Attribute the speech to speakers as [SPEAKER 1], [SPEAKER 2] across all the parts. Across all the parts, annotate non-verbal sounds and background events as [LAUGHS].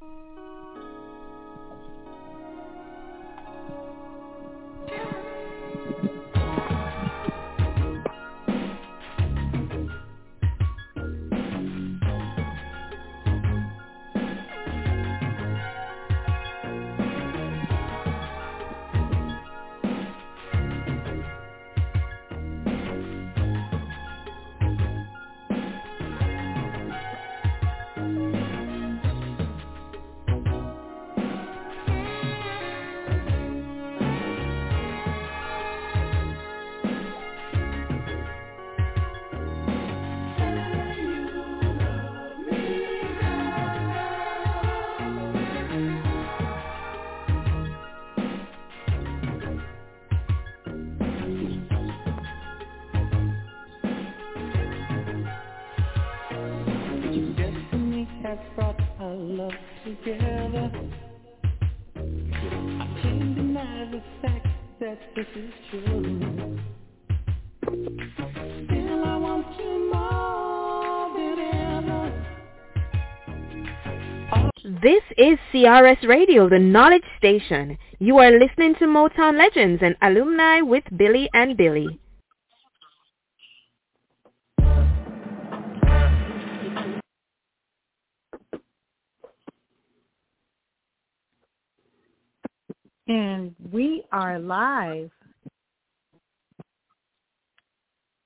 [SPEAKER 1] Música CRS Radio, the knowledge station. You are listening to Motown Legends and Alumni with Billy and Billy.
[SPEAKER 2] And we are live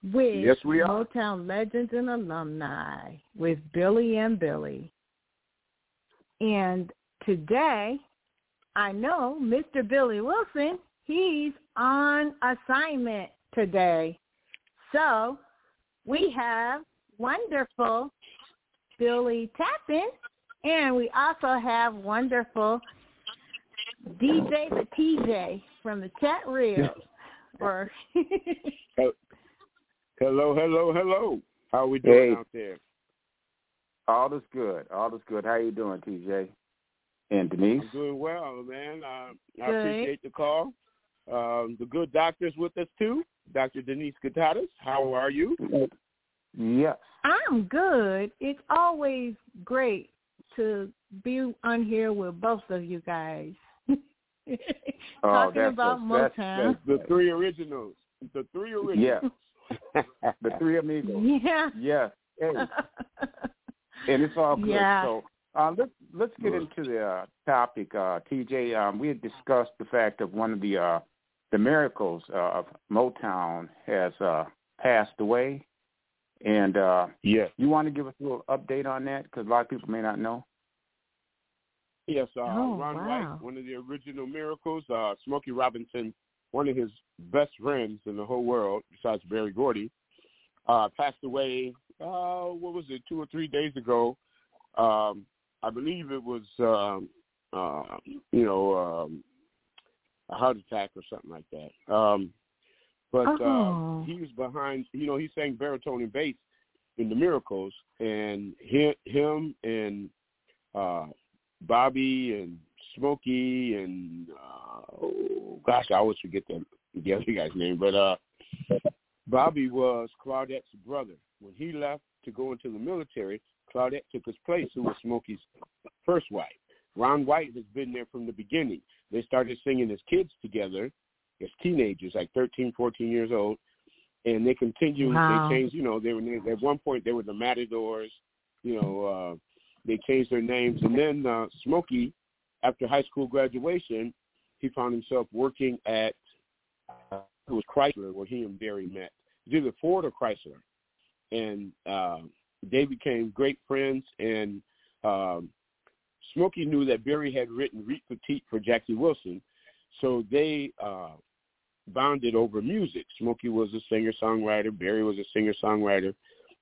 [SPEAKER 2] with
[SPEAKER 3] yes, we are.
[SPEAKER 2] Motown Legends and Alumni with Billy and Billy. And today, I know Mr. Billy Wilson, he's on assignment today. So we have wonderful Billy Tappan, and we also have wonderful DJ the TJ from the chat room. or [LAUGHS]
[SPEAKER 3] hello, hello, hello. How are we doing
[SPEAKER 4] hey.
[SPEAKER 3] out there?
[SPEAKER 4] All is good. All is good. How are you doing, TJ? And Denise?
[SPEAKER 3] I'm doing well, man. Uh, I appreciate the call. Um, the good doctor's with us too, Dr. Denise Katatas. How are you?
[SPEAKER 4] Yes.
[SPEAKER 2] I'm good. It's always great to be on here with both of you guys. [LAUGHS] Talking
[SPEAKER 4] oh,
[SPEAKER 2] about
[SPEAKER 4] a,
[SPEAKER 2] Motown.
[SPEAKER 3] That's, that's the three originals. The three originals.
[SPEAKER 4] Yes. [LAUGHS] the three amigos. [LAUGHS]
[SPEAKER 2] Yeah.
[SPEAKER 4] Yes. Hey. and it's all good.
[SPEAKER 2] Yeah.
[SPEAKER 4] So uh, let's let's get into the uh, topic, uh, TJ. Um, we had discussed the fact of one of the uh, the miracles uh, of Motown has uh, passed away, and uh,
[SPEAKER 3] yes,
[SPEAKER 4] you want to give us a little update on that because a lot of people may not know.
[SPEAKER 3] Yes, uh,
[SPEAKER 2] oh,
[SPEAKER 3] Ron
[SPEAKER 2] wow.
[SPEAKER 3] White, one of the original miracles. Uh, Smokey Robinson, one of his best friends in the whole world, besides Berry Gordy, uh, passed away. Uh, what was it? Two or three days ago. Um, I believe it was, um, uh, you know, um, a heart attack or something like that. Um, but
[SPEAKER 2] oh.
[SPEAKER 3] uh, he was behind. You know, he sang baritone and bass in the Miracles, and him, him and uh, Bobby and Smokey and uh, oh, gosh, I always forget the the other guy's name, but uh, Bobby was Claudette's brother. When he left to go into the military, Claudette took his place, who was Smokey's first wife. Ron White has been there from the beginning. They started singing as kids together, as teenagers, like 13, 14 years old, and they continued.
[SPEAKER 2] Wow.
[SPEAKER 3] They changed, you know, they were at one point they were the Matadors, you know, uh, they changed their names, and then uh, Smokey, after high school graduation, he found himself working at uh, it was Chrysler where he and Berry met. It was either Ford or Chrysler, and uh, they became great friends. And um, Smokey knew that Berry had written "Reet Petite" for Jackie Wilson, so they uh, bonded over music. Smokey was a singer-songwriter. Berry was a singer-songwriter.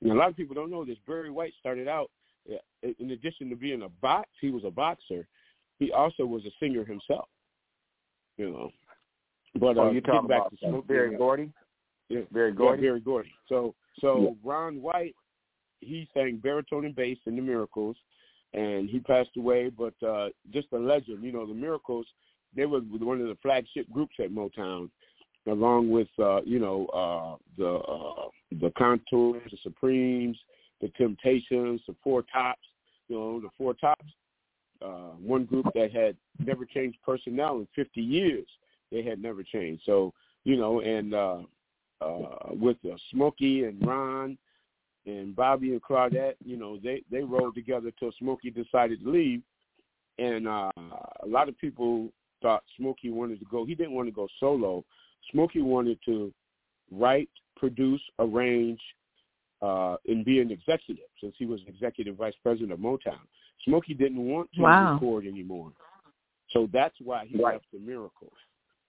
[SPEAKER 3] And a lot of people don't know this. Barry White started out, uh, in addition to being a box, he was a boxer. He also was a singer himself. You know, but
[SPEAKER 4] oh,
[SPEAKER 3] uh,
[SPEAKER 4] you talking
[SPEAKER 3] back
[SPEAKER 4] about
[SPEAKER 3] to Smokey,
[SPEAKER 4] Berry Gordy?
[SPEAKER 3] Yeah,
[SPEAKER 4] Berry Gordy.
[SPEAKER 3] Yeah, Berry Gordy. So, so Ron White, he sang baritone and bass in the Miracles, and he passed away. But uh, just a legend, you know, the Miracles. They were one of the flagship groups at Motown, along with uh, you know uh, the uh, the Contours, the Supremes, the Temptations, the Four Tops. You know, the Four Tops. uh, one group that had never changed personnel in 50 years. They had never changed. So you know, and uh, uh, with uh, Smokey and Ron and Bobby and Claudette, you know, they they rode together till Smokey decided to leave, and uh, a lot of people thought Smokey wanted to go. He didn't want to go solo. Smokey wanted to write, produce, arrange, uh, and be an executive since he was executive vice president of Motown. Smokey didn't want to
[SPEAKER 2] wow.
[SPEAKER 3] record anymore, so that's why he
[SPEAKER 4] Right.
[SPEAKER 3] left the Miracles.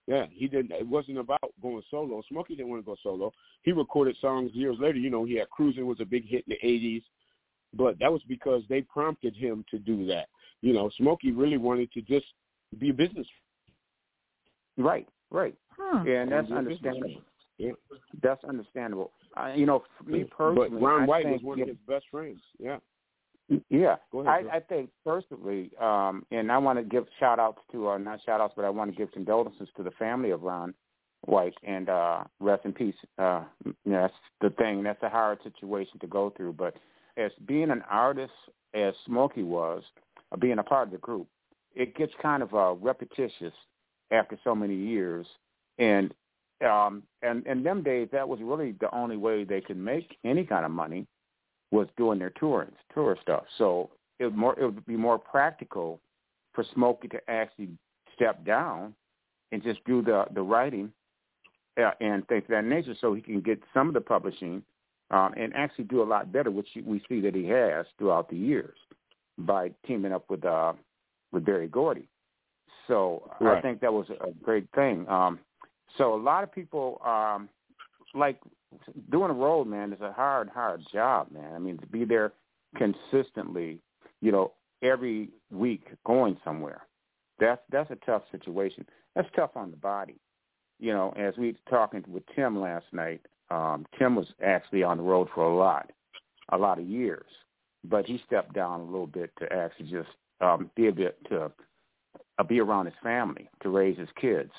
[SPEAKER 3] Yeah, he didn't. It wasn't about going solo. Smokey didn't want to go solo. He recorded songs years later. You know, he had "Cruising" was a big hit in the '80s, but that was because they prompted him to do that. You know, Smokey really wanted to just be a business.
[SPEAKER 4] Right, right,
[SPEAKER 2] Huh.
[SPEAKER 4] and that's
[SPEAKER 3] Be a businessman.
[SPEAKER 4] understandable.
[SPEAKER 3] Yeah.
[SPEAKER 4] That's understandable. Uh, you know, for me personally,
[SPEAKER 3] But Ron
[SPEAKER 4] I
[SPEAKER 3] White was
[SPEAKER 4] think
[SPEAKER 3] one of his best friends. Yeah.
[SPEAKER 4] Yeah,
[SPEAKER 3] Go ahead.
[SPEAKER 4] I, I think personally, um, and I want to give shout outs to, uh, not shout outs, but I want to give condolences to the family of Ron White and uh, rest in peace. Uh, you know, that's the thing. That's a hard situation to go through. But as being an artist, as Smokey was, uh, being a part of the group, it gets kind of uh, repetitious after so many years. And um, and in them days, that was really the only way they could make any kind of money was doing their touring, tour stuff. So it would more it would be more practical for Smokey to actually step down and just do the the writing uh, and things of that nature, so he can get some of the publishing um, and actually do a lot better, which we see that he has throughout the years by teaming up with uh, with Berry Gordy. So I think that was a great thing. Um, so a lot of people um, like doing a road, man, is a hard, hard job, man. I mean, to be there consistently, you know, every week going somewhere. That's that's a tough situation. That's tough on the body. You know, as we talking with Tim last night, um, Tim was actually on the road for a lot, a lot of years, but he stepped down a little bit to actually just um, be a bit to uh, be around his family, to raise his kids,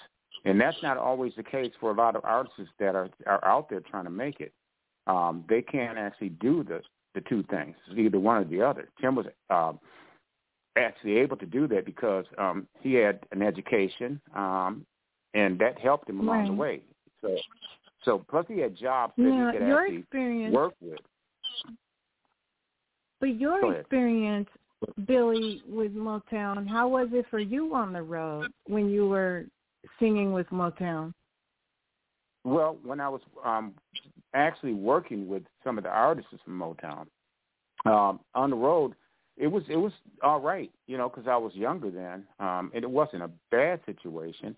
[SPEAKER 4] and that's not always the case for a lot of artists that are are out there trying to make it. Um, they can't actually do the the two things, It's either one or the other. Tim was um, actually able to do that because um, he had an education, um, and that helped him along the way. So, so plus he had jobs that
[SPEAKER 2] Now,
[SPEAKER 4] he could
[SPEAKER 2] your
[SPEAKER 4] actually
[SPEAKER 2] experience,
[SPEAKER 4] work with.
[SPEAKER 2] but your experience, Billy, with Motown, how was it for you on the road when you were singing with Motown?
[SPEAKER 4] Well, when I was um, actually working with some of the artists from Motown um, on the road, it was it was all right, you know, because I was younger then, um, and it wasn't a bad situation.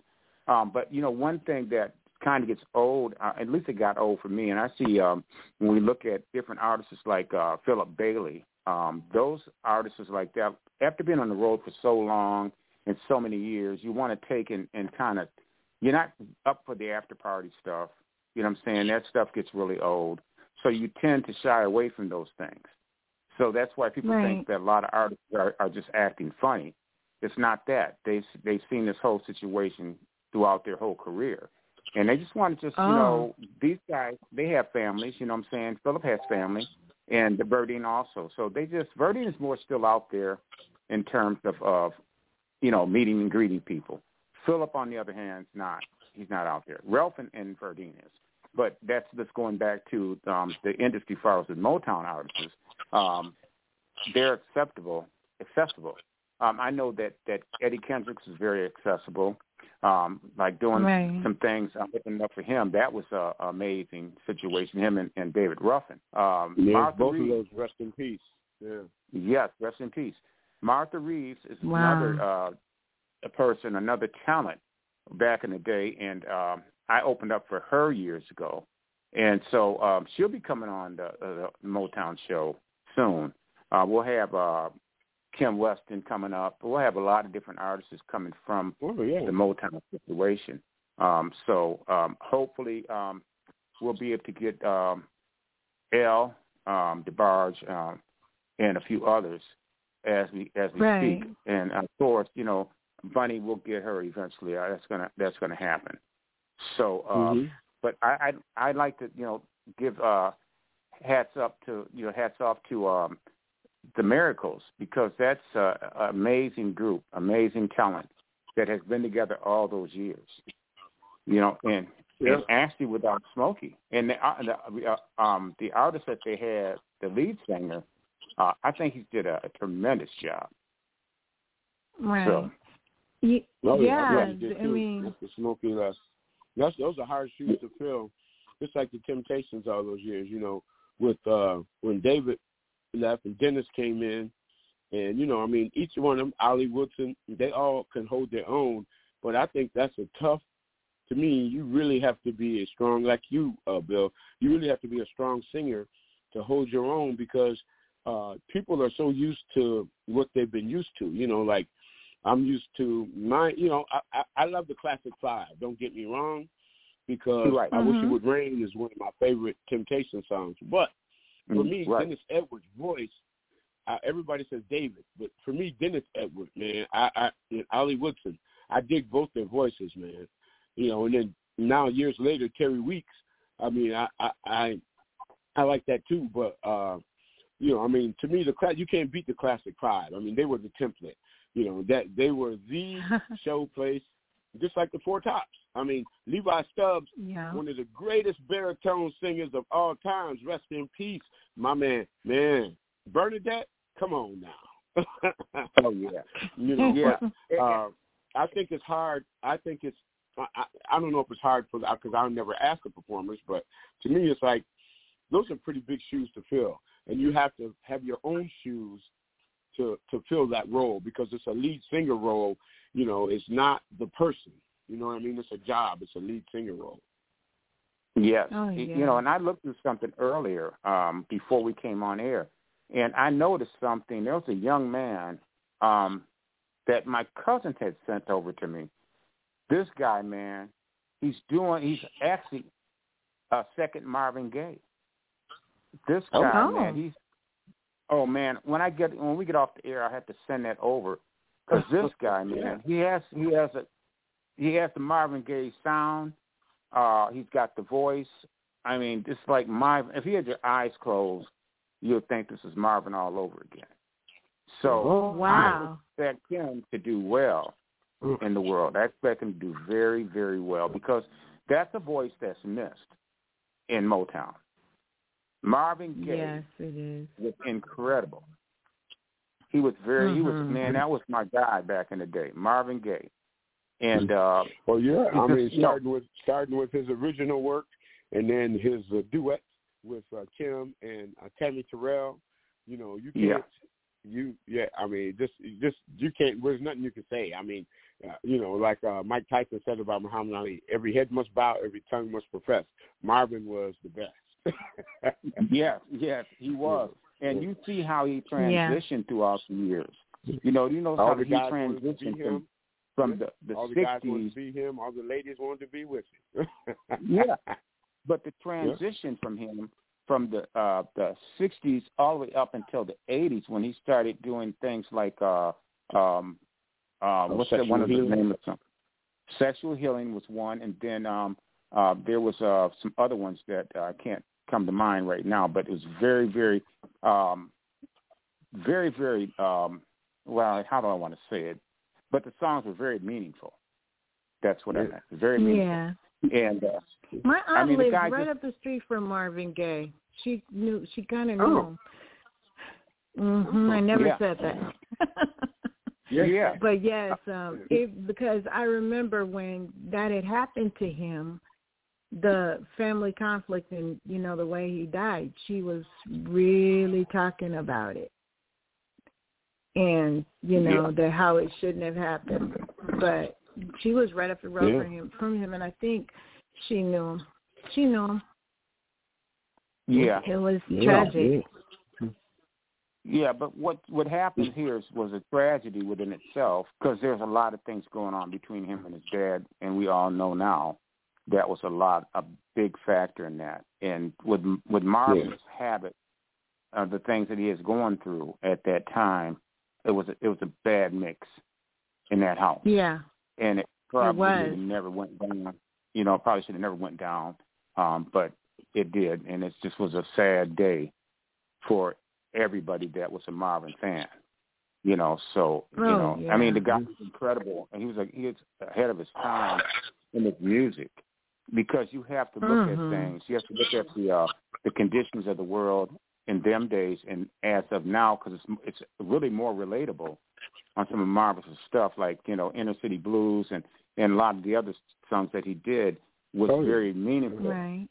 [SPEAKER 4] Um, but you know, one thing that kind of gets old, uh, at least it got old for me, and I see um, when we look at different artists like uh, Philip Bailey, um, those artists like that, after being on the road for so long and so many years, you want to take and, and kind of you're not up for the after party stuff. You know what I'm saying? That stuff gets really old. So you tend to shy away from those things. So that's why people
[SPEAKER 2] Right.
[SPEAKER 4] think that a lot of artists are, are just acting funny. It's not that. They they've seen this whole situation throughout their whole career. And they just want to just, you
[SPEAKER 2] Oh.
[SPEAKER 4] know, these guys, they have families, you know what I'm saying? Philip has family and the Verdine also. So they just Verdine is more still out there in terms of, of you know, meeting and greeting people. Philip, on the other hand, is not. He's not out there. Ralph and, and Verdine is. But that's just going back to um, the industry far as with Motown artists. Um, they're acceptable, accessible. Um, I know that that Eddie Kendricks is very accessible. Um, like doing
[SPEAKER 2] Right.
[SPEAKER 4] some things, uh, opening up for him. That was a a amazing situation. Him and, and David Ruffin. Um,
[SPEAKER 3] Yeah, both
[SPEAKER 4] Reeves,
[SPEAKER 3] of those rest in peace. Yeah.
[SPEAKER 4] Yes, rest in peace. Martha Reeves is
[SPEAKER 2] Wow.
[SPEAKER 4] another uh, a person, another talent back in the day, and um, I opened up for her years ago, and so um, she'll be coming on the, uh, the Motown show soon. Uh, we'll have uh, Kim Weston coming up. We'll have a lot of different artists coming from
[SPEAKER 3] Oh yeah.
[SPEAKER 4] the Motown situation. Um, so um, hopefully um, we'll be able to get um, El, um, DeBarge, um, and a few others as we as we
[SPEAKER 2] Right.
[SPEAKER 4] speak. And of course, you know, Bunny will get her eventually. Uh, that's gonna that's gonna happen. So, uh,
[SPEAKER 3] Mhm.
[SPEAKER 4] but I I I'd like to you know give uh, hats up to you know hats off to um, the Miracles because that's an amazing group, amazing talent that has been together all those years. You know, and, yeah. and actually without Smokey and the, uh, the uh, um the artist that they had, the lead singer, uh, I think he did a, a tremendous job.
[SPEAKER 2] Right.
[SPEAKER 4] So,
[SPEAKER 2] yeah,
[SPEAKER 3] oh,
[SPEAKER 2] yeah,
[SPEAKER 3] yeah
[SPEAKER 2] I mean,
[SPEAKER 3] the Smokey less. That's those are hard shoes to fill. Just like the Temptations all those years, you know, with uh when David left and Dennis came in, and you know, I mean, each one of them, Ollie Woodson, they all can hold their own. But I think that's a tough. To me, you really have to be a strong, like you, uh, Bill. You really have to be a strong singer to hold your own because uh people are so used to what they've been used to. You know, like I'm used to my. You know, I I, I love the classic five. Don't get me wrong, because
[SPEAKER 4] right.
[SPEAKER 3] I
[SPEAKER 2] mm-hmm.
[SPEAKER 3] wish it would rain is one of my favorite Temptation songs. But for me,
[SPEAKER 4] right.
[SPEAKER 3] Dennis Edwards' voice, uh, everybody says David, but for me, Dennis Edwards, man, I, I and Ollie Woodson, I dig both their voices, man. You know, and then now years later, Terry Weeks, I mean, I I I, I like that too. But uh, you know, I mean, to me, the class you can't beat the classic five. I mean, they were the template. You know, that they were the [LAUGHS] show place, just like the Four Tops. I mean, Levi Stubbs,
[SPEAKER 2] yeah.
[SPEAKER 3] one of the greatest baritone singers of all times. Rest in peace, my man. Man, Bernadette, come on now. [LAUGHS]
[SPEAKER 4] oh yeah,
[SPEAKER 3] you know. [LAUGHS]
[SPEAKER 4] yeah.
[SPEAKER 3] But, uh, I think it's hard. I think it's. I, I don't know if it's hard for because I never ask the performers, but to me, it's like those are pretty big shoes to fill, and you have to have your own shoes to to fill that role because it's a lead singer role. You know, it's not the person. You know what I mean? It's a job. It's a lead singer role.
[SPEAKER 4] Yes.
[SPEAKER 2] Oh, yeah.
[SPEAKER 4] You know, and I looked at something earlier um, before we came on air, and I noticed something. There was a young man um, that my cousin had sent over to me. This guy, man, he's doing. He's actually a second Marvin Gaye. This guy,
[SPEAKER 2] oh.
[SPEAKER 4] man, he's. Oh man, when I get when we get off the air, I have to send that over because [LAUGHS] this guy, man, he has he has a he has the Marvin Gaye sound. Uh, he's got the voice. I mean, it's like my. If he had your eyes closed, you'd think this is Marvin all over again. So
[SPEAKER 2] oh, wow.
[SPEAKER 4] I expect him to do well in the world. I expect him to do very, very well because that's a voice that's missed in Motown. Marvin Gaye
[SPEAKER 2] yes, it is.
[SPEAKER 4] was incredible. He was very.
[SPEAKER 2] Mm-hmm.
[SPEAKER 4] He was man. That was my guy back in the day, Marvin Gaye. And uh
[SPEAKER 3] well, yeah, I mean,
[SPEAKER 4] just,
[SPEAKER 3] starting with starting with his original work, and then his uh, duet with uh, Kim and uh, Tammy Terrell. You know, you can't.
[SPEAKER 4] Yeah.
[SPEAKER 3] You yeah, I mean, just just you can't. There's nothing you can say. I mean, uh, you know, like uh, Mike Tyson said about Muhammad Ali, every head must bow, every tongue must profess. Marvin was the best. [LAUGHS]
[SPEAKER 4] yes, yes, he was. And you see how he transitioned
[SPEAKER 2] yeah.
[SPEAKER 4] throughout the years. You know, you know
[SPEAKER 3] All
[SPEAKER 4] how
[SPEAKER 3] the
[SPEAKER 4] he
[SPEAKER 3] guys wanted to be
[SPEAKER 4] transitioned from, from the the
[SPEAKER 3] all the
[SPEAKER 4] 60s.
[SPEAKER 3] guys wanted to be him. All the ladies wanted to be with him. [LAUGHS]
[SPEAKER 4] yeah, but the transition from him from the uh the 60s all the way up until the 80s when he started doing things like uh um uh, what's that one of the name of some sexual healing was one and then um uh there was uh some other ones that uh, I can't come to mind right now but it was very very um very very um well how do I want to say it but the songs were very meaningful that's what
[SPEAKER 3] Yeah.
[SPEAKER 4] I meant very meaningful
[SPEAKER 2] Yeah.
[SPEAKER 4] and uh
[SPEAKER 2] My aunt
[SPEAKER 4] I mean, the
[SPEAKER 2] lives right
[SPEAKER 4] just-
[SPEAKER 2] up the street from Marvin Gaye. She knew. She kind of knew
[SPEAKER 3] Oh.
[SPEAKER 2] him. hmm I never
[SPEAKER 4] Yeah.
[SPEAKER 2] said that. [LAUGHS]
[SPEAKER 4] yeah
[SPEAKER 2] But yes, um, it, because I remember when that had happened to him, the family conflict and you know the way he died. She was really talking about it, and you know
[SPEAKER 4] Yeah.
[SPEAKER 2] the how it shouldn't have happened. But she was right up the road
[SPEAKER 3] Yeah.
[SPEAKER 2] from him, from him, and I think she knew him. She knew him.
[SPEAKER 4] yeah
[SPEAKER 2] It was
[SPEAKER 3] Yeah,
[SPEAKER 2] tragic.
[SPEAKER 3] yeah.
[SPEAKER 4] Yeah, but what what happened here is, was a tragedy within itself because there's a lot of things going on between him and his dad, and we all know now that was a lot a big factor in that. And with with Marvin's habit, uh, the things that he is going through at that time, it was a, it was a bad mix in that house,
[SPEAKER 2] Yeah.
[SPEAKER 4] and it probably
[SPEAKER 2] was.
[SPEAKER 4] should have never went down. You know, probably should have never went down, um, but it did, and it just was a sad day for everybody that was a Marvin fan. You know, so you
[SPEAKER 2] Oh,
[SPEAKER 4] know,
[SPEAKER 2] yeah.
[SPEAKER 4] I mean, the guy was incredible, and he was like he was ahead of his time in his music because you have to look
[SPEAKER 2] Mhm.
[SPEAKER 4] at things. You have to look at the uh, the conditions of the world in them days and as of now because it's it's really more relatable on some of Marvin's stuff like you know Inner City Blues and and a lot of the other songs that he did was
[SPEAKER 3] Oh,
[SPEAKER 4] very meaningful
[SPEAKER 2] Right.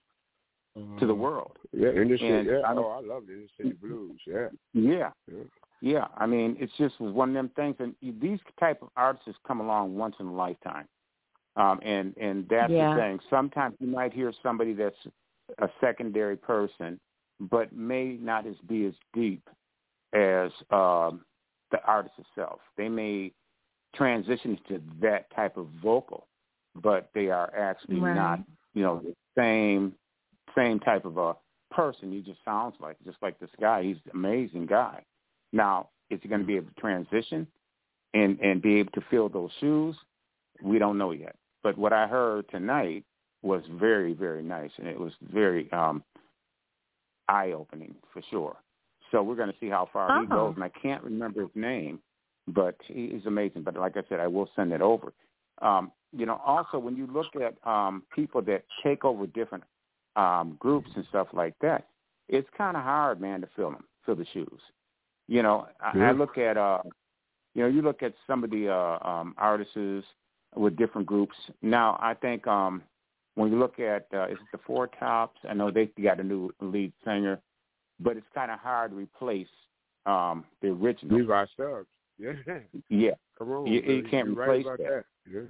[SPEAKER 4] to the world.
[SPEAKER 3] Yeah, inner city.
[SPEAKER 4] And
[SPEAKER 3] Yeah.
[SPEAKER 4] I don't-
[SPEAKER 3] Oh, I love the inner city blues. Yeah.
[SPEAKER 4] Yeah.
[SPEAKER 3] yeah.
[SPEAKER 4] Yeah, I mean, it's just was one of them things, and these type of artists come along once in a lifetime, um, and and that's
[SPEAKER 2] Yeah.
[SPEAKER 4] the thing. Sometimes you might hear somebody that's a secondary person, but may not as be as deep as um, the artist itself. They may transition to that type of vocal, but they are actually
[SPEAKER 2] Right.
[SPEAKER 4] not, you know, the same same type of a person. He just sounds like just like this guy. He's an amazing guy. Now, is he going to be able to transition and and be able to fill those shoes? We don't know yet. But what I heard tonight was very very nice, and it was very um, eye opening for sure. So we're going to see how far he
[SPEAKER 2] Oh.
[SPEAKER 4] goes, and I can't remember his name, but he is amazing. But like I said, I will send it over. Um, you know, also when you look at um, people that take over different um, groups and stuff like that, it's kind of hard, man, to fill them, fill the shoes. You know, I,
[SPEAKER 3] Yeah.
[SPEAKER 4] I look at, uh, you know, you look at some of the uh, um, artists with different groups. Now, I think um, when you look at, uh, is it the Four Tops? I know they got a new lead singer, but it's kind of hard to replace um, the original.
[SPEAKER 3] Levi Stubbs. Yeah.
[SPEAKER 4] Yeah,
[SPEAKER 3] Come on.
[SPEAKER 4] You- you
[SPEAKER 3] Billy.
[SPEAKER 4] can't
[SPEAKER 3] You're right
[SPEAKER 4] replace
[SPEAKER 3] about
[SPEAKER 4] that.
[SPEAKER 3] Yeah.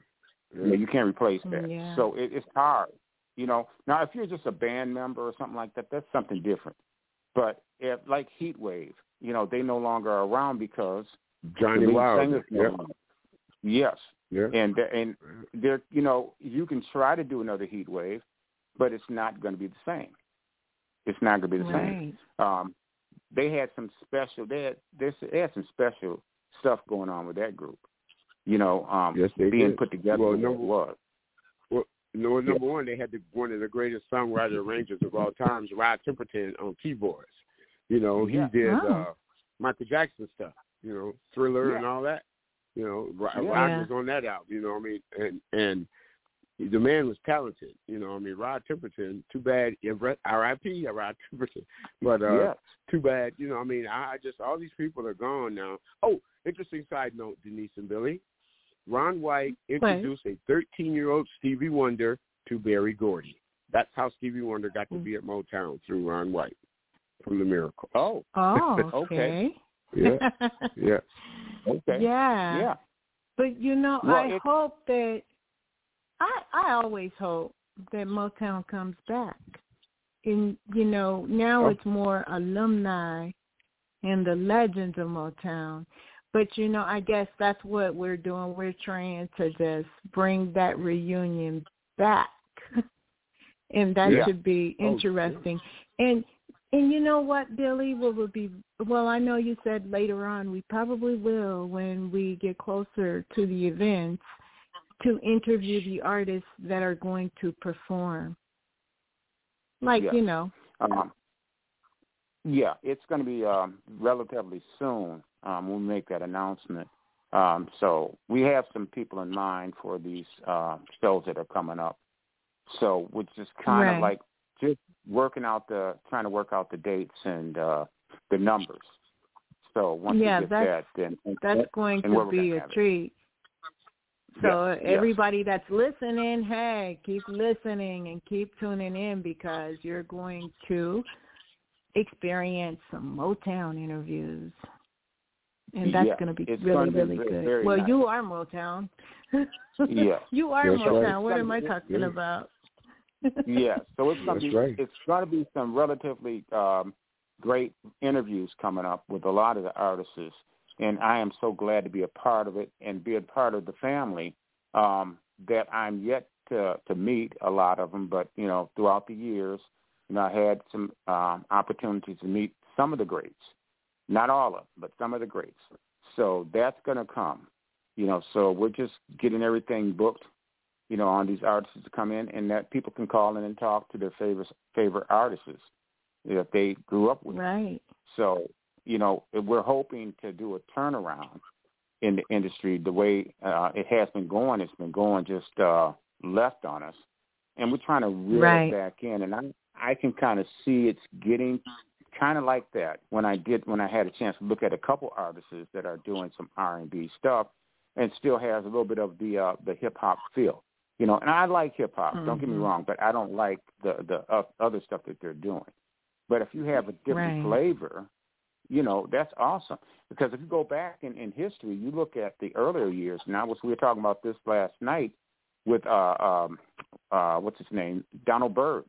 [SPEAKER 4] Yeah, you can't replace that.
[SPEAKER 2] Yeah.
[SPEAKER 4] So it, it's hard. You know, now if you're just a band member or something like that, that's something different. But if like Heat Wave, you know, they no longer are around because
[SPEAKER 3] Johnny
[SPEAKER 4] the
[SPEAKER 3] Wilder.
[SPEAKER 4] singer's no
[SPEAKER 3] Yeah.
[SPEAKER 4] longer. Yes,
[SPEAKER 3] Yeah.
[SPEAKER 4] and and there, you know, you can try to do another Heat Wave, but it's not going to be the same. It's not going to be the same. Um, they had some special. They had they had some special stuff going on with that group. You know, um,
[SPEAKER 3] Yes, they
[SPEAKER 4] being
[SPEAKER 3] did.
[SPEAKER 4] put together
[SPEAKER 3] Well,
[SPEAKER 4] the it
[SPEAKER 3] number-
[SPEAKER 4] was.
[SPEAKER 3] You know, number one, they had the, one of the greatest songwriter arrangers of all times, Rod Temperton, on keyboards. You know, he
[SPEAKER 4] Yeah.
[SPEAKER 3] did
[SPEAKER 2] Oh.
[SPEAKER 3] uh, Michael Jackson stuff. You know, Thriller
[SPEAKER 4] Yeah.
[SPEAKER 3] and all that. You know, Rod,
[SPEAKER 4] Yeah.
[SPEAKER 3] Rod was on that album. You know what I mean? And and the man was talented. You know, what I mean, Rod Temperton. Too bad, R.I.P. Rod Temperton. But uh,
[SPEAKER 4] yeah.
[SPEAKER 3] too bad. You know, I mean, I I just all these people are gone now. Oh, interesting side note, Denise and Billy. Ron White introduced a 13-year-old Stevie Wonder to Berry Gordy. That's how Stevie Wonder got to be at Motown through Ron White from The Miracle.
[SPEAKER 4] Oh,
[SPEAKER 2] Oh, [LAUGHS]
[SPEAKER 4] Okay.
[SPEAKER 2] okay.
[SPEAKER 3] Yeah, [LAUGHS] yeah.
[SPEAKER 4] Okay.
[SPEAKER 2] Yeah.
[SPEAKER 4] Yeah.
[SPEAKER 2] But you know,
[SPEAKER 4] Well,
[SPEAKER 2] I
[SPEAKER 4] it-
[SPEAKER 2] hope that I I always hope that Motown comes back. And you know, now
[SPEAKER 3] Oh.
[SPEAKER 2] it's more alumni and the legends of Motown. But you know, I guess that's what we're doing. We're trying to just bring that reunion back. [LAUGHS] and that
[SPEAKER 3] Yeah.
[SPEAKER 2] should be
[SPEAKER 3] Oh,
[SPEAKER 2] interesting. And and you know what, Billy, what would be well, I know you said later on we probably will when we get closer to the events to interview the artists that are going to perform. Like,
[SPEAKER 4] Yeah.
[SPEAKER 2] you know.
[SPEAKER 4] Um, yeah, it's going to be um, relatively soon um, when we make that announcement. Um, so we have some people in mind for these uh, shows that are coming up. So we're just kind
[SPEAKER 2] Right.
[SPEAKER 4] of like just working out the trying to work out the dates and uh, the numbers. So once
[SPEAKER 2] Yeah,
[SPEAKER 4] we get
[SPEAKER 2] that's-
[SPEAKER 4] that, then
[SPEAKER 2] That's going
[SPEAKER 4] and
[SPEAKER 2] to be a
[SPEAKER 4] have it.
[SPEAKER 2] treat. So
[SPEAKER 4] Yes, yes.
[SPEAKER 2] everybody that's listening, hey, keep listening and keep tuning in because you're going to experience some Motown interviews. And that's
[SPEAKER 4] Yeah,
[SPEAKER 2] going to be
[SPEAKER 4] it's
[SPEAKER 2] really,
[SPEAKER 4] be
[SPEAKER 2] really
[SPEAKER 4] very,
[SPEAKER 2] good.
[SPEAKER 4] very
[SPEAKER 2] well,
[SPEAKER 4] nice.
[SPEAKER 2] you are Motown. [LAUGHS]
[SPEAKER 4] Yeah.
[SPEAKER 2] You are
[SPEAKER 3] That's right.
[SPEAKER 2] Motown. What am I talking
[SPEAKER 3] Yeah.
[SPEAKER 2] about?
[SPEAKER 4] Yeah. [LAUGHS] So it's gonna
[SPEAKER 3] That's
[SPEAKER 4] be
[SPEAKER 3] right.
[SPEAKER 4] it's gonna be some relatively um, great interviews coming up with a lot of the artists, and I am so glad to be a part of it and be a part of the family. Um, that I'm yet to to meet a lot of them, but you know, throughout the years, you know, I had some um, opportunities to meet some of the greats, not all of them, but some of the greats. So that's gonna come. You know, so we're just getting everything booked you know, on these artists to come in, and that people can call in and talk to their favorite favorite artists that they grew up with.
[SPEAKER 2] right.
[SPEAKER 4] So you know, we're hoping to do a turnaround in the industry the way uh, it has been going. It's been going just uh, left on us, and we're trying to reel
[SPEAKER 2] right.
[SPEAKER 4] it back in. And I I can kind of see it's getting kind of like that when I did when I had a chance to look at a couple artists that are doing some R and B stuff, and still has a little bit of the uh, the hip hop feel. You know, and I like hip hop. Mm-hmm. Don't get me mm-hmm. wrong, but I don't like the the uh, other stuff that they're doing. But if you have a different right. flavor, you know that's awesome. Because if you go back in, in history, you look at the earlier years. Now, was we were talking about this last night with uh um uh what's his name Donald Byrd.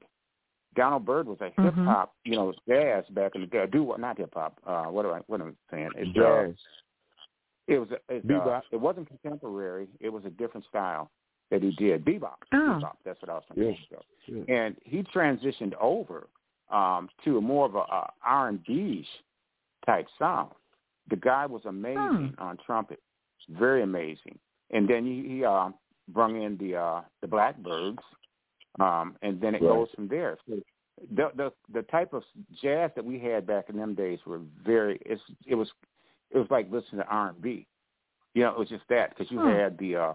[SPEAKER 4] Donald Byrd was a hip hop, mm-hmm. you know, jazz back in the day. Do what? Not hip hop. Uh, what am I? What am I saying?
[SPEAKER 3] It's jazz. Uh,
[SPEAKER 4] it was. A, it's, uh, it wasn't contemporary. It was a different style that he did. Bebop.
[SPEAKER 2] Oh.
[SPEAKER 4] Bebop. That's what I was thinking. Yes. Yeah. And he transitioned over um, to a more of a, a R and B type sound. The guy was amazing hmm. on trumpet, very amazing. And then he, he uh, brung in the uh, the Blackbyrds, um, and then it right. goes from there. So the the the type of jazz that we had back in them days were very. It's, it was it was like listening to R and B. You know, it was just that because you hmm. had the uh,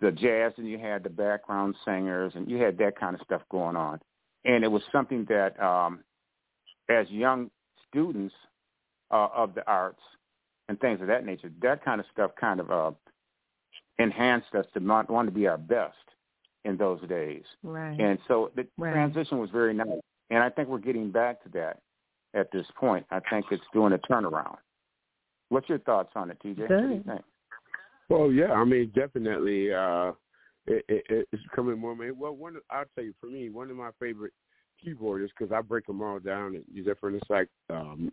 [SPEAKER 4] the jazz and you had the background singers and you had that kind of stuff going on. And it was something that um, as young students uh, of the arts and things of that nature, that kind of stuff kind of uh, enhanced us to want, want to be our best in those days.
[SPEAKER 2] Right.
[SPEAKER 4] And so the
[SPEAKER 2] right.
[SPEAKER 4] transition was very nice. And I think we're getting back to that at this point. I think it's doing a turnaround. What's your thoughts on it, TJ?
[SPEAKER 2] Good.
[SPEAKER 4] What do you think?
[SPEAKER 3] Well, yeah, I mean, definitely, uh, it, it, it's becoming more. Well, one, I'll tell you, for me, one of my favorite keyboardists because I break them all down and use different. It's like um,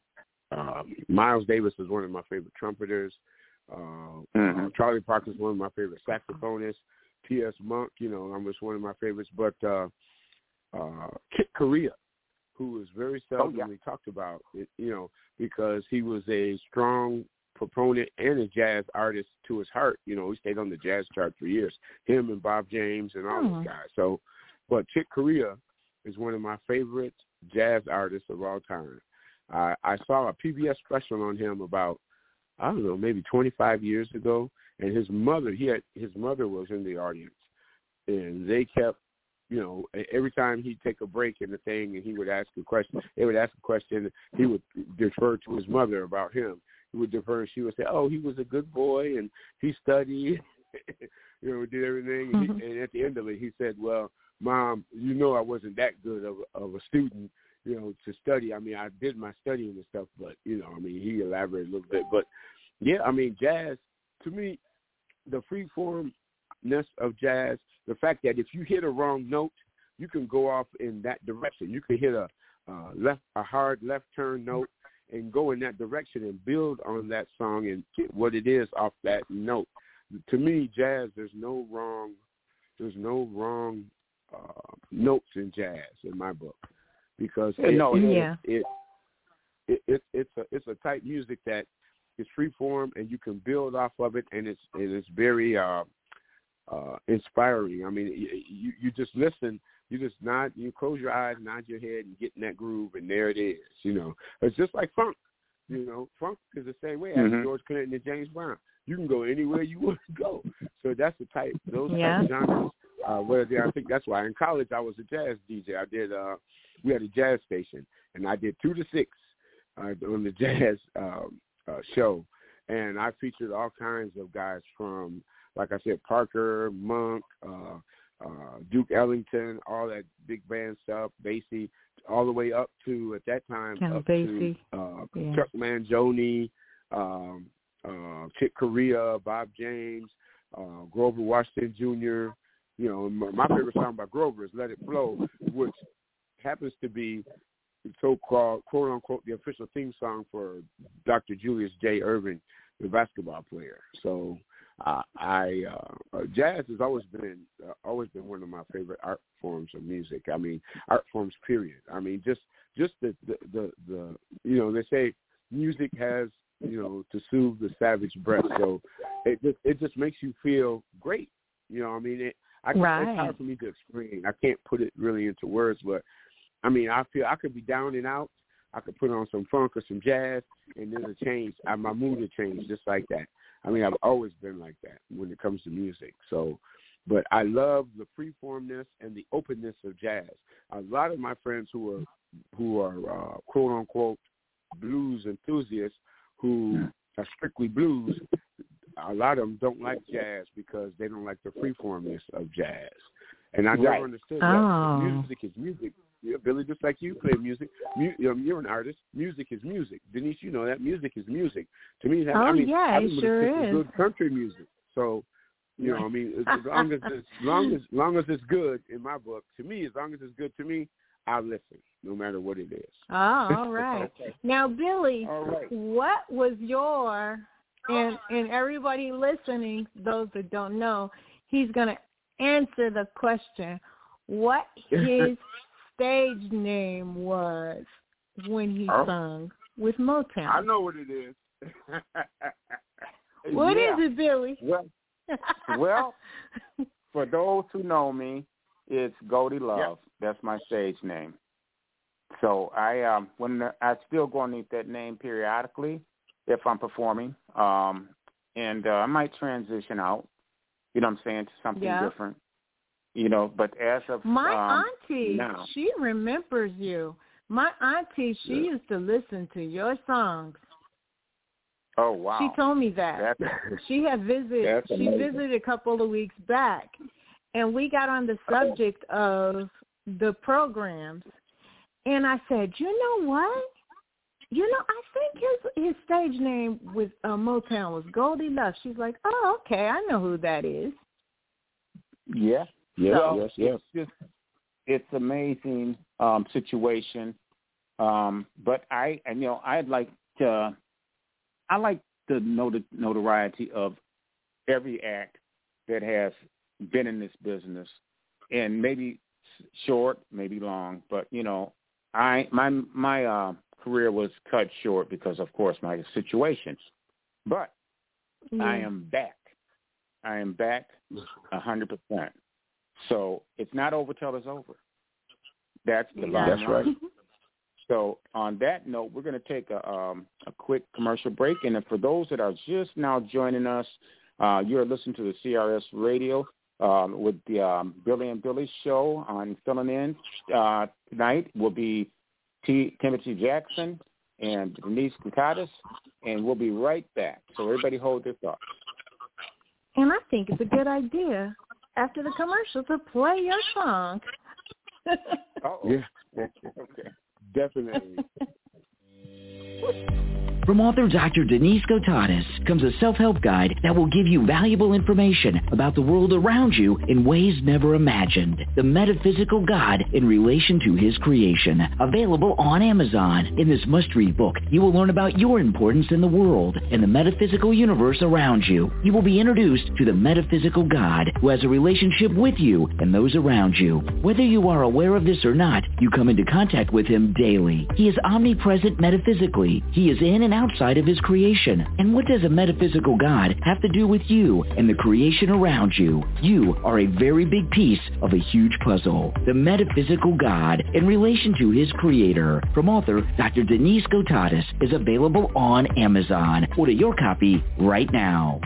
[SPEAKER 3] uh, Miles Davis is one of my favorite trumpeters. Uh, mm-hmm. uh, Charlie Parker is one of my favorite saxophonists. T.S. Monk, you know, I'm just one of my favorites. But uh, uh, Chick Corea, who is very seldomly oh, yeah. talked about, you know, because he was a strong proponent and a jazz artist to his heart. You know, he stayed on the jazz chart for years. Him and Bob James and all
[SPEAKER 2] mm-hmm.
[SPEAKER 3] those guys. So, but Chick Corea is one of my favorite jazz artists of all time. I, I saw a PBS special on him about I don't know maybe 25 years ago, and his mother he had his mother was in the audience, and they kept you know, every time he'd take a break in the thing and he would ask a question, they would ask a question, he would defer to his mother about him would defer and she would say, "Oh, he was a good boy and he studied, [LAUGHS] you know, did everything." And, he, mm-hmm. and at the end of it, he said, "Well, mom, you know, I wasn't that good of of a student." You know, to study. I mean, I did my studying and stuff, but you know, I mean, he elaborated a little bit. But yeah, I mean, jazz to me, the free formness of jazz, the fact that if you hit a wrong note, you can go off in that direction. You can hit a uh, left a hard left turn note and go in that direction and build on that song and get what it is off that note. To me, jazz, there's no wrong, there's no wrong uh, notes in jazz in my book because it,
[SPEAKER 4] no,
[SPEAKER 2] yeah.
[SPEAKER 3] it, it, it, it's a it's a type music that is free form and you can build off of it and it's and it's very uh, uh, inspiring. I mean, you you just listen you just nod, you close your eyes, nod your head, and get in that groove, and there it is. You know, it's just like funk. You know, funk is the same way as mm-hmm. George Clinton and James Brown. You can go anywhere you [LAUGHS] want to go. So that's the type, those
[SPEAKER 2] yeah.
[SPEAKER 3] type of genres. Uh, where they, I think that's why in college I was a jazz DJ. I did. uh We had a jazz station, and I did two to six uh, on the [LAUGHS] jazz um, uh, show, and I featured all kinds of guys from, like I said, Parker, Monk. uh uh, Duke Ellington, all that big band stuff, Basie, all the way up to at that time
[SPEAKER 2] Count
[SPEAKER 3] up
[SPEAKER 2] Basie.
[SPEAKER 3] to uh,
[SPEAKER 2] yeah.
[SPEAKER 3] Chuck Mangione, um, uh, Chick Corea, Bob James, uh, Grover Washington Jr. You know, my, my favorite song by Grover is "Let It Flow," which happens to be the so-called "quote unquote" the official theme song for Dr. Julius J. Erving, the basketball player. So uh, I uh, jazz has always been uh, always been one of my favorite art forms of music. I mean, art forms. Period. I mean, just just the the the, the you know they say music has you know to soothe the savage breast. So it just it just makes you feel great. You know, I mean, it, I
[SPEAKER 2] right.
[SPEAKER 3] it's hard for me to explain. I can't put it really into words, but I mean, I feel I could be down and out, I could put on some funk or some jazz, and then it change. I, my mood would change just like that. I mean, I've always been like that when it comes to music. So, but I love the freeformness and the openness of jazz. A lot of my friends who are who are uh, quote unquote blues enthusiasts who are strictly blues, a lot of them don't like jazz because they don't like the freeformness of jazz. And I
[SPEAKER 4] right.
[SPEAKER 3] never understood
[SPEAKER 2] oh.
[SPEAKER 3] that. Music is music. Yeah, Billy, just like you play music, mu- you're an artist. Music is music. Denise, you know that music is music. To me, that,
[SPEAKER 2] oh
[SPEAKER 3] I mean,
[SPEAKER 2] yeah,
[SPEAKER 3] I
[SPEAKER 2] it sure is.
[SPEAKER 3] Good country music. So, you know, I mean, as long as as long as long as it's good in my book, to me, as long as it's good to me, I'll listen, no matter what it is.
[SPEAKER 2] Oh, all right. [LAUGHS]
[SPEAKER 4] okay.
[SPEAKER 2] Now, Billy,
[SPEAKER 4] right.
[SPEAKER 2] what was your and and everybody listening, those that don't know, he's going to answer the question what [LAUGHS] his stage name was when he
[SPEAKER 3] Oh.
[SPEAKER 2] sung with Motown.
[SPEAKER 3] I know what it is. [LAUGHS]
[SPEAKER 2] What is
[SPEAKER 4] Yeah.
[SPEAKER 2] it, Billy?
[SPEAKER 4] Well, well, [LAUGHS] for those who know me, it's Goldie Love. That's my stage name. So I um when the, I still go underneath that name periodically if I'm performing. Um and uh, I might transition out, you know what I'm saying, to something
[SPEAKER 2] Yeah.
[SPEAKER 4] different. You know, but as of
[SPEAKER 2] My
[SPEAKER 4] um,
[SPEAKER 2] auntie,
[SPEAKER 4] now.
[SPEAKER 2] she remembers you. My auntie, she
[SPEAKER 3] Yeah.
[SPEAKER 2] used to listen to your songs.
[SPEAKER 4] Oh wow.
[SPEAKER 2] She told me that.
[SPEAKER 4] That's
[SPEAKER 2] She had visited. [LAUGHS] She visited a couple of weeks back, and we got on the subject of the programs. And I said, you know what? You know, I think his his stage name with uh, Motown was Goldie Love. She's like, oh, okay, I know who that is.
[SPEAKER 4] Yeah.
[SPEAKER 3] Yes,
[SPEAKER 4] well,
[SPEAKER 3] yes, yes.
[SPEAKER 4] It's just it's amazing um, situation. Um, but I, and, you know, I'd like to, I like the not- notoriety of every act that has been in this business, and maybe short, maybe long, but you know, I my my uh, career was cut short because, of course, my situations. But I am back. I am back a hundred percent. So it's not over till it's over. That's the
[SPEAKER 2] Yeah.
[SPEAKER 3] That's right.
[SPEAKER 4] So on that note, we're going to take a um, a quick commercial break, and for those that are just now joining us, uh, you're listening to the CRS Radio um, with the um, Billy and Billy show on filling in uh, tonight. Will be T- Timothy Jackson and Denise Kutatis, and we'll be right back. So everybody hold their thoughts.
[SPEAKER 2] And I think it's a good idea after the commercial to play your song.
[SPEAKER 4] Uh-oh.
[SPEAKER 3] Yeah, [LAUGHS]
[SPEAKER 4] Okay.
[SPEAKER 3] definitely. [LAUGHS]
[SPEAKER 5] From author Dr. Denise Gotatis comes a self-help guide that will give you valuable information about the world around you in ways never imagined. The Metaphysical God in Relation to His Creation. Available on Amazon. In this must-read book, you will learn about your importance in the world and the metaphysical universe around you. You will be introduced to the metaphysical God who has a relationship with you and those around you. Whether you are aware of this or not, you come into contact with him daily. He is omnipresent metaphysically. He is in and outside of his creation. And what does a metaphysical God have to do with you and the creation around you? You are a very big piece of a huge puzzle. The metaphysical God in relation to his creator. From author Dr. Denise Gotatis is available on Amazon. Order your copy right now.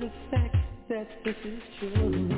[SPEAKER 6] The fact that this is true.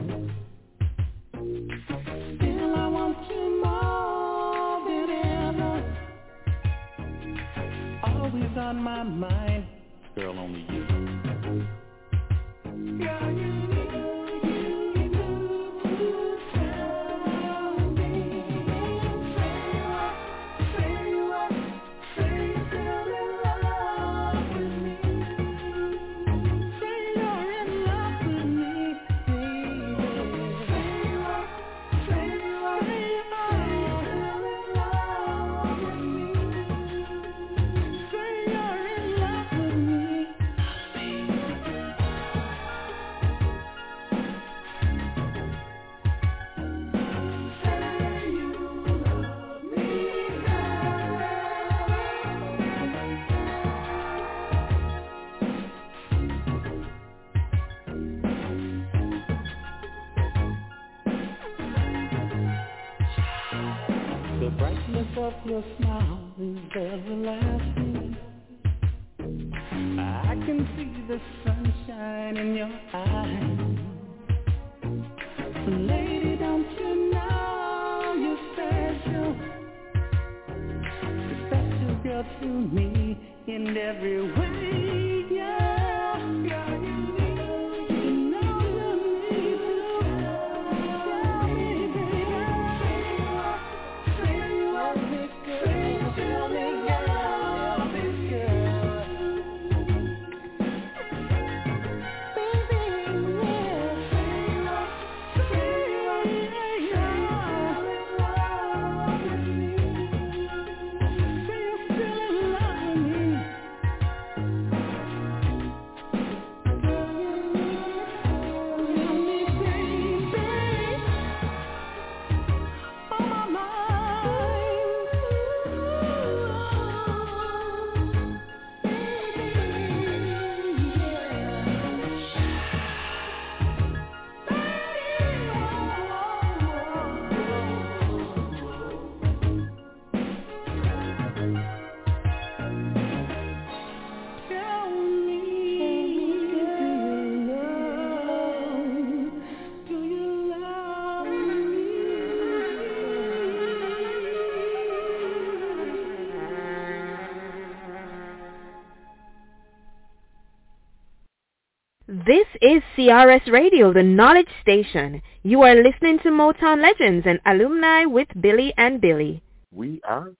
[SPEAKER 1] CRS Radio, the knowledge station. You are listening to Motown Legends and Alumni with Billy and Billy.
[SPEAKER 3] We are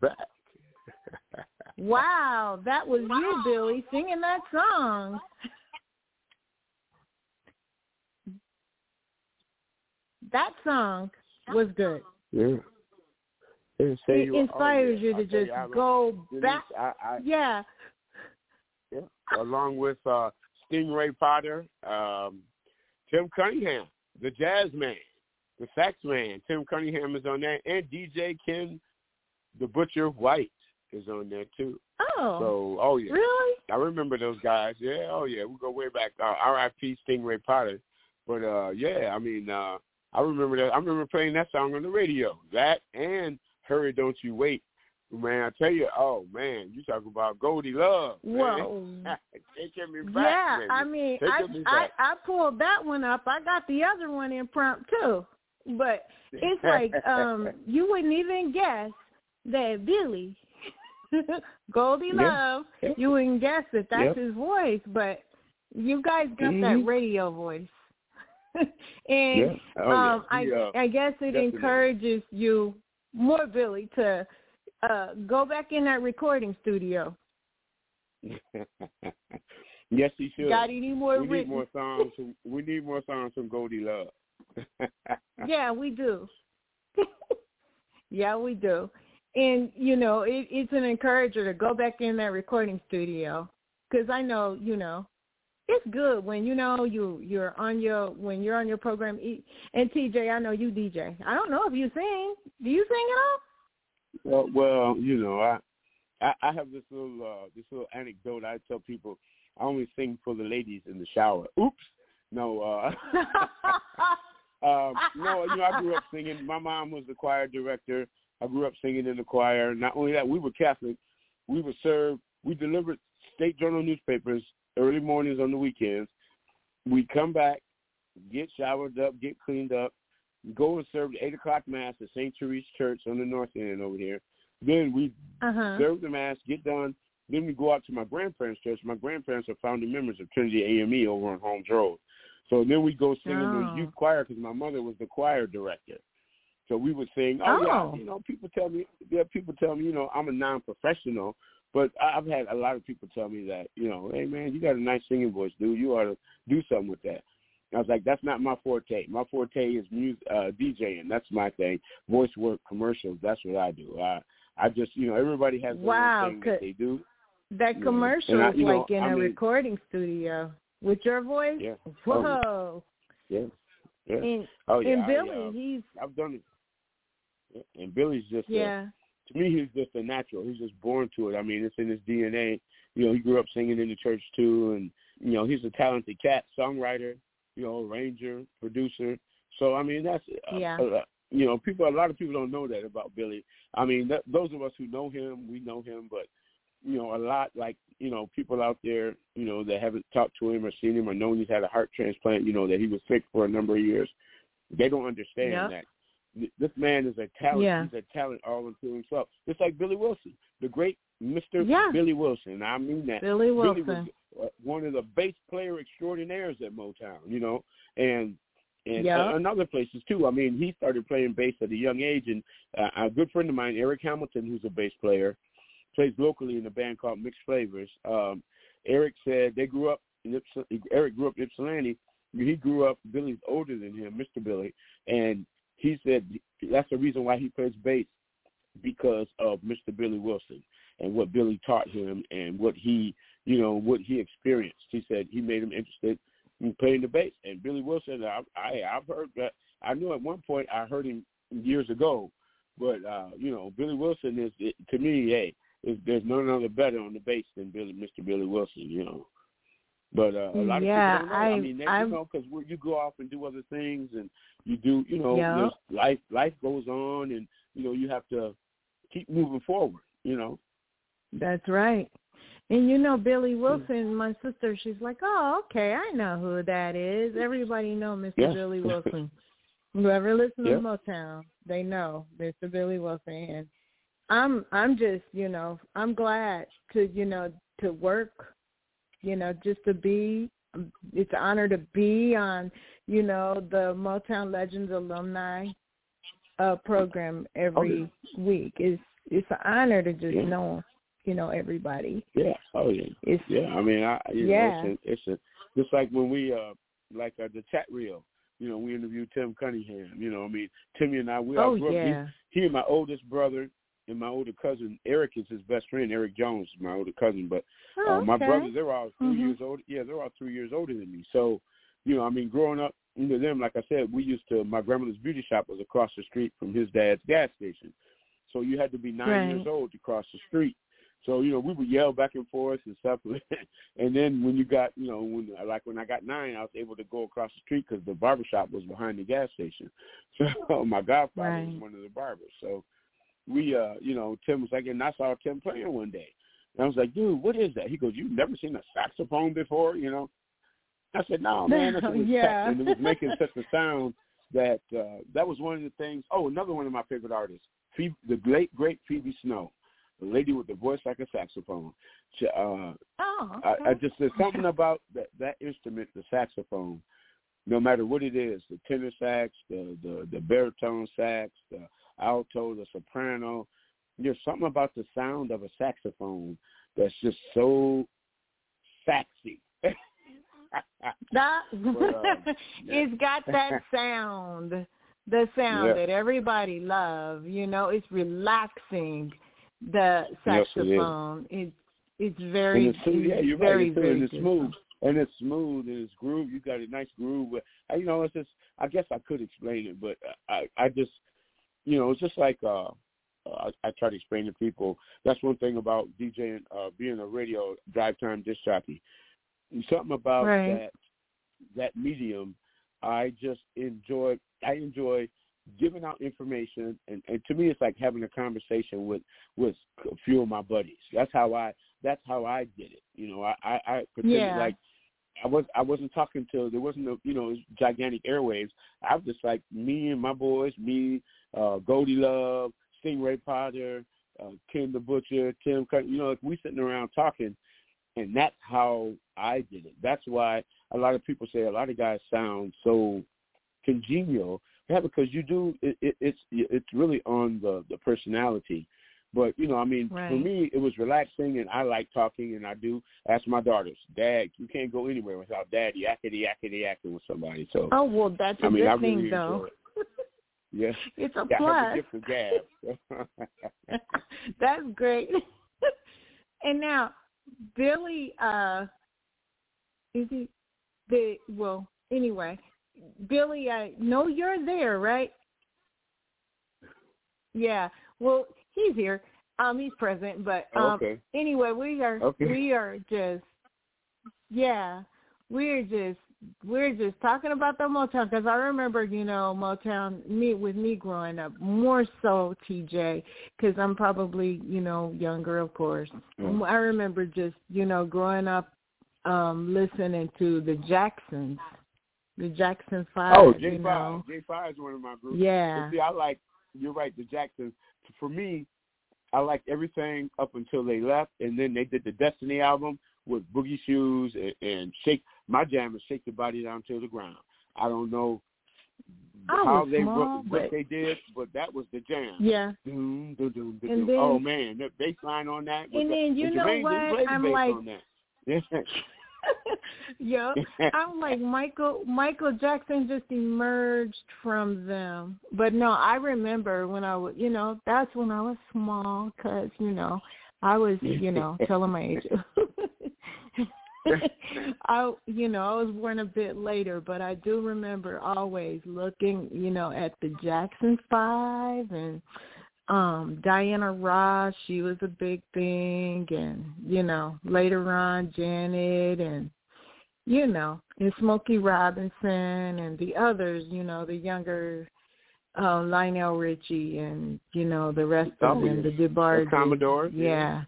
[SPEAKER 3] back. [LAUGHS]
[SPEAKER 2] wow, that was wow. you, Billy, singing that song. That song was good.
[SPEAKER 3] Yeah.
[SPEAKER 2] It,
[SPEAKER 3] it
[SPEAKER 2] inspires
[SPEAKER 3] oh, yeah.
[SPEAKER 2] you to just you, go back.
[SPEAKER 3] I, I,
[SPEAKER 2] yeah.
[SPEAKER 3] Yeah. Along with uh Stingray Potter, um, Tim Cunningham, the jazz man, the sax man. Tim Cunningham is on there, and DJ Ken, the Butcher White, is on there too.
[SPEAKER 2] Oh.
[SPEAKER 3] So, oh yeah.
[SPEAKER 2] Really?
[SPEAKER 3] I remember those guys. Yeah, oh yeah. We go way back. Uh, R.I.P. Stingray Potter. But uh, yeah, I mean, uh, I remember that. I remember playing that song on the radio. That and Hurry, Don't You Wait Man, I tell you, oh man, you talk about Goldie Love.
[SPEAKER 2] Whoa. [LAUGHS]
[SPEAKER 3] Taking me
[SPEAKER 2] back. Yeah,
[SPEAKER 3] baby.
[SPEAKER 2] I mean, I, I I pulled that one up. I got the other one impromptu, but it's like um [LAUGHS] you wouldn't even guess that Billy [LAUGHS] Goldie Love. You wouldn't guess that that's
[SPEAKER 3] yep.
[SPEAKER 2] his voice, but you guys got
[SPEAKER 3] mm-hmm.
[SPEAKER 2] that radio voice. and
[SPEAKER 3] oh,
[SPEAKER 2] um
[SPEAKER 3] yeah.
[SPEAKER 2] I I guess it
[SPEAKER 3] definitely.
[SPEAKER 2] encourages you more Billy to uh, go back in that recording studio. [LAUGHS]
[SPEAKER 3] yes, he should.
[SPEAKER 2] Got any more
[SPEAKER 3] we
[SPEAKER 2] written?
[SPEAKER 3] need more songs. From, we need more songs from Goldie Love. [LAUGHS]
[SPEAKER 2] yeah, we do. [LAUGHS] yeah, we do. And you know, it, it's an encourager to go back in that recording studio because I know, you know, it's good when you know you you're on your when you're on your program. And TJ, I know you DJ. I don't know if you sing. Do you sing at all?
[SPEAKER 3] Well, well, you know, I, I I have this little uh this little anecdote I tell people I only sing for the ladies in the shower. Oops. No, uh [LAUGHS] um no, you know, I grew up singing. My mom was the choir director. I grew up singing in the choir. Not only that, we were Catholic. We would serve we delivered state journal newspapers early mornings on the weekends. we come back, get showered up, get cleaned up, go and serve the eight o'clock mass at St. Therese Church on the north end over here. Then we
[SPEAKER 2] Uh-huh.
[SPEAKER 3] serve the mass, get done. Then we go out to my grandparents' church. My grandparents are founding members of Trinity AME over on Holmes Road. So then we go sing in
[SPEAKER 2] Oh.
[SPEAKER 3] the youth choir because my mother was the choir director. So we would sing. Oh,
[SPEAKER 2] Oh.
[SPEAKER 3] yeah, you know, people tell me, yeah, people tell me, you know, I'm a non-professional, but I've had a lot of people tell me that, you know, hey man, you got a nice singing voice, dude. You ought to do something with that. I was like, that's not my forte. My forte is music, uh, DJing. That's my thing. Voice work, commercials. That's what I do. I, I just, you know, everybody has their
[SPEAKER 2] Wow,
[SPEAKER 3] own thing that they do.
[SPEAKER 2] That
[SPEAKER 3] Yeah.
[SPEAKER 2] commercial
[SPEAKER 3] And I-
[SPEAKER 2] is
[SPEAKER 3] you know,
[SPEAKER 2] like in
[SPEAKER 3] I
[SPEAKER 2] a
[SPEAKER 3] mean-
[SPEAKER 2] recording studio with your voice.
[SPEAKER 3] Yeah.
[SPEAKER 2] Whoa.
[SPEAKER 3] Yeah. Yeah.
[SPEAKER 2] And
[SPEAKER 3] Oh yeah.
[SPEAKER 2] and
[SPEAKER 3] I, uh,
[SPEAKER 2] he's.
[SPEAKER 3] I've done it. And Billy's just a-
[SPEAKER 2] yeah.
[SPEAKER 3] to me, he's just a natural. He's just born to it. I mean, it's in his DNA. You know, he grew up singing in the church too, and you know, he's a talented cat, songwriter, you know, arranger, producer. So I mean, that's uh,
[SPEAKER 2] Yeah.
[SPEAKER 3] uh, you know, people. A lot of people don't know that about Billy. I mean, that, those of us who know him, we know him, but you know, a lot like you know, people out there, you know, that haven't talked to him or seen him or known he's had a heart transplant. You know, that he was sick for a number of years. They don't understand
[SPEAKER 2] Yep.
[SPEAKER 3] that this man is a talent.
[SPEAKER 2] Yeah.
[SPEAKER 3] He's a talent all into himself. Just like Billy Wilson, the great Mr.
[SPEAKER 2] Yeah.
[SPEAKER 3] Billy Wilson. I mean that.
[SPEAKER 2] Billy
[SPEAKER 3] Billy
[SPEAKER 2] Wilson.
[SPEAKER 3] was uh, one of the bass player extraordinaires at Motown. You know, and and
[SPEAKER 2] Yeah.
[SPEAKER 3] uh, and other places too. I mean, he started playing bass at a young age, and uh, a good friend of mine, Eric Hamilton, who's a bass player, plays locally in a band called Mixed Flavors. Um, Eric said they grew up. In Yps- Eric grew up in Ypsilanti. He grew up. Billy's older than him, Mr. Billy, and he said that's the reason why he plays bass because of Mr. Billy Wilson and what Billy taught him and what he, you know, what he experienced. He said he made him interested in playing the bass. And Billy Wilson, I, I I've heard that. I knew at one point I heard him years ago, but uh, you know, Billy Wilson is it, to me, hey, is, there's none other better on the bass than Billy, Mr. Billy Wilson. You know. But uh, a lot
[SPEAKER 2] Yeah,
[SPEAKER 3] of people don't know. I,
[SPEAKER 2] I-
[SPEAKER 3] mean, they, you know, because you go off and do other things, and you do, you know,
[SPEAKER 2] Yeah.
[SPEAKER 3] life life goes on, and you know, you have to keep moving forward. You know.
[SPEAKER 2] That's right. And you know Billy Wilson, my sister, she's like, "Oh, okay, I know who that is. Everybody know Mr.
[SPEAKER 3] Yeah.
[SPEAKER 2] Billy Wilson. Whoever listens
[SPEAKER 3] Yeah.
[SPEAKER 2] to Motown, they know Mr. Billy Wilson." And I'm, I'm just, you know, I'm glad to, you know, to work, you know, just to be. It's an honor to be on, you know, the Motown Legends alumni uh program every week. It's it's an honor to just
[SPEAKER 3] Yeah.
[SPEAKER 2] know, you know, everybody.
[SPEAKER 3] Yeah. Oh yeah.
[SPEAKER 2] It's
[SPEAKER 3] Yeah. I mean, I you
[SPEAKER 2] Yeah.
[SPEAKER 3] know, it's a, it's a just like when we uh like uh, the chat reel. You know, we interviewed Tim Cunningham. You know, I mean, Timmy and I we all
[SPEAKER 2] oh
[SPEAKER 3] grew up.
[SPEAKER 2] yeah,
[SPEAKER 3] He, he and my oldest brother and my older cousin Eric is his best friend. Eric Jones is my older cousin, but
[SPEAKER 2] oh,
[SPEAKER 3] uh, my brothers they're all 3
[SPEAKER 2] Mhm.
[SPEAKER 3] years old. Yeah, they're all three years older than me. So, you know, I mean, growing up into them, like I said, we used to. My grandmother's beauty shop was across the street from his dad's gas station, so you had to be nine
[SPEAKER 2] Right.
[SPEAKER 3] years old to cross the street. So you know, we would yell back and forth and stuff. [LAUGHS] and then when you got, you know, when like when I got nine, I was able to go across the street because the barber shop was behind the gas station. [LAUGHS] So my godfather was one of the barbers. So we, uh, you know, Tim was like, and I saw Tim playing one day. And I was like, dude, what is that? He goes, you've never seen a saxophone before, you know? I said, no, [LAUGHS] man. It was
[SPEAKER 2] Yeah.
[SPEAKER 3] and it was making such a sound that uh, that was one of the things. Oh, another one of my favorite artists, Phoebe, the late great Phoebe Snow, the lady with the voice like a saxophone. She, uh,
[SPEAKER 2] Oh,
[SPEAKER 3] I, I just there's something about that that instrument, the saxophone. No matter what it is, the tenor sax, the the the baritone sax, the alto, the soprano. There's something about the sound of a saxophone that's just so sexy. [LAUGHS]
[SPEAKER 2] that,
[SPEAKER 3] uh, [LAUGHS]
[SPEAKER 2] it's got that sound, the sound
[SPEAKER 3] Yeah.
[SPEAKER 2] that everybody love. You know, it's relaxing. The
[SPEAKER 3] Yes, it is.
[SPEAKER 2] saxophone, it's it's very,
[SPEAKER 3] and it's, smooth. yeah, you're
[SPEAKER 2] very,
[SPEAKER 3] right. It's,
[SPEAKER 2] very
[SPEAKER 3] and it's smooth. And it's smooth and it's groove. You got a nice groove. But uh, you know, it's just. I guess I could explain it, but I, I just, you know, it's just like uh, uh, I, I try to explain to people. That's one thing about DJing, uh, being a radio drive time disc jockey. Something about
[SPEAKER 2] Right.
[SPEAKER 3] that that medium. I just enjoy. I enjoy giving out information, and, and to me, it's like having a conversation with with a few of my buddies. That's how I. That's how I did it. You know, I I, I pretend
[SPEAKER 2] Yeah.
[SPEAKER 3] like I was I wasn't talking to there wasn't a you know gigantic airwaves. I was just like me and my boys, me, uh, Goldie Love, Stingray Potter, uh, Ken the Butcher, Tim. You know, like we sitting around talking, and that's how I did it. That's why a lot of people say a lot of guys sound so congenial. Yeah, because you do. It, it, it's it's really on the the personality. But you know, I mean,
[SPEAKER 2] Right.
[SPEAKER 3] for me, it was relaxing, and I like talking, and I do ask my daughters, Dad, you can't go anywhere without Dad yakety yakety yakking with somebody. So
[SPEAKER 2] Oh well, that's a
[SPEAKER 3] I mean,
[SPEAKER 2] good
[SPEAKER 3] I
[SPEAKER 2] thing
[SPEAKER 3] really
[SPEAKER 2] though.
[SPEAKER 3] enjoy it. [LAUGHS] Yeah,
[SPEAKER 2] It's a
[SPEAKER 3] yeah, I have the
[SPEAKER 2] plus.
[SPEAKER 3] gift. [LAUGHS]
[SPEAKER 2] That's great. [LAUGHS] and now, Billy, uh, is he the well? Anyway, Billy, I know you're there, right? Yeah. Well, he's here. Um, he's present, but um,
[SPEAKER 3] okay.
[SPEAKER 2] anyway, we are
[SPEAKER 3] Okay.
[SPEAKER 2] we are just yeah, we're just we're just talking about the Motown because I remember you know Motown me with me growing up more so TJ because I'm probably you know younger of course.
[SPEAKER 3] Mm.
[SPEAKER 2] I remember just you know growing up um listening to the Jacksons, the Jackson Five.
[SPEAKER 3] Oh, J. Five. J Five is one of my groups.
[SPEAKER 2] Yeah.
[SPEAKER 3] But see, I like. You're right. The Jacksons. For me, I liked everything up until they left, and then they did the Destiny album with Boogie Shoes and, and Shake. My jam is Shake Your Body Down to the Ground. I don't know
[SPEAKER 2] I
[SPEAKER 3] how they
[SPEAKER 2] small,
[SPEAKER 3] what, what they did, but that was the jam.
[SPEAKER 2] Yeah.
[SPEAKER 3] Doom, doom, doom, doom, doom.
[SPEAKER 2] then-
[SPEAKER 3] oh man, the bass line on that. was
[SPEAKER 2] And
[SPEAKER 3] the-
[SPEAKER 2] then you know what?
[SPEAKER 3] didn't play the
[SPEAKER 2] I'm like- [LAUGHS] [LAUGHS] yep. [LAUGHS] I'm like Michael Michael Jackson just emerged from them. But no, I remember when I was, you know, that's when I was small cuz, you know, I was, you know, [LAUGHS] telling my age. I, you know, I was born a bit later, but I do remember always looking, you know, at the Jackson 5 and um Diana Ross, she was a big thing and, you know, later on Janet and you know, and Smokey Robinson and the others, you know, the younger uh, Lionel Richie and, you know, the rest of them, the DeBarges.
[SPEAKER 3] The Commodores, yeah.
[SPEAKER 2] Yeah.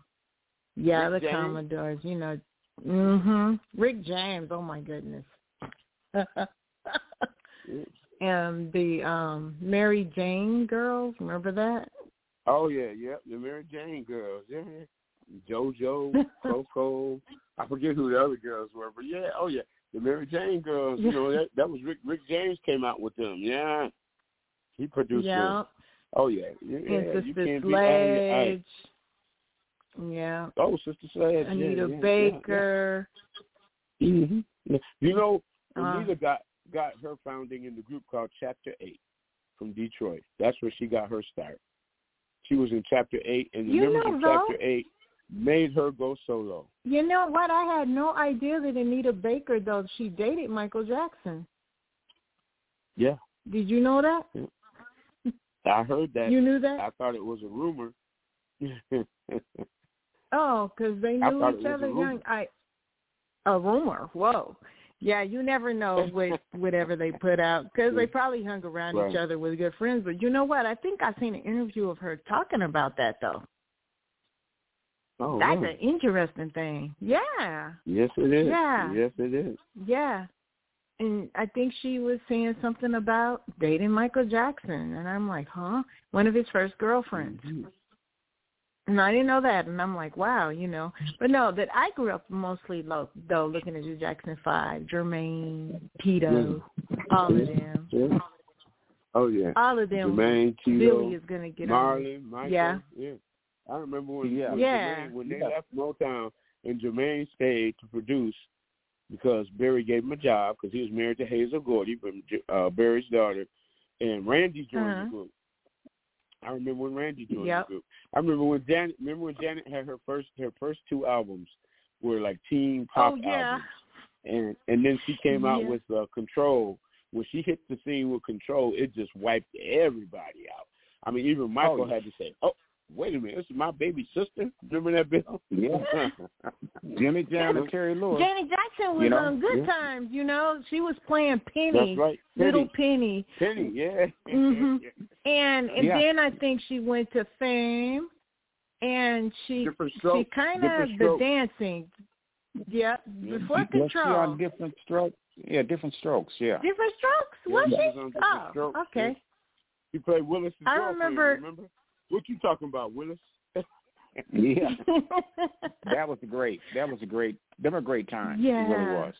[SPEAKER 2] Yeah, the
[SPEAKER 3] James.
[SPEAKER 2] Commodores, you know. Mhm. Rick James, oh my goodness. [LAUGHS] and the um Mary Jane girls, remember that?
[SPEAKER 3] Oh yeah, yep, the Mary Jane girls, yeah. JoJo, [LAUGHS] Coco, I forget who the other girls were, but yeah, oh yeah, the Mary Jane girls. You know that that was Rick. Rick James came out with them. Yeah, he produced
[SPEAKER 2] yeah.
[SPEAKER 3] them. Oh yeah, yeah.
[SPEAKER 2] and
[SPEAKER 3] you
[SPEAKER 2] Sister
[SPEAKER 3] yeah,
[SPEAKER 2] Sledge. Yeah.
[SPEAKER 3] Oh, Sister Sledge.
[SPEAKER 2] Anita
[SPEAKER 3] yeah, yeah,
[SPEAKER 2] Baker.
[SPEAKER 3] Yeah, hmm You know,
[SPEAKER 2] Uh.
[SPEAKER 3] Anita got got her founding in the group called Chapter Eight from Detroit. That's where she got her start. She was in Chapter Eight, and the
[SPEAKER 2] You
[SPEAKER 3] members
[SPEAKER 2] know,
[SPEAKER 3] of
[SPEAKER 2] though-
[SPEAKER 3] Chapter Eight made her go solo.
[SPEAKER 2] You know what? I had no idea that Anita Baker though she dated Michael Jackson.
[SPEAKER 3] Yeah,
[SPEAKER 2] Did you know that?
[SPEAKER 3] I heard that.
[SPEAKER 2] You knew that?
[SPEAKER 3] I thought it was a rumor.
[SPEAKER 2] Oh, because they [LAUGHS] knew each other. Young, I a rumor. Whoa. Yeah, you never know [LAUGHS] with whatever they put out because they probably hung around
[SPEAKER 3] Right.
[SPEAKER 2] each other with good friends. But you know what? I think I seen an interview of her talking about that though.
[SPEAKER 3] oh,
[SPEAKER 2] That's
[SPEAKER 3] really?
[SPEAKER 2] an interesting thing. Yeah,
[SPEAKER 3] yes, it is.
[SPEAKER 2] Yeah.
[SPEAKER 3] Yes, it is.
[SPEAKER 2] yeah. And I think she was saying something about dating Michael Jackson, and I'm like, huh? One of his first girlfriends.
[SPEAKER 3] Mhm.
[SPEAKER 2] And I didn't know that, and I'm like, wow, you know. But no, that I grew up mostly lo- though looking at the Jackson Five, Jermaine, Tito, all of them,
[SPEAKER 3] Yeah. Oh yeah.
[SPEAKER 2] all of them.
[SPEAKER 3] Jermaine, Tito,
[SPEAKER 2] Billy is gonna get on. me.
[SPEAKER 3] Marlon, Michael.
[SPEAKER 2] Yeah.
[SPEAKER 3] yeah. I remember when,
[SPEAKER 4] Yeah.
[SPEAKER 3] when
[SPEAKER 2] Yeah.
[SPEAKER 3] Jermaine, when they
[SPEAKER 4] Yeah.
[SPEAKER 3] left Motown and Jermaine stayed to produce because Berry gave him a job because he was married to Hazel Gordy, from uh, Berry's daughter, and Randy joined
[SPEAKER 2] Uh-huh.
[SPEAKER 3] the group. I remember when Randy joined
[SPEAKER 2] Yep.
[SPEAKER 3] the group. I remember when Janet. Remember when Janet had her first her first two albums were like teen pop
[SPEAKER 2] Oh, yeah.
[SPEAKER 3] albums, and and then she came out
[SPEAKER 2] Yeah.
[SPEAKER 3] with uh, Control. When she hit the scene with Control, it just wiped everybody out. I mean, even Michael
[SPEAKER 4] Oh, yeah.
[SPEAKER 3] had to say, "Oh, wait a minute, this is my baby sister." [LAUGHS] Remember that bill?
[SPEAKER 4] Yeah. Jimmy Jam and Terry Lewis.
[SPEAKER 2] Janet Jackson was
[SPEAKER 4] You know,
[SPEAKER 2] on Good
[SPEAKER 3] yeah.
[SPEAKER 2] Times. You know, she was playing Penny,
[SPEAKER 3] That's right,
[SPEAKER 2] little
[SPEAKER 3] Penny.
[SPEAKER 2] Penny.
[SPEAKER 3] Penny, yeah. [LAUGHS]
[SPEAKER 2] Mhm. And and
[SPEAKER 4] Yeah.
[SPEAKER 2] then I think she went to Fame, and she she kind of the dancing. Yeah, before
[SPEAKER 4] Was she on different strokes? Yeah, different strokes. Yeah.
[SPEAKER 2] Different strokes, was
[SPEAKER 3] he
[SPEAKER 2] she?
[SPEAKER 3] was
[SPEAKER 2] Oh,
[SPEAKER 3] Strokes,
[SPEAKER 2] okay.
[SPEAKER 3] He played Willis'
[SPEAKER 2] I remember-
[SPEAKER 3] Remember? What you talking about, Willis? [LAUGHS]
[SPEAKER 4] Yeah. [LAUGHS] that was a great. That was a great. Them a great times. It really was.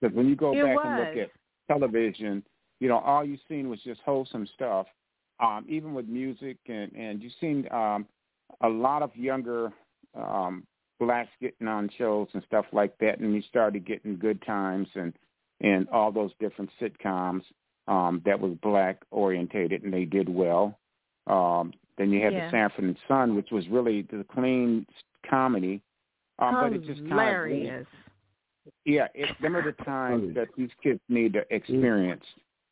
[SPEAKER 4] Because when you go
[SPEAKER 2] It
[SPEAKER 4] back and look at television, you know, all you seen was just wholesome stuff. Um, even with music, and and you seen um, a lot of younger um, blacks getting on shows and stuff like that, and you started getting Good Times and and all those different sitcoms um, that was black orientated, and they did well. Um, then you had
[SPEAKER 2] Yeah.
[SPEAKER 4] the Sanford and Son, which was really the clean comedy, um, but it just kind of
[SPEAKER 2] Hilarious.
[SPEAKER 4] yeah, it, them are the times that these kids need to experience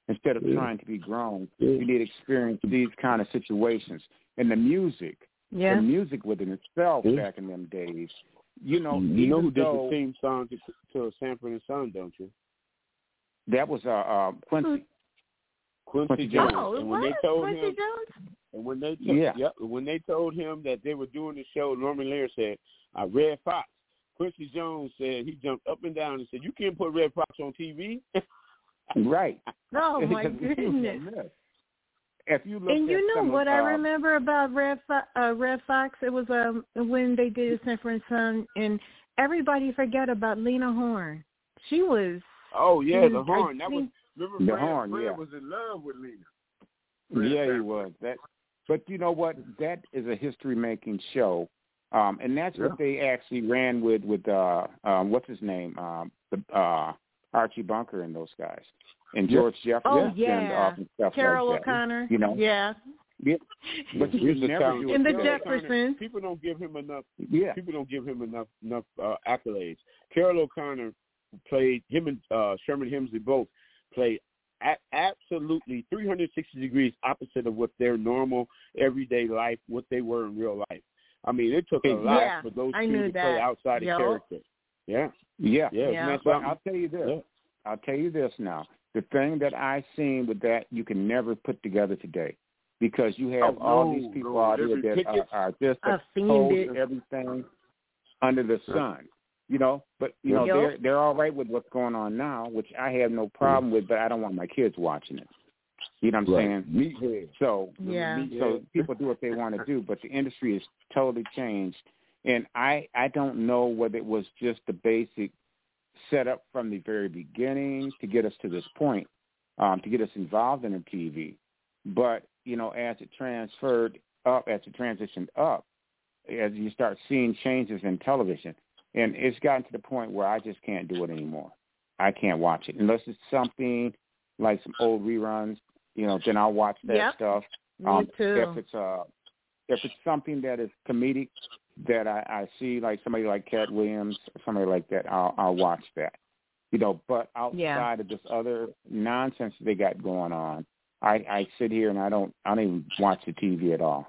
[SPEAKER 4] instead of
[SPEAKER 3] Yeah.
[SPEAKER 4] trying to be grown. You need to experience these kind of situations. And the music,
[SPEAKER 2] Yeah.
[SPEAKER 4] the music within itself
[SPEAKER 3] Yeah.
[SPEAKER 4] back in them days, you know,
[SPEAKER 3] you know
[SPEAKER 4] even
[SPEAKER 3] who did the theme song to, to Sanford and Son, don't you?
[SPEAKER 4] that was uh, uh Quincy.
[SPEAKER 3] Quincy
[SPEAKER 4] Quincy
[SPEAKER 3] Jones.
[SPEAKER 4] Jones.
[SPEAKER 2] Oh, it
[SPEAKER 3] and when
[SPEAKER 2] was
[SPEAKER 3] they told
[SPEAKER 2] Quincy
[SPEAKER 3] him,
[SPEAKER 2] Jones?
[SPEAKER 3] and when they to,
[SPEAKER 4] Yeah.
[SPEAKER 3] yep, when they told him that they were doing the show, Norman Lear said, "I Redd Foxx." Quincy Jones said he jumped up and down and said, "You can't put Redd Foxx on TV." [LAUGHS]
[SPEAKER 4] Right. [LAUGHS] [LAUGHS]
[SPEAKER 2] Oh my
[SPEAKER 4] Because he was a
[SPEAKER 2] goodness.
[SPEAKER 4] If you look
[SPEAKER 2] And you know
[SPEAKER 4] some
[SPEAKER 2] what
[SPEAKER 4] of,
[SPEAKER 2] I remember about Red Fo- uh, Redd Foxx? It was um when they did Sanford and Son, and everybody forgot about Lena Horne. She was.
[SPEAKER 3] oh yeah, the
[SPEAKER 2] was- I
[SPEAKER 3] horn. That was remember
[SPEAKER 4] The
[SPEAKER 3] Fred,
[SPEAKER 4] horn,
[SPEAKER 3] Fred
[SPEAKER 4] yeah.
[SPEAKER 3] was in love with Lena. Fred
[SPEAKER 4] Yeah, he was. That, but you know what? That is a history-making show, um, and that's
[SPEAKER 3] Yeah.
[SPEAKER 4] what they actually ran with with uh, um, what's his name, um, the uh, Archie Bunker and those guys, and
[SPEAKER 3] Yeah.
[SPEAKER 4] George Jefferson
[SPEAKER 2] Oh,
[SPEAKER 4] and, uh, and stuff
[SPEAKER 2] Carol
[SPEAKER 4] like that.
[SPEAKER 2] O'Connor.
[SPEAKER 4] You know,
[SPEAKER 2] Yeah.
[SPEAKER 4] yeah. But you
[SPEAKER 3] Here's the
[SPEAKER 4] never
[SPEAKER 3] talent.
[SPEAKER 4] do it
[SPEAKER 2] the
[SPEAKER 4] today.
[SPEAKER 3] Carroll O'Connor,
[SPEAKER 2] Jeffersons.
[SPEAKER 3] People don't give him enough.
[SPEAKER 4] Yeah,
[SPEAKER 3] People don't give him enough enough uh, accolades. Carroll O'Connor played him and uh, Sherman Hemsley both played a- absolutely 360 degrees opposite of what their normal everyday life, what they were in real life. I mean, it took a lot
[SPEAKER 2] Yeah,
[SPEAKER 3] for those
[SPEAKER 2] I
[SPEAKER 3] two
[SPEAKER 2] knew
[SPEAKER 3] to play
[SPEAKER 2] that.
[SPEAKER 3] outside of character. Yeah,
[SPEAKER 4] yeah.
[SPEAKER 3] yeah.
[SPEAKER 2] Yeah.
[SPEAKER 3] Isn't
[SPEAKER 4] But? I'll tell you this.
[SPEAKER 3] Yeah.
[SPEAKER 4] I'll tell you this now. The thing that I seen with that, you can never put together today, because you have
[SPEAKER 3] Oh,
[SPEAKER 4] all
[SPEAKER 3] no,
[SPEAKER 4] these people
[SPEAKER 3] no,
[SPEAKER 4] out here that are, are just
[SPEAKER 2] I've seen
[SPEAKER 4] opposed to everything under the sun. You know, but you know
[SPEAKER 2] Yup.
[SPEAKER 4] they're they're all right with what's going on now, which I have no problem with. But I don't want my kids watching it. You know what I'm saying?
[SPEAKER 3] Meathead.
[SPEAKER 4] So
[SPEAKER 2] Yeah.
[SPEAKER 4] so people do what they want to do, but the industry has totally changed. And I I don't know whether it was just the basic setup from the very beginning to get us to this point, um, to get us involved in the TV. But you know, as it transferred up, as it transitioned up, as you start seeing changes in television, and it's gotten to the point where I just can't do it anymore. I can't watch it unless it's something like some old reruns. You know, then I'll watch that
[SPEAKER 2] Yep.
[SPEAKER 4] stuff.
[SPEAKER 2] Me
[SPEAKER 4] Um,
[SPEAKER 2] too.
[SPEAKER 4] If it's uh, if it's something that is comedic that I, I see, like somebody like Katt Williams or somebody like that, I'll I'll watch that. You know, but outside
[SPEAKER 2] Yeah.
[SPEAKER 4] of this other nonsense they got going on, I I sit here and I don't I don't even watch the TV at all.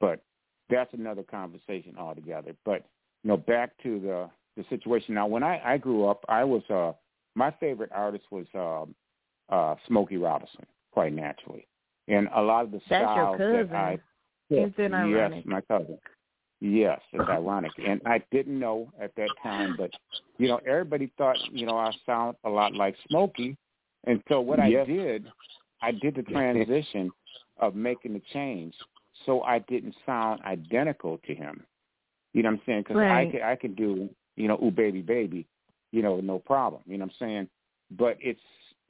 [SPEAKER 4] But that's another conversation altogether. But you know, back to the the situation. Now, when I I grew up, I was uh my favorite artist was um uh Smokey Robinson, quite naturally, and a lot of the
[SPEAKER 2] That's
[SPEAKER 4] styles that. I
[SPEAKER 2] it ironic?
[SPEAKER 4] Yes, my cousin. Yes, it's ironic, and I didn't know at that time, but you know, everybody thought you know I sound a lot like Smokey, and so what
[SPEAKER 3] Yes.
[SPEAKER 4] I did, I did the [LAUGHS] transition of making the change, so I didn't sound identical to him. You know what I'm saying? Because I
[SPEAKER 2] Right.
[SPEAKER 4] could I could do you know, ooh baby baby, you know, no problem. You know what I'm saying? But it's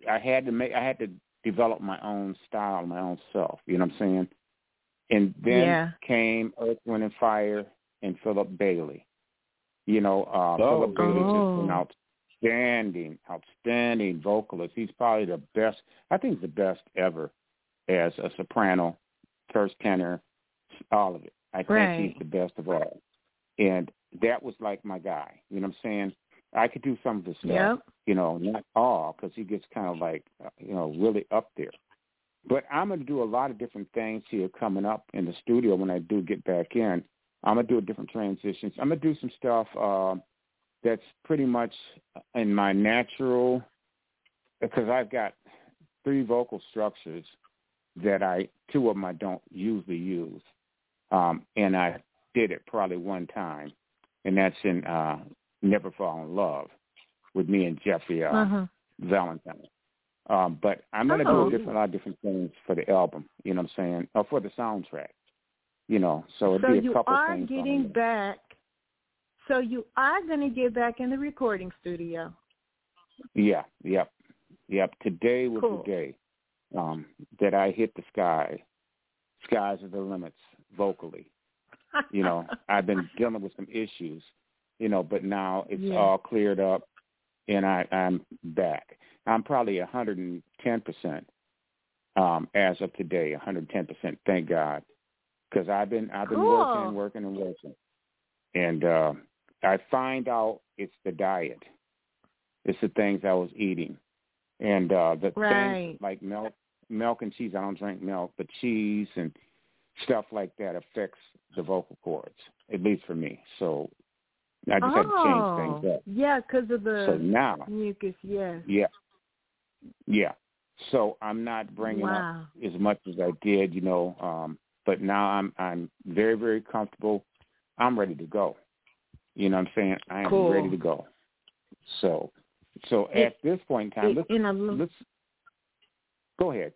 [SPEAKER 4] I had to make I had to develop my own style, my own self. You know what I'm saying? And then
[SPEAKER 2] Yeah.
[SPEAKER 4] came Earth, Wind and Fire and Philip Bailey. You know, uh
[SPEAKER 3] Oh,
[SPEAKER 4] Philip Bailey
[SPEAKER 2] Oh.
[SPEAKER 4] is an outstanding, outstanding vocalist. He's probably the best I think he's the best ever as a soprano, first tenor, all of it. I think he's the best of all. And that was like my guy. You know what I'm saying? I could do some of his stuff
[SPEAKER 2] Yep.
[SPEAKER 4] you know, not all, because he gets kind of like, uh, you know, really up there. But I'm going to do a lot of different things here coming up in the studio when I do get back in. I'm going to do a different transitions. I'm going to do some stuff uh, that's pretty much in my natural, because I've got three vocal structures that I, two of them I don't usually use. Um, and I did it probably one time, and that's in uh, Never Fall in Love with me and Jeffrey uh, uh-huh. Valentine. Um, but I'm going to
[SPEAKER 2] oh.
[SPEAKER 4] do a, different, a lot of different things for the album. You know what I'm saying? Or for the soundtrack. You know, so it'd
[SPEAKER 2] so
[SPEAKER 4] be a couple things.
[SPEAKER 2] So you are getting back. So you are going to get back in the recording studio.
[SPEAKER 4] Yeah. Yep. Yep. Today was
[SPEAKER 2] cool.
[SPEAKER 4] the day um, that I hit the sky. Skies are the limits vocally. you know, [LAUGHS] I've been dealing with some issues, you know, but now it's
[SPEAKER 2] yeah.
[SPEAKER 4] all cleared up and I, I'm back. I'm probably 110% um, as of today, 110%. Thank God, because I've been I've been
[SPEAKER 2] cool.
[SPEAKER 4] working and working and working, and uh, I find out it's the diet, it's the things I was eating, and uh, the
[SPEAKER 2] right.
[SPEAKER 4] things like milk, milk and cheese. I don't drink milk, but cheese and stuff like that affects the vocal cords, at least for me. So I just
[SPEAKER 2] oh,
[SPEAKER 4] had to change things up.
[SPEAKER 2] Yeah, because of the
[SPEAKER 4] so now,
[SPEAKER 2] mucus. Yes.
[SPEAKER 4] Yeah. Yeah. So I'm not bringing
[SPEAKER 2] wow.
[SPEAKER 4] up as much as I did, you know. Um, but now I'm I'm very very comfortable. I'm ready to go. You know what I'm saying? I am
[SPEAKER 2] cool.
[SPEAKER 4] ready to go. So, so
[SPEAKER 2] it,
[SPEAKER 4] at this point in time,
[SPEAKER 2] it,
[SPEAKER 4] let's,
[SPEAKER 2] in a,
[SPEAKER 4] let's go ahead.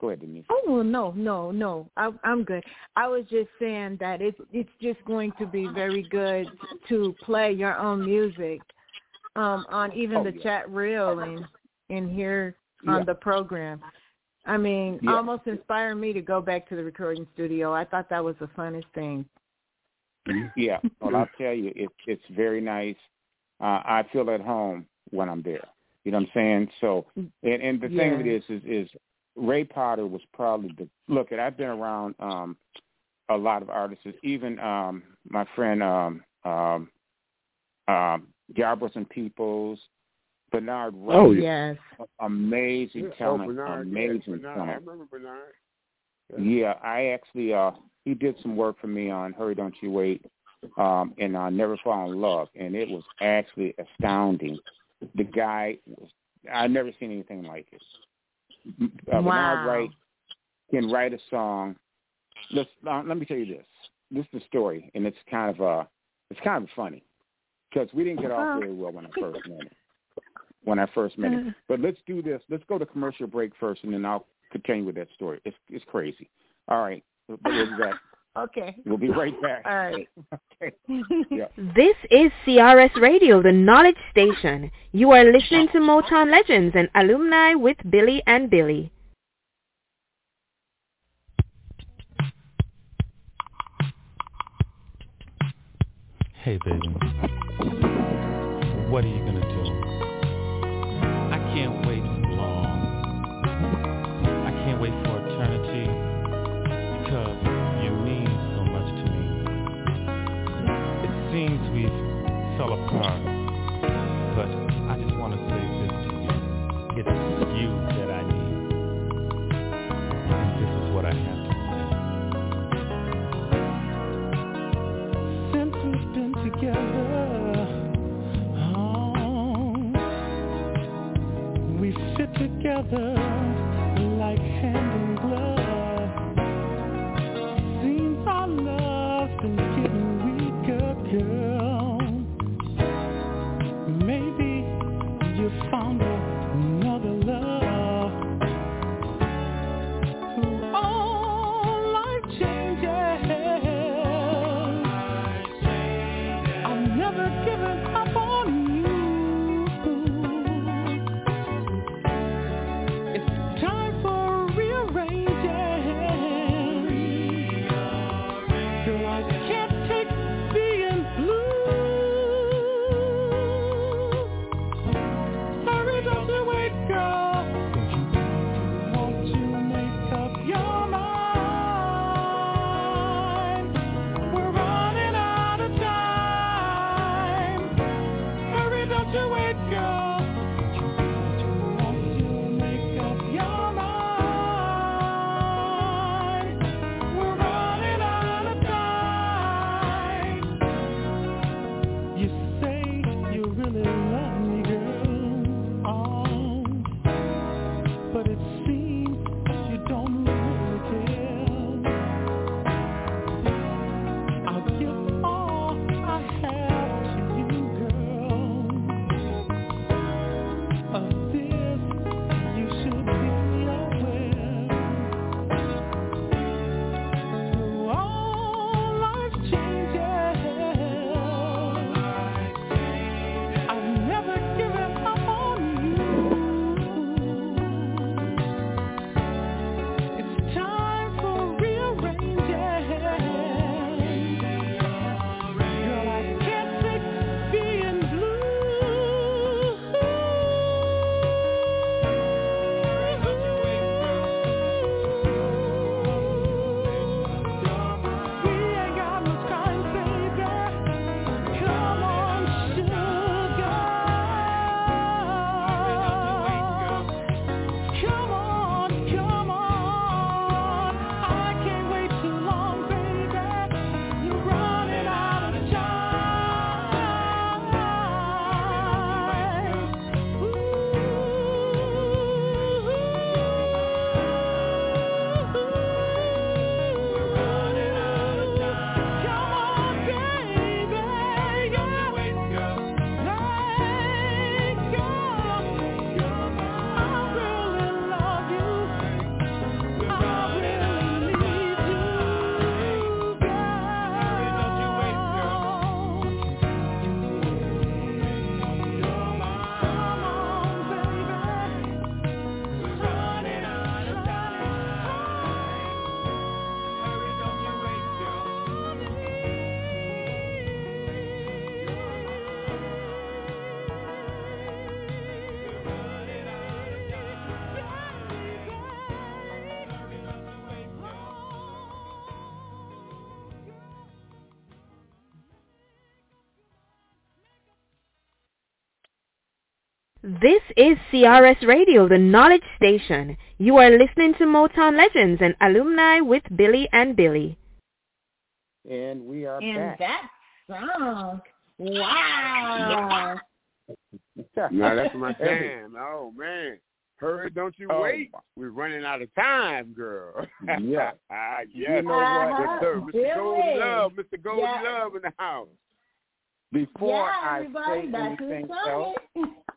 [SPEAKER 4] Go ahead, Denise.
[SPEAKER 2] Oh well, no, no, no. I, I'm good. I was just saying that it's it's just going to be very good to play your own music um, on even
[SPEAKER 4] oh,
[SPEAKER 2] the
[SPEAKER 4] yeah.
[SPEAKER 2] chat reel and and here on
[SPEAKER 4] yeah.
[SPEAKER 2] the program. I mean,
[SPEAKER 4] yeah.
[SPEAKER 2] almost inspired me to go back to the recording studio. I thought that was the funnest thing.
[SPEAKER 4] Yeah, well, I'll tell you, it's it's very nice. Uh, I feel at home when I'm there. You know what I'm saying? So, and and the
[SPEAKER 2] yeah.
[SPEAKER 4] thing of it is, is, is Ray Potter was probably the look. At I've been around um, a lot of artists, even um, my friend um, um, um, Garbers and Peoples, Bernard. Wright,
[SPEAKER 2] oh yes,
[SPEAKER 4] amazing
[SPEAKER 3] yeah.
[SPEAKER 4] talent,
[SPEAKER 3] oh, Bernard,
[SPEAKER 4] amazing
[SPEAKER 3] yeah, Bernard.
[SPEAKER 4] talent.
[SPEAKER 3] I remember Bernard.
[SPEAKER 4] Yeah. yeah, I actually uh, he did some work for me on Hurry Don't You Wait um, and uh, Never Fall in Love, and it was actually astounding. The guy was I've never seen anything like it. Uh,
[SPEAKER 2] wow.
[SPEAKER 4] Bernard Wright can write a song. Let's uh, let me tell you this. This is the story, and it's kind of uh, it's kind of funny because we didn't get off very well when I first met him. When I first met him, mm. but let's do this. Let's go to commercial break first, and then I'll continue with that story. It's it's crazy. All right, we'll be back. [LAUGHS]
[SPEAKER 2] okay.
[SPEAKER 4] We'll be right back.
[SPEAKER 2] All right. [LAUGHS]
[SPEAKER 4] okay. [LAUGHS] Yeah.
[SPEAKER 1] This is CRS Radio, the knowledge station. You are listening to Motown Legends and Alumni with Billy and Billy.
[SPEAKER 7] Hey, baby. What are you going to do? Fell apart, but I just want to say this to you. It's you that I need. And this is what I have to say. Since we've been together, oh, we fit together
[SPEAKER 1] This is CRS Radio, the knowledge station. You are listening to Motown Legends and Alumni with Billy and Billy.
[SPEAKER 4] And we are
[SPEAKER 2] And
[SPEAKER 4] back.
[SPEAKER 2] that song, wow.
[SPEAKER 3] No, that's my [LAUGHS] jam. Oh man, hurry, don't you
[SPEAKER 4] Oh,
[SPEAKER 3] wait. We're running out of time, girl.
[SPEAKER 4] Yeah. [LAUGHS]
[SPEAKER 3] ah,
[SPEAKER 4] You know what?
[SPEAKER 3] Yes, sir. Mr.
[SPEAKER 2] Billy.
[SPEAKER 3] Golden Love, Mr. Gold
[SPEAKER 2] Yeah.
[SPEAKER 3] Love in the house.
[SPEAKER 4] Before
[SPEAKER 2] yeah,
[SPEAKER 4] I
[SPEAKER 2] everybody,
[SPEAKER 4] say anything
[SPEAKER 2] sung
[SPEAKER 4] else,
[SPEAKER 2] it. [LAUGHS]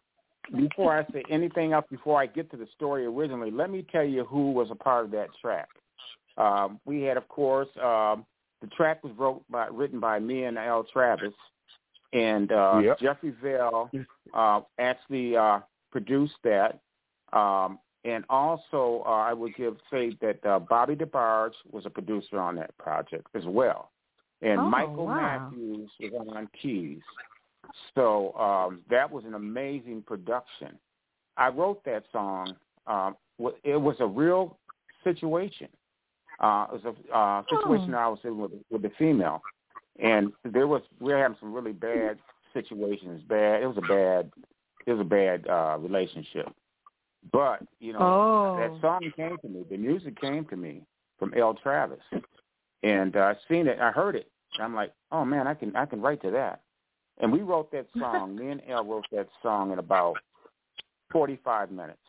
[SPEAKER 4] before I say anything else, before I get to the story originally, let me tell you who was a part of that track. Um, we had, of course, um, the track was wrote by, written by me and El Travis, and uh,
[SPEAKER 3] Yep.
[SPEAKER 4] Jeffrey Vell uh, actually uh, produced that. Um, and also, uh, I would give say that uh, Bobby DeBarge was a producer on that project as well, and
[SPEAKER 2] Oh,
[SPEAKER 4] Michael
[SPEAKER 2] wow.
[SPEAKER 4] Matthews was on keys. So um, that was an amazing production. I wrote that song. Um, it was a real situation. Uh, it was a uh, situation
[SPEAKER 2] Oh.
[SPEAKER 4] I was in with with the female, and there was we were having some really bad situations. Bad. It was a bad. It was a bad uh, relationship. But you know,
[SPEAKER 2] Oh.
[SPEAKER 4] that song came to me. The music came to me from El Travis, and uh, I seen it. I heard it. I'm like, oh man, I can I can write to that. And we wrote that song. me and El wrote that song in about 45 minutes.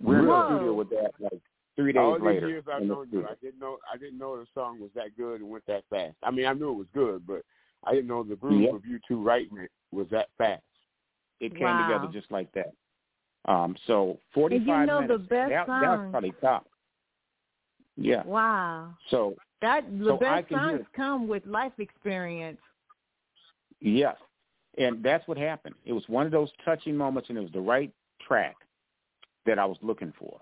[SPEAKER 4] We're in the studio with that like three days
[SPEAKER 3] All these
[SPEAKER 4] later.
[SPEAKER 3] years I've known you. I didn't know I didn't know the song was that good and went that fast. I mean, I knew it was good, but I didn't know the groove
[SPEAKER 4] Yep.
[SPEAKER 3] of you two writing it was that fast.
[SPEAKER 4] It came
[SPEAKER 2] Wow.
[SPEAKER 4] together just like that. Um, so 45
[SPEAKER 2] know the
[SPEAKER 4] minutes.
[SPEAKER 2] best
[SPEAKER 4] that, that was
[SPEAKER 2] song-
[SPEAKER 4] probably top. Yeah.
[SPEAKER 2] Wow.
[SPEAKER 4] So
[SPEAKER 2] That the
[SPEAKER 4] So
[SPEAKER 2] best songs come with life experience.
[SPEAKER 4] Yes. And that's what happened. It was one of those touching moments and it was the right track that I was looking for.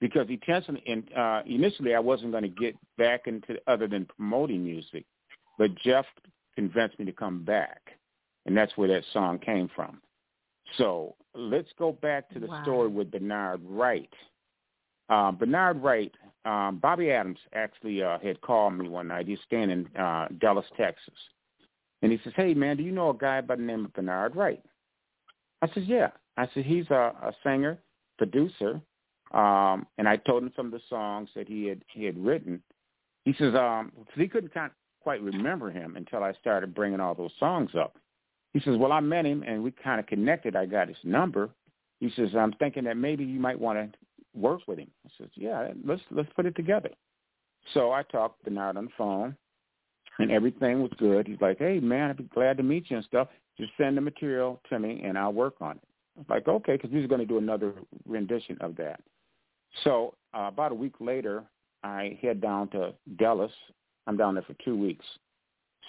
[SPEAKER 4] Because intentionally and uh initially I wasn't going to get back into other than promoting music, but Jeff convinced me to come back. And that's where that song came from. So let's go back to the
[SPEAKER 2] Wow.
[SPEAKER 4] story with Bernard Wright. Uh, Bernard Wright, um, Bobby Adams actually uh, had called me one night. He's staying in uh, Dallas, Texas. And he says, hey, man, do you know a guy by the name of Bernard Wright? I said, yeah. I said, he's a, a singer, producer. Um, and I told him some of the songs that he had he had written. He says, um, 'cause he couldn't kind of quite remember him until I started bringing all those songs up. He says, well, I met him and we kind of connected. I got his number. He says, I'm thinking that maybe you might want to work with him. I says, yeah, let's let's put it together. So I talked Bernard on the phone, and everything was good. He's like, hey, man, I'd be glad to meet you and stuff. Just send the material to me, and I'll work on it. I was like, okay, because we was going to do another rendition of that. So uh, about a week later, I head down to Dallas. I'm down there for two weeks.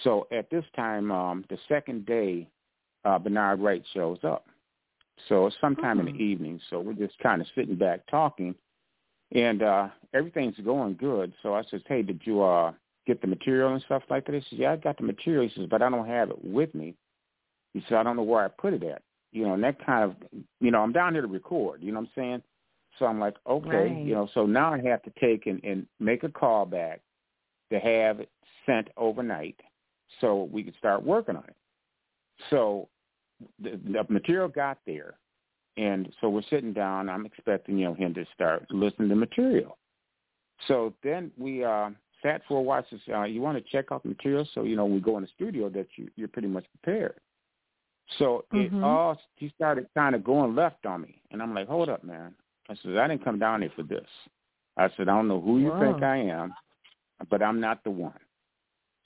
[SPEAKER 4] So at this time, um, the second day, uh, Bernard Wright shows up. So it's sometime in
[SPEAKER 2] Hmm.
[SPEAKER 4] the evening. So we're just kind of sitting back talking, and uh, everything's going good. So I says, hey, did you uh, get the material and stuff like that? He says, yeah, I got the material. He says, but I don't have it with me. He said, I don't know where I put it at. You know, and that kind of, you know, I'm down here to record. You know what I'm saying? So I'm like, okay,
[SPEAKER 2] Right.
[SPEAKER 4] you know, so now I have to take and, and make a call back to have it sent overnight so we could start working on it. So the, the material got there, and so we're sitting down. I'm expecting, you know, him to start listening to material. So then we uh, sat for a while. Says, uh, "You want to check out the material, so you know, we go in the studio, that you, you're pretty much prepared." So it
[SPEAKER 2] Mhm.
[SPEAKER 4] all he started kind of going left on me, and I'm like, "Hold up, man!" I said, "I didn't come down here for this." I said, "I don't know who you think I am, but I'm not the one."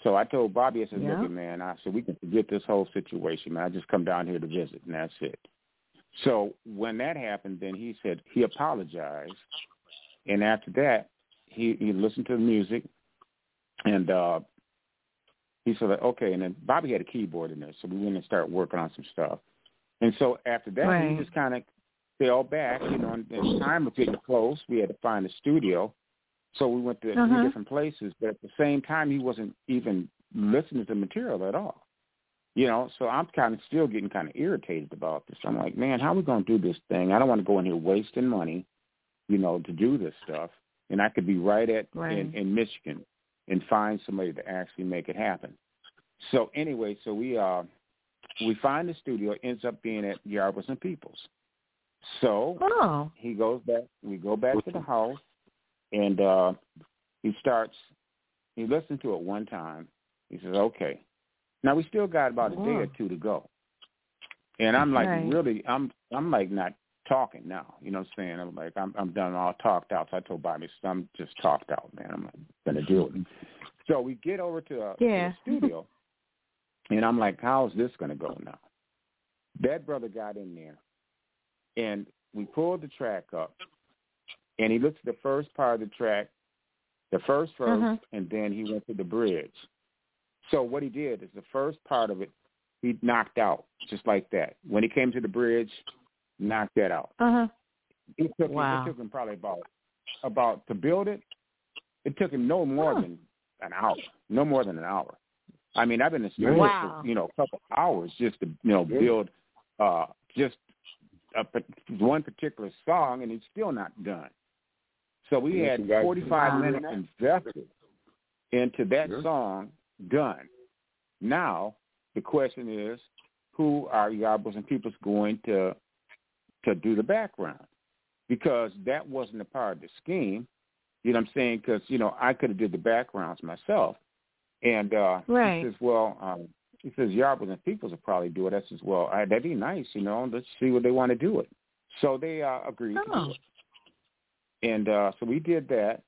[SPEAKER 4] So I told Bobby, I said,
[SPEAKER 2] Yeah.
[SPEAKER 4] look, it, man, I said, we can forget this whole situation, man. I just come down here to visit, and that's it. So when that happened, then he said he apologized, and after that, he he listened to the music, and uh he said, okay. And then Bobby had a keyboard in there, so we went and started working on some stuff. And so after that,
[SPEAKER 2] Right.
[SPEAKER 4] he just kind of fell back, you know, and, and time was getting close. We had to find a studio. So we went to
[SPEAKER 2] Uh-huh.
[SPEAKER 4] three different places, but at the same time, he wasn't even listening to the material at all. You know, so I'm kind of still getting kind of irritated about this. I'm like, man, how are we going to do this thing? I don't want to go in here wasting money, you know, to do this stuff. And I could be right at
[SPEAKER 2] Right.
[SPEAKER 4] in, in Michigan and find somebody to actually make it happen. So anyway, so we uh we find the studio ends up being at Yarbrough and Peoples. So
[SPEAKER 2] Oh.
[SPEAKER 4] he goes back. We go back to the house, and uh he starts. He listens to it one time. He says, "Okay." Now we still got about a day or two to go, and I'm like,
[SPEAKER 2] Right.
[SPEAKER 4] really, I'm I'm like not talking now. You know what I'm saying? I'm like, I'm I'm done all talked out. So I told Bobby, I'm just talked out, man. I'm gonna do it. So we get over to, uh, to the studio, and I'm like, how's this gonna go now? That brother got in there, and we pulled the track up, and he looked at the first part of the track, the first verse,
[SPEAKER 2] Mhm.
[SPEAKER 4] and then he went to the bridge. So what he did is the first part of it, he knocked out just like that. When he came to the bridge, knocked that out.
[SPEAKER 2] Uh huh.
[SPEAKER 4] It took
[SPEAKER 2] Wow.
[SPEAKER 4] him, it took him probably about about to build it. It took him no more
[SPEAKER 2] Huh.
[SPEAKER 4] than an hour, no more than an hour. I mean, I've been in the studio
[SPEAKER 2] Wow.
[SPEAKER 4] for you know a couple hours just to you know build uh just a, one particular song, and it's still not done. So we had 45
[SPEAKER 2] Wow.
[SPEAKER 4] minutes invested into that
[SPEAKER 3] Yeah.
[SPEAKER 4] song done. Now the question is, who are Yarbrough and Peoples going to to do the background? Because that wasn't a part of the scheme. You know what I'm saying? Because you know I could have did the backgrounds myself, and uh,
[SPEAKER 2] Right.
[SPEAKER 4] he says, well, um, he says Yarbrough and Peoples will probably do it. I says, well, I, that'd be nice, you know. Let's see what they want to do it. So they uh, agreed to
[SPEAKER 2] Oh.
[SPEAKER 4] and uh, so we did that,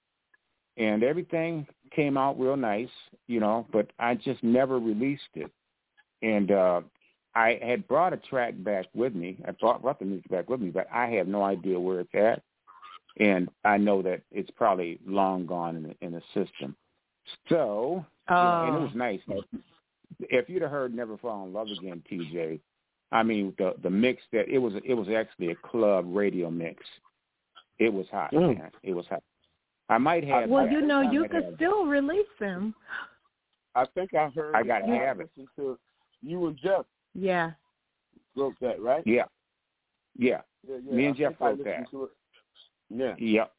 [SPEAKER 4] and everything came out real nice, you know. But I just never released it, and uh, I had brought a track back with me. I brought, brought the music back with me, but I have no idea where it's at, and I know that it's probably long gone in the, in the system. So, you know, and it
[SPEAKER 2] Oh.
[SPEAKER 4] was nice. If you'd have heard "Never Fall in Love Again," TJ, I mean the the mix that it was it was actually a club radio mix. It was hot,
[SPEAKER 3] Mm.
[SPEAKER 4] man. It was hot. I might have.
[SPEAKER 2] Well,
[SPEAKER 4] that.
[SPEAKER 2] you know, you could
[SPEAKER 4] have-
[SPEAKER 2] still release them.
[SPEAKER 3] I think I heard.
[SPEAKER 4] I gotta
[SPEAKER 3] I
[SPEAKER 4] have it.
[SPEAKER 3] To, you and Jeff
[SPEAKER 2] Yeah.
[SPEAKER 3] wrote that, right?
[SPEAKER 4] Yeah, yeah.
[SPEAKER 3] Yeah, yeah.
[SPEAKER 4] Me and
[SPEAKER 3] I
[SPEAKER 4] Jeff
[SPEAKER 3] think
[SPEAKER 4] wrote that.
[SPEAKER 3] Yeah.
[SPEAKER 4] Yep.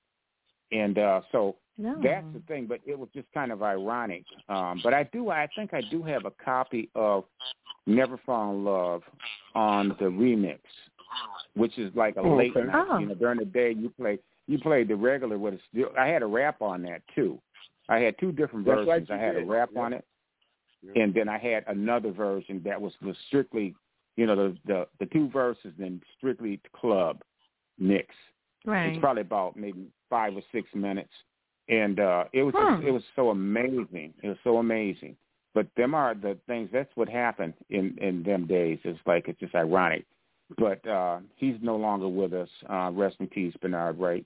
[SPEAKER 4] And uh so
[SPEAKER 2] No.
[SPEAKER 4] that's the thing, but it was just kind of ironic. Um but I do I think I do have a copy of Never Fall in Love on the remix, which is like a
[SPEAKER 3] Oh,
[SPEAKER 4] late
[SPEAKER 3] okay.
[SPEAKER 4] night.
[SPEAKER 2] Oh.
[SPEAKER 4] You know, during the day you play you played the regular with a still I had a rap on that too. I had two different
[SPEAKER 3] That's right,
[SPEAKER 4] versions.
[SPEAKER 3] you
[SPEAKER 4] I had a rap
[SPEAKER 3] Yeah.
[SPEAKER 4] on it
[SPEAKER 3] Yeah.
[SPEAKER 4] and then I had another version that was, was strictly, you know, the, the the two verses then strictly club mix.
[SPEAKER 2] Right.
[SPEAKER 4] It's probably about maybe five or six minutes, and uh it was
[SPEAKER 2] Hmm.
[SPEAKER 4] just, it was so amazing. It was so amazing. But them are the things. That's what happened in in them days. It's like it's just ironic. But uh he's no longer with us. Uh Rest in peace, Bernard Wright.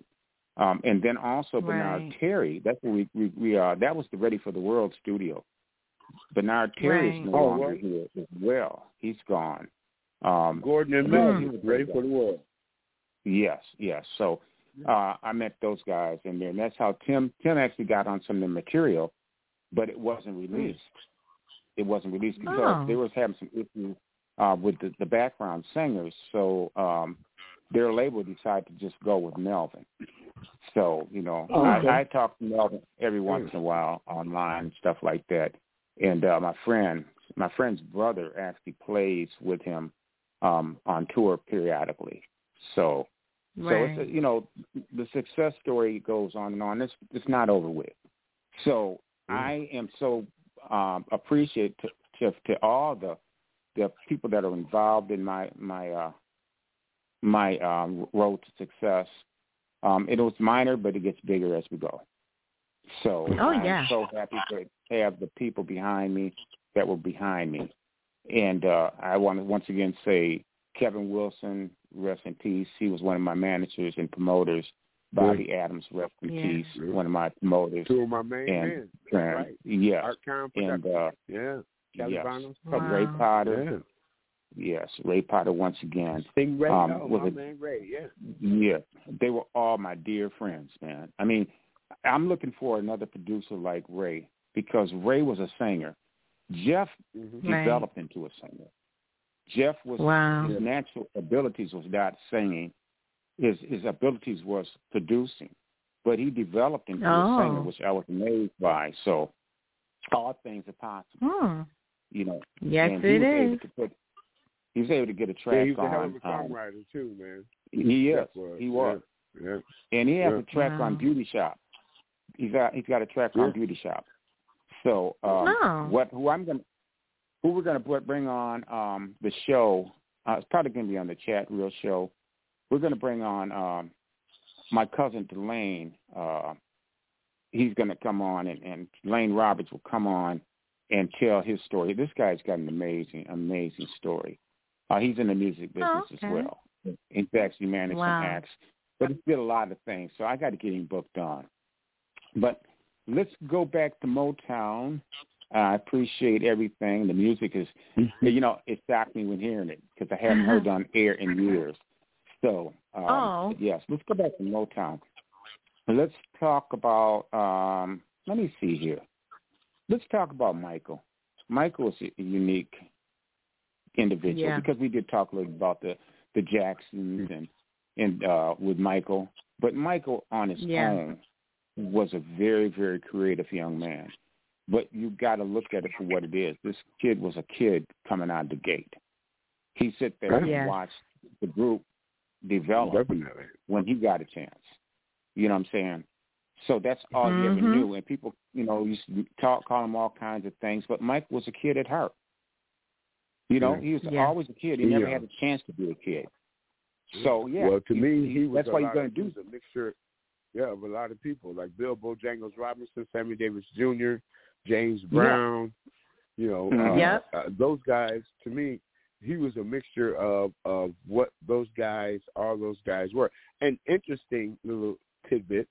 [SPEAKER 4] Um, and then also Bernard
[SPEAKER 2] Right.
[SPEAKER 4] Terry. That's what we we, we uh that was the Ready for the World studio. Bernard Terry
[SPEAKER 2] Right.
[SPEAKER 4] is no
[SPEAKER 3] Oh,
[SPEAKER 4] longer
[SPEAKER 3] right.
[SPEAKER 4] here as well. He's gone. Um,
[SPEAKER 3] Gordon and
[SPEAKER 2] Hmm.
[SPEAKER 3] Mel, he was ready for the world.
[SPEAKER 4] Yes, yes. So uh, I met those guys in there, and that's how Tim Tim actually got on some of the material, but it wasn't released. It wasn't released because
[SPEAKER 2] Oh.
[SPEAKER 4] they was having some issues uh, with the, the background singers. So um, their label decided to just go with Melvin. So you know,
[SPEAKER 3] Oh, okay.
[SPEAKER 4] I, I talk to Melvin every once in a while online and stuff like that. And uh, my friend, my friend's brother actually plays with him um, on tour periodically. So so it's a, you know the success story goes on and on. It's it's not over with. So I am so um, appreciative to, to all the the people that are involved in my my uh, my um, road to success. Um, it was minor, but it gets bigger as we go. So
[SPEAKER 2] Oh,
[SPEAKER 4] I'm
[SPEAKER 2] yeah.
[SPEAKER 4] so happy to have the people behind me that were behind me. And uh, I want to once again say Kevin Wilson, rest in peace. He was one of my managers and promoters. Bobby Adams, rest in
[SPEAKER 2] Yeah.
[SPEAKER 4] peace,
[SPEAKER 3] Yeah.
[SPEAKER 4] one of my promoters.
[SPEAKER 3] Two of my main
[SPEAKER 4] And,
[SPEAKER 3] men.
[SPEAKER 4] uh,
[SPEAKER 3] right.
[SPEAKER 4] Yes,
[SPEAKER 3] Art Con
[SPEAKER 4] and uh,
[SPEAKER 3] yeah. Kelly
[SPEAKER 4] yes,
[SPEAKER 3] Bonham.
[SPEAKER 2] Wow.
[SPEAKER 4] Ray Potter.
[SPEAKER 3] Yeah.
[SPEAKER 4] Yes, Ray Potter once again.
[SPEAKER 3] Sting Ray.
[SPEAKER 4] Um,
[SPEAKER 3] oh,
[SPEAKER 4] was
[SPEAKER 3] my
[SPEAKER 4] it-
[SPEAKER 3] man Ray. Yeah.
[SPEAKER 4] Yeah, they were all my dear friends, man. I mean, I'm looking for another producer like Ray because Ray was a singer. Jeff
[SPEAKER 3] Mm-hmm.
[SPEAKER 2] Right.
[SPEAKER 4] developed into a singer. Jeff was
[SPEAKER 2] Wow.
[SPEAKER 4] his natural abilities was not singing. His his abilities was producing, but he developed into a
[SPEAKER 2] Oh.
[SPEAKER 4] singer, which I was amazed by. So all things are possible,
[SPEAKER 2] Hmm.
[SPEAKER 4] you know.
[SPEAKER 2] Yes,
[SPEAKER 4] and he
[SPEAKER 2] it
[SPEAKER 4] was able to put He was able to get a track
[SPEAKER 3] yeah, he's
[SPEAKER 4] on.
[SPEAKER 3] a hell of a
[SPEAKER 4] um,
[SPEAKER 3] songwriter too, man.
[SPEAKER 4] he is.
[SPEAKER 3] Jeff was,
[SPEAKER 4] He was.
[SPEAKER 3] Yeah.
[SPEAKER 4] And he has
[SPEAKER 3] Yeah.
[SPEAKER 4] a track
[SPEAKER 2] Wow.
[SPEAKER 4] on Beauty Shop. He's got he's got a track
[SPEAKER 3] Yeah.
[SPEAKER 4] on Beauty Shop. So um,
[SPEAKER 2] Oh.
[SPEAKER 4] what who I'm gonna who we're gonna put, bring on um, the show? Uh, it's probably gonna be on the chat real show. We're gonna bring on um, my cousin Delane. Uh, he's gonna come on, and, and Lane Roberts will come on and tell his story. This guy's got an amazing, amazing story. Uh, he's in the music business
[SPEAKER 2] Oh,
[SPEAKER 4] as
[SPEAKER 2] okay.
[SPEAKER 4] well. He's actually managed
[SPEAKER 2] Wow.
[SPEAKER 4] some acts, but he did a lot of things. So I got to get him booked on. But let's go back to Motown. Uh, I appreciate everything. The music is, you know, it shocked me when hearing it because I haven't heard on air in years. So, um,
[SPEAKER 2] Oh.
[SPEAKER 4] yes, let's go back to Motown. Let's talk about. Um, let me see here. Let's talk about Michael. Michael is a unique individual
[SPEAKER 2] Yeah.
[SPEAKER 4] because we did talk a little about the the Jacksons and and uh, with Michael, but Michael on his
[SPEAKER 2] Yeah.
[SPEAKER 4] own was a very very creative young man. But you got to look at it for what it is. This kid was a kid coming out the gate. He sit there
[SPEAKER 2] Yes.
[SPEAKER 4] and watched the group develop
[SPEAKER 3] Definitely.
[SPEAKER 4] when he got a chance. You know what I'm saying? So that's all he ever
[SPEAKER 2] Mhm.
[SPEAKER 4] knew. And people, you know, used to talk, call him all kinds of things. But Mike was a kid at heart. You know,
[SPEAKER 3] Yeah.
[SPEAKER 4] he was
[SPEAKER 2] Yeah.
[SPEAKER 4] always a kid. He never
[SPEAKER 3] Yeah.
[SPEAKER 4] had a chance to be a kid. So yeah.
[SPEAKER 3] Well, to me, he was.
[SPEAKER 4] That's
[SPEAKER 3] a
[SPEAKER 4] what he's going
[SPEAKER 3] of-
[SPEAKER 4] to
[SPEAKER 3] he
[SPEAKER 4] do.
[SPEAKER 3] was a mixture. Yeah, of a lot of people like Bill Bojangles Robinson, Sammy Davis Jr., James Brown. You know,
[SPEAKER 4] Mhm.
[SPEAKER 3] uh,
[SPEAKER 2] Yep.
[SPEAKER 3] uh, those guys. To me, he was a mixture of of what those guys, all those guys were. An interesting little tidbit: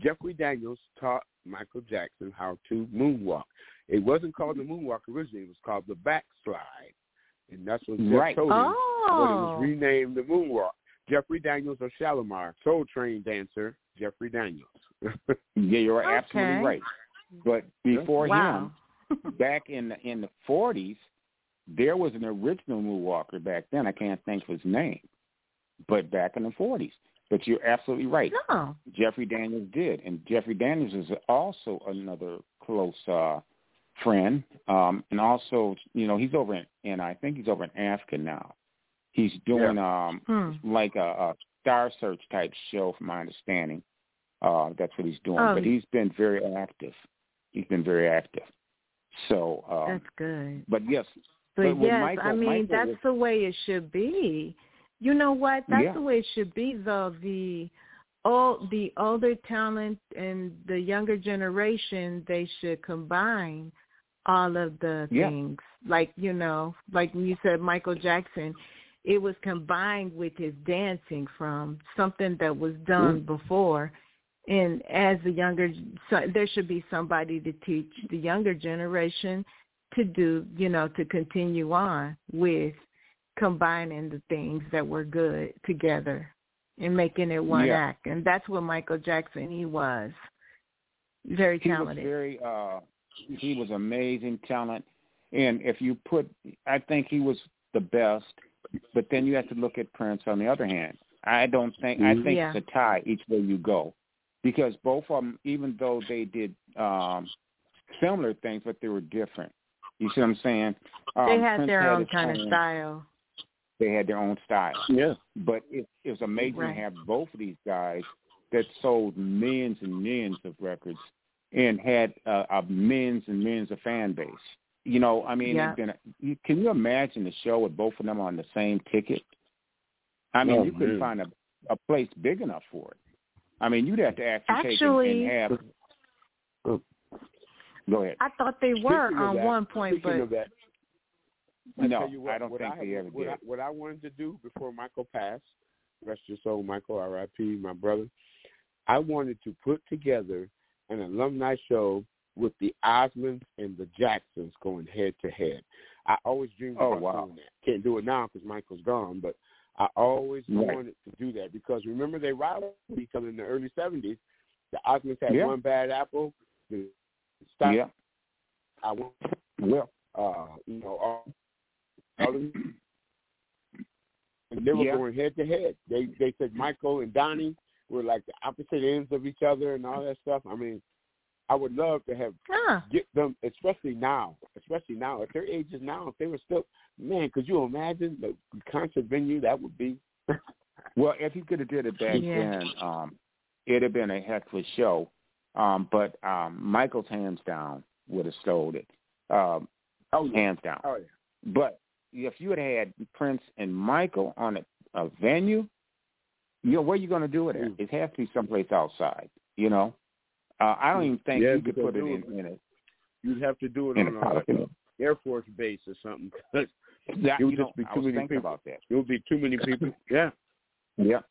[SPEAKER 3] Jeffrey Daniels taught Michael Jackson how to moonwalk. It wasn't called the moonwalk originally; it was called the backslide, and that's what Jeff
[SPEAKER 4] Right.
[SPEAKER 3] told him when it
[SPEAKER 2] Oh.
[SPEAKER 3] was renamed the moonwalk. Jeffrey Daniels of Shalimar, Soul Train dancer, Jeffrey Daniels. [LAUGHS]
[SPEAKER 4] Yeah, you're
[SPEAKER 2] Okay.
[SPEAKER 4] absolutely right. But before
[SPEAKER 2] wow.
[SPEAKER 4] him, back in the in the forties, there was an original moonwalker back then. I can't think of his name, but back in the forties. But you're absolutely right.
[SPEAKER 2] No.
[SPEAKER 4] Jeffrey Daniels did, and Jeffrey Daniels is also another close uh, friend, um, and also you know he's over in, and I think he's over in Africa now. He's doing um,
[SPEAKER 2] Hmm.
[SPEAKER 4] like a, a Star Search type show, from my understanding. Uh, that's what he's doing,
[SPEAKER 2] Oh.
[SPEAKER 4] but he's been very active. He's been very active. So, um,
[SPEAKER 2] That's good.
[SPEAKER 4] but yes,
[SPEAKER 2] But,
[SPEAKER 4] but
[SPEAKER 2] yes,
[SPEAKER 4] Michael-
[SPEAKER 2] I mean
[SPEAKER 4] Michael
[SPEAKER 2] that's
[SPEAKER 4] was-
[SPEAKER 2] the way it should be. You know what? That's
[SPEAKER 4] Yeah.
[SPEAKER 2] the way it should be though. The all the older talent and the younger generation they should combine all of the
[SPEAKER 4] Yeah.
[SPEAKER 2] things. Like, you know, like you said Michael Jackson, it was combined with his dancing from something that was done before. And as the younger, so there should be somebody to teach the younger generation to do, you know, to continue on with combining the things that were good together and making it one
[SPEAKER 4] Yeah.
[SPEAKER 2] act. And that's what Michael Jackson he was. Very talented.
[SPEAKER 4] he was very uh he was amazing talent and if you put i think he was the best but then you have to look at prince on the other hand i don't think i think
[SPEAKER 2] Yeah.
[SPEAKER 4] it's a tie each way you go because both of them even though they did um similar things but they were different you see what i'm saying um,
[SPEAKER 2] they had
[SPEAKER 4] Prince
[SPEAKER 2] their own
[SPEAKER 4] his
[SPEAKER 2] kind of style.
[SPEAKER 4] they had their own style
[SPEAKER 3] yeah.
[SPEAKER 4] but it, it was amazing
[SPEAKER 2] Right.
[SPEAKER 4] to have both of these guys that sold millions and millions of records and had uh, uh, millions and millions of fan base. You know, I mean,
[SPEAKER 2] Yeah.
[SPEAKER 4] it'd been you, can you imagine the show with both of them on the same ticket? I mean,
[SPEAKER 3] Oh,
[SPEAKER 4] you couldn't find a a place big enough for it. I mean, you'd have to actually,
[SPEAKER 2] Actually-
[SPEAKER 4] take and, and have. Go ahead.
[SPEAKER 2] I thought they were on
[SPEAKER 3] that-
[SPEAKER 2] one point, but
[SPEAKER 3] that, I
[SPEAKER 4] No,
[SPEAKER 3] you what,
[SPEAKER 4] I don't
[SPEAKER 3] what
[SPEAKER 4] think
[SPEAKER 3] I,
[SPEAKER 4] they ever
[SPEAKER 3] what
[SPEAKER 4] did.
[SPEAKER 3] I, what I wanted to do before Michael passed, rest your soul, Michael, R.I.P., my brother. I wanted to put together an alumni show with the Osmonds and the Jacksons going head to head. I always dreamed
[SPEAKER 4] Oh,
[SPEAKER 3] about
[SPEAKER 4] wow.
[SPEAKER 3] doing that. Can't do it now because Michael's gone, but I always
[SPEAKER 4] Right.
[SPEAKER 3] wanted to do that because remember they rivaled each other in the early '70s. The Osmonds had
[SPEAKER 4] Yeah.
[SPEAKER 3] one bad apple. The Stock-
[SPEAKER 4] Yeah.
[SPEAKER 3] I want
[SPEAKER 4] Well,
[SPEAKER 3] uh, you know, all, all of them. [CLEARS THROAT] And they were
[SPEAKER 4] Yeah.
[SPEAKER 3] going head to head. They they said Michael and Donnie were like the opposite ends of each other and all that stuff. I mean, I would love to have
[SPEAKER 2] Huh.
[SPEAKER 3] get them, especially now, especially now at their ages now. If they were still, man, could you imagine the concert venue that would be? [LAUGHS]
[SPEAKER 4] Well, if he could have did it back
[SPEAKER 2] Yeah.
[SPEAKER 4] then, um, it'd have been a heck of a show. Um, but um, Michael's hands down would have stole it, um,
[SPEAKER 3] Oh yeah,
[SPEAKER 4] hands down.
[SPEAKER 3] oh yeah.
[SPEAKER 4] But if you had had Prince and Michael on a, a venue, you know where you going to do it at?
[SPEAKER 3] Mm.
[SPEAKER 4] It has to be someplace outside. You know, uh, I don't even think
[SPEAKER 3] Yeah,
[SPEAKER 4] you could put it in,
[SPEAKER 3] it.
[SPEAKER 4] in it
[SPEAKER 3] You'd have to do it
[SPEAKER 4] in
[SPEAKER 3] on
[SPEAKER 4] a
[SPEAKER 3] a Air Force base or something. it
[SPEAKER 4] That,
[SPEAKER 3] It would just
[SPEAKER 4] know,
[SPEAKER 3] be too many people.
[SPEAKER 4] about that.
[SPEAKER 3] would be too many people. [LAUGHS] Yeah.
[SPEAKER 4] Yep.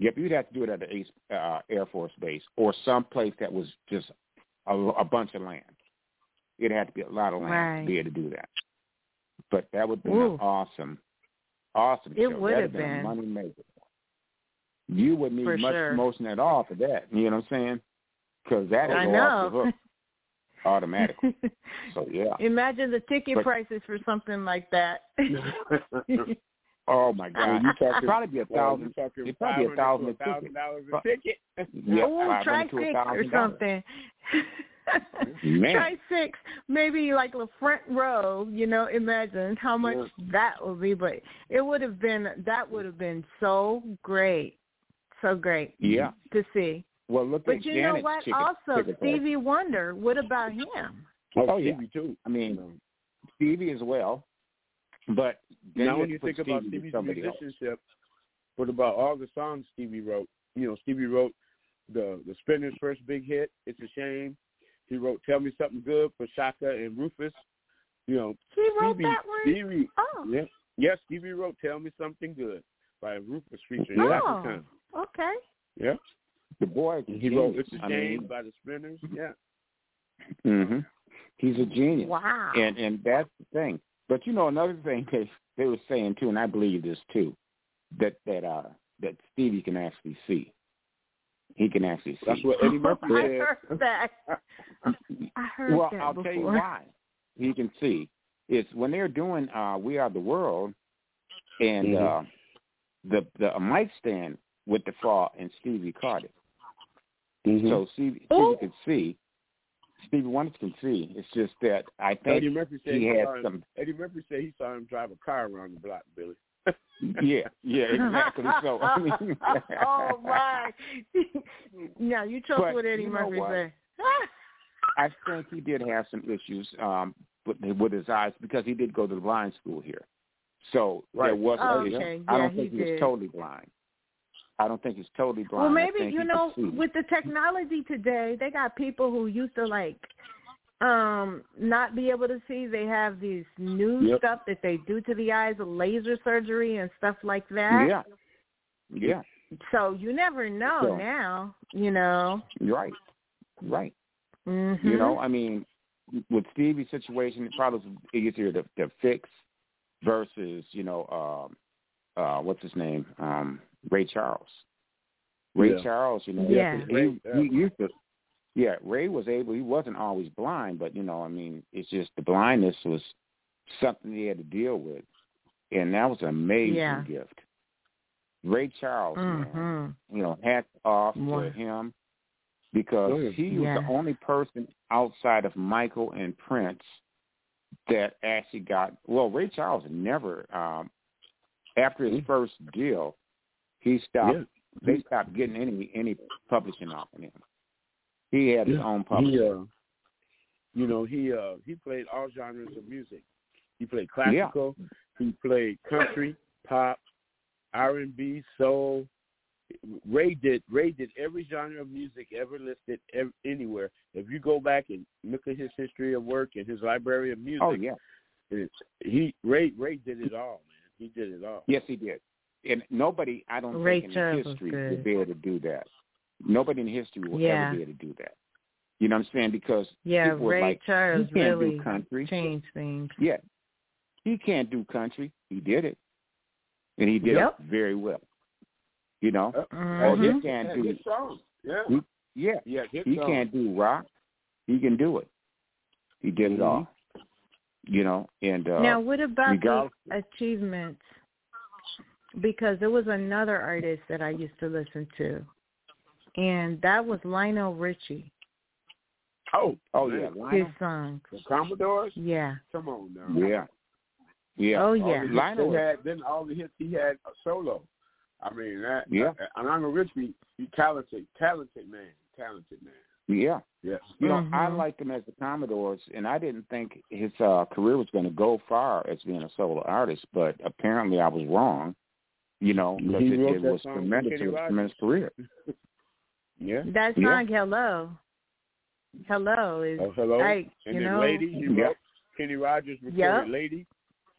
[SPEAKER 4] Yep. You'd have to do it at the Ace, uh, Air Force Base or some place that was just a, a bunch of land. It'd have to be a lot of land
[SPEAKER 2] Right.
[SPEAKER 4] to be able to do that. But that would be an awesome, awesome
[SPEAKER 2] It
[SPEAKER 4] show.
[SPEAKER 2] would
[SPEAKER 4] That'd
[SPEAKER 2] have
[SPEAKER 4] been,
[SPEAKER 2] been.
[SPEAKER 4] money maker. You wouldn't need
[SPEAKER 2] For
[SPEAKER 4] much
[SPEAKER 2] sure.
[SPEAKER 4] promotion at all for that. You know what I'm saying? Because that
[SPEAKER 2] I
[SPEAKER 4] would off the
[SPEAKER 2] know.
[SPEAKER 4] hook automatically. [LAUGHS] So yeah.
[SPEAKER 2] Imagine the ticket
[SPEAKER 4] But-
[SPEAKER 2] prices for something like that. [LAUGHS]
[SPEAKER 4] Oh my God.
[SPEAKER 3] you talking-
[SPEAKER 4] It'd probably be a
[SPEAKER 3] Well,
[SPEAKER 4] thousand.
[SPEAKER 3] you're
[SPEAKER 4] It'd probably be a thousand a
[SPEAKER 3] $500 to
[SPEAKER 4] ticket.
[SPEAKER 3] dollars a ticket.
[SPEAKER 4] Yeah,
[SPEAKER 2] oh, try six or something. [LAUGHS]
[SPEAKER 4] Man.
[SPEAKER 2] Try six, maybe like the front row. You know, imagine how much
[SPEAKER 3] Yeah.
[SPEAKER 2] that would be. But it would have been that would have been so great, so great
[SPEAKER 4] Yeah.
[SPEAKER 2] to see.
[SPEAKER 4] Well, look
[SPEAKER 2] But
[SPEAKER 4] at
[SPEAKER 2] you
[SPEAKER 4] Janet's
[SPEAKER 2] know what?
[SPEAKER 4] ticket,
[SPEAKER 2] also,
[SPEAKER 4] ticket price.
[SPEAKER 2] Stevie Wonder. What about him?
[SPEAKER 4] Oh, oh, yeah.
[SPEAKER 3] Stevie too.
[SPEAKER 4] I mean, Stevie as well. But then
[SPEAKER 3] now
[SPEAKER 4] you
[SPEAKER 3] when you think about
[SPEAKER 4] Stevie with
[SPEAKER 3] Stevie's
[SPEAKER 4] somebody else.
[SPEAKER 3] what about all the songs Stevie wrote? You know, Stevie wrote the the Spinners' first big hit, "It's a Shame." He wrote "Tell Me Something Good" for Chaka and Rufus. You know,
[SPEAKER 2] He wrote
[SPEAKER 3] Stevie,
[SPEAKER 2] that one.
[SPEAKER 3] Stevie,
[SPEAKER 2] Oh,
[SPEAKER 3] yeah, yes, Stevie wrote "Tell Me Something Good" by Rufus featuring
[SPEAKER 2] Oh.
[SPEAKER 3] Chaka Khan.
[SPEAKER 2] okay.
[SPEAKER 3] Yeah,
[SPEAKER 4] The boy,
[SPEAKER 3] he wrote "It's a
[SPEAKER 4] I
[SPEAKER 3] Shame"
[SPEAKER 4] mean,
[SPEAKER 3] by the Spinners. Yeah,
[SPEAKER 4] hmm He's a genius.
[SPEAKER 2] Wow.
[SPEAKER 4] And and that's the thing. But you know another thing [LAUGHS] they they were saying too, and I believe this too, that that uh that Stevie can actually see. He can actually see.
[SPEAKER 3] that's what Eddie Murphy [LAUGHS]
[SPEAKER 2] I heard that. I heard
[SPEAKER 4] well,
[SPEAKER 2] that
[SPEAKER 4] I'll
[SPEAKER 2] before.
[SPEAKER 4] tell you why. He can see. It's when they're doing uh We Are the World and
[SPEAKER 3] Mhm.
[SPEAKER 4] uh the the mic stand with the fall and Stevie caught it.
[SPEAKER 3] Mhm.
[SPEAKER 4] So Stevie,
[SPEAKER 2] Ooh.
[SPEAKER 4] Stevie could see. Stevie Wonder can see. It's just that I
[SPEAKER 3] Eddie
[SPEAKER 4] think
[SPEAKER 3] Murphy said
[SPEAKER 4] he
[SPEAKER 3] he
[SPEAKER 4] had
[SPEAKER 3] him,
[SPEAKER 4] some
[SPEAKER 3] Eddie Murphy said he saw him drive a car around the block, Billy.
[SPEAKER 4] Yeah, yeah, exactly. [LAUGHS] So I mean, [LAUGHS]
[SPEAKER 2] oh my! now you trust
[SPEAKER 4] But
[SPEAKER 2] what Eddie
[SPEAKER 4] you know
[SPEAKER 2] Murphy said. [LAUGHS]
[SPEAKER 4] I think he did have some issues um with, with his eyes because he did go to the blind school here. So there was
[SPEAKER 2] Oh,
[SPEAKER 4] an issue.
[SPEAKER 2] okay.
[SPEAKER 4] I don't
[SPEAKER 2] he
[SPEAKER 4] think he, was totally blind. I don't think he's totally blind.
[SPEAKER 2] well, maybe you know, with the technology today, they got people who used to like um not be able to see. They have these new
[SPEAKER 3] Yep.
[SPEAKER 2] stuff that they do to the eyes, laser surgery and stuff like that.
[SPEAKER 4] Yeah, yeah,
[SPEAKER 2] So you never know
[SPEAKER 4] So-
[SPEAKER 2] now. You know.
[SPEAKER 4] right, right.
[SPEAKER 2] Mm-hmm.
[SPEAKER 4] You know, I mean, with Stevie's situation, it probably was easier to, to fix versus, you know, um, uh, what's his name, um, Ray Charles. Ray
[SPEAKER 3] Yeah.
[SPEAKER 4] Charles, you know,
[SPEAKER 2] Yeah.
[SPEAKER 4] he, he,
[SPEAKER 3] yeah.
[SPEAKER 4] he used to. Yeah, Ray was able. He wasn't always blind, but you know, I mean, it's just the blindness was something he had to deal with, and that was an amazing
[SPEAKER 2] Yeah.
[SPEAKER 4] gift. Ray Charles, man,
[SPEAKER 2] Mm-hmm.
[SPEAKER 4] you know, hats off
[SPEAKER 2] Wow.
[SPEAKER 4] to him because he was
[SPEAKER 2] Yeah.
[SPEAKER 4] the only person outside of Michael and Prince that actually got well. Ray Charles never um after his first deal, he stopped.
[SPEAKER 3] Yeah.
[SPEAKER 4] They stopped getting any any publishing off of him. He had his
[SPEAKER 3] Yeah.
[SPEAKER 4] own
[SPEAKER 3] He,
[SPEAKER 4] publishing.
[SPEAKER 3] uh, you know, he uh, he played all genres of music. He played classical. He played country, pop, R and B, soul. Ray did Ray did every genre of music ever listed ev- anywhere. If you go back and look at his history of work and his library of music,
[SPEAKER 4] oh yeah,
[SPEAKER 3] it's, he Ray Ray did it all, man. He did it all.
[SPEAKER 4] yes, he did. And nobody, I don't
[SPEAKER 2] Ray
[SPEAKER 4] think in
[SPEAKER 2] Charles was
[SPEAKER 4] history
[SPEAKER 2] good.
[SPEAKER 4] would be able to do that. Nobody in history will
[SPEAKER 2] Yeah.
[SPEAKER 4] ever be able to do that. You know what I'm saying? Because
[SPEAKER 2] Yeah,
[SPEAKER 4] people
[SPEAKER 2] Ray
[SPEAKER 4] like,
[SPEAKER 2] Charles
[SPEAKER 4] he can't
[SPEAKER 2] really
[SPEAKER 4] do country.
[SPEAKER 2] changed things.
[SPEAKER 4] Yeah. He can't do country. He did it. And he did
[SPEAKER 2] Yep.
[SPEAKER 4] it very well. You know?
[SPEAKER 3] Uh,
[SPEAKER 4] Oh,
[SPEAKER 2] Mhm.
[SPEAKER 4] he can't
[SPEAKER 3] yeah,
[SPEAKER 4] do
[SPEAKER 3] songs. Yeah,
[SPEAKER 4] he, yeah.
[SPEAKER 3] yeah,
[SPEAKER 4] He
[SPEAKER 3] songs.
[SPEAKER 4] can't do rock. He can do it. He did it all. You know, and uh
[SPEAKER 2] now, what about the achievements? Because there was another artist that I used to listen to, and that was Lionel Richie.
[SPEAKER 3] Oh,
[SPEAKER 4] Oh
[SPEAKER 3] man.
[SPEAKER 4] yeah,
[SPEAKER 2] His
[SPEAKER 4] Lionel.
[SPEAKER 2] songs.
[SPEAKER 3] The Commodores.
[SPEAKER 2] Yeah.
[SPEAKER 3] Come on now.
[SPEAKER 4] Yeah, yeah.
[SPEAKER 2] Oh yeah.
[SPEAKER 3] the
[SPEAKER 4] Lionel-
[SPEAKER 3] they had then all the hits he had uh, solo. I mean that.
[SPEAKER 4] Yeah.
[SPEAKER 3] And Lionel Richie, he talented, talented man, talented man.
[SPEAKER 4] Yeah.
[SPEAKER 3] Yes.
[SPEAKER 4] You know,
[SPEAKER 2] Mhm.
[SPEAKER 4] I liked him as the Commodores, and I didn't think his uh, career was going to go far as being a solo artist. But apparently, I was wrong. You know, because
[SPEAKER 3] He
[SPEAKER 4] it,
[SPEAKER 3] wrote
[SPEAKER 4] it
[SPEAKER 3] that
[SPEAKER 4] was
[SPEAKER 3] song
[SPEAKER 4] tremendous,
[SPEAKER 3] Kenny
[SPEAKER 4] it was tremendous career. [LAUGHS]
[SPEAKER 3] Yeah.
[SPEAKER 2] That
[SPEAKER 4] Yeah.
[SPEAKER 2] song, Hello. Hello is
[SPEAKER 3] Oh, hello.
[SPEAKER 2] like
[SPEAKER 3] and
[SPEAKER 2] you
[SPEAKER 3] then
[SPEAKER 2] know
[SPEAKER 3] Lady, he
[SPEAKER 4] Yeah.
[SPEAKER 3] wrote Kenny Rogers recorded
[SPEAKER 2] Yep.
[SPEAKER 3] Lady,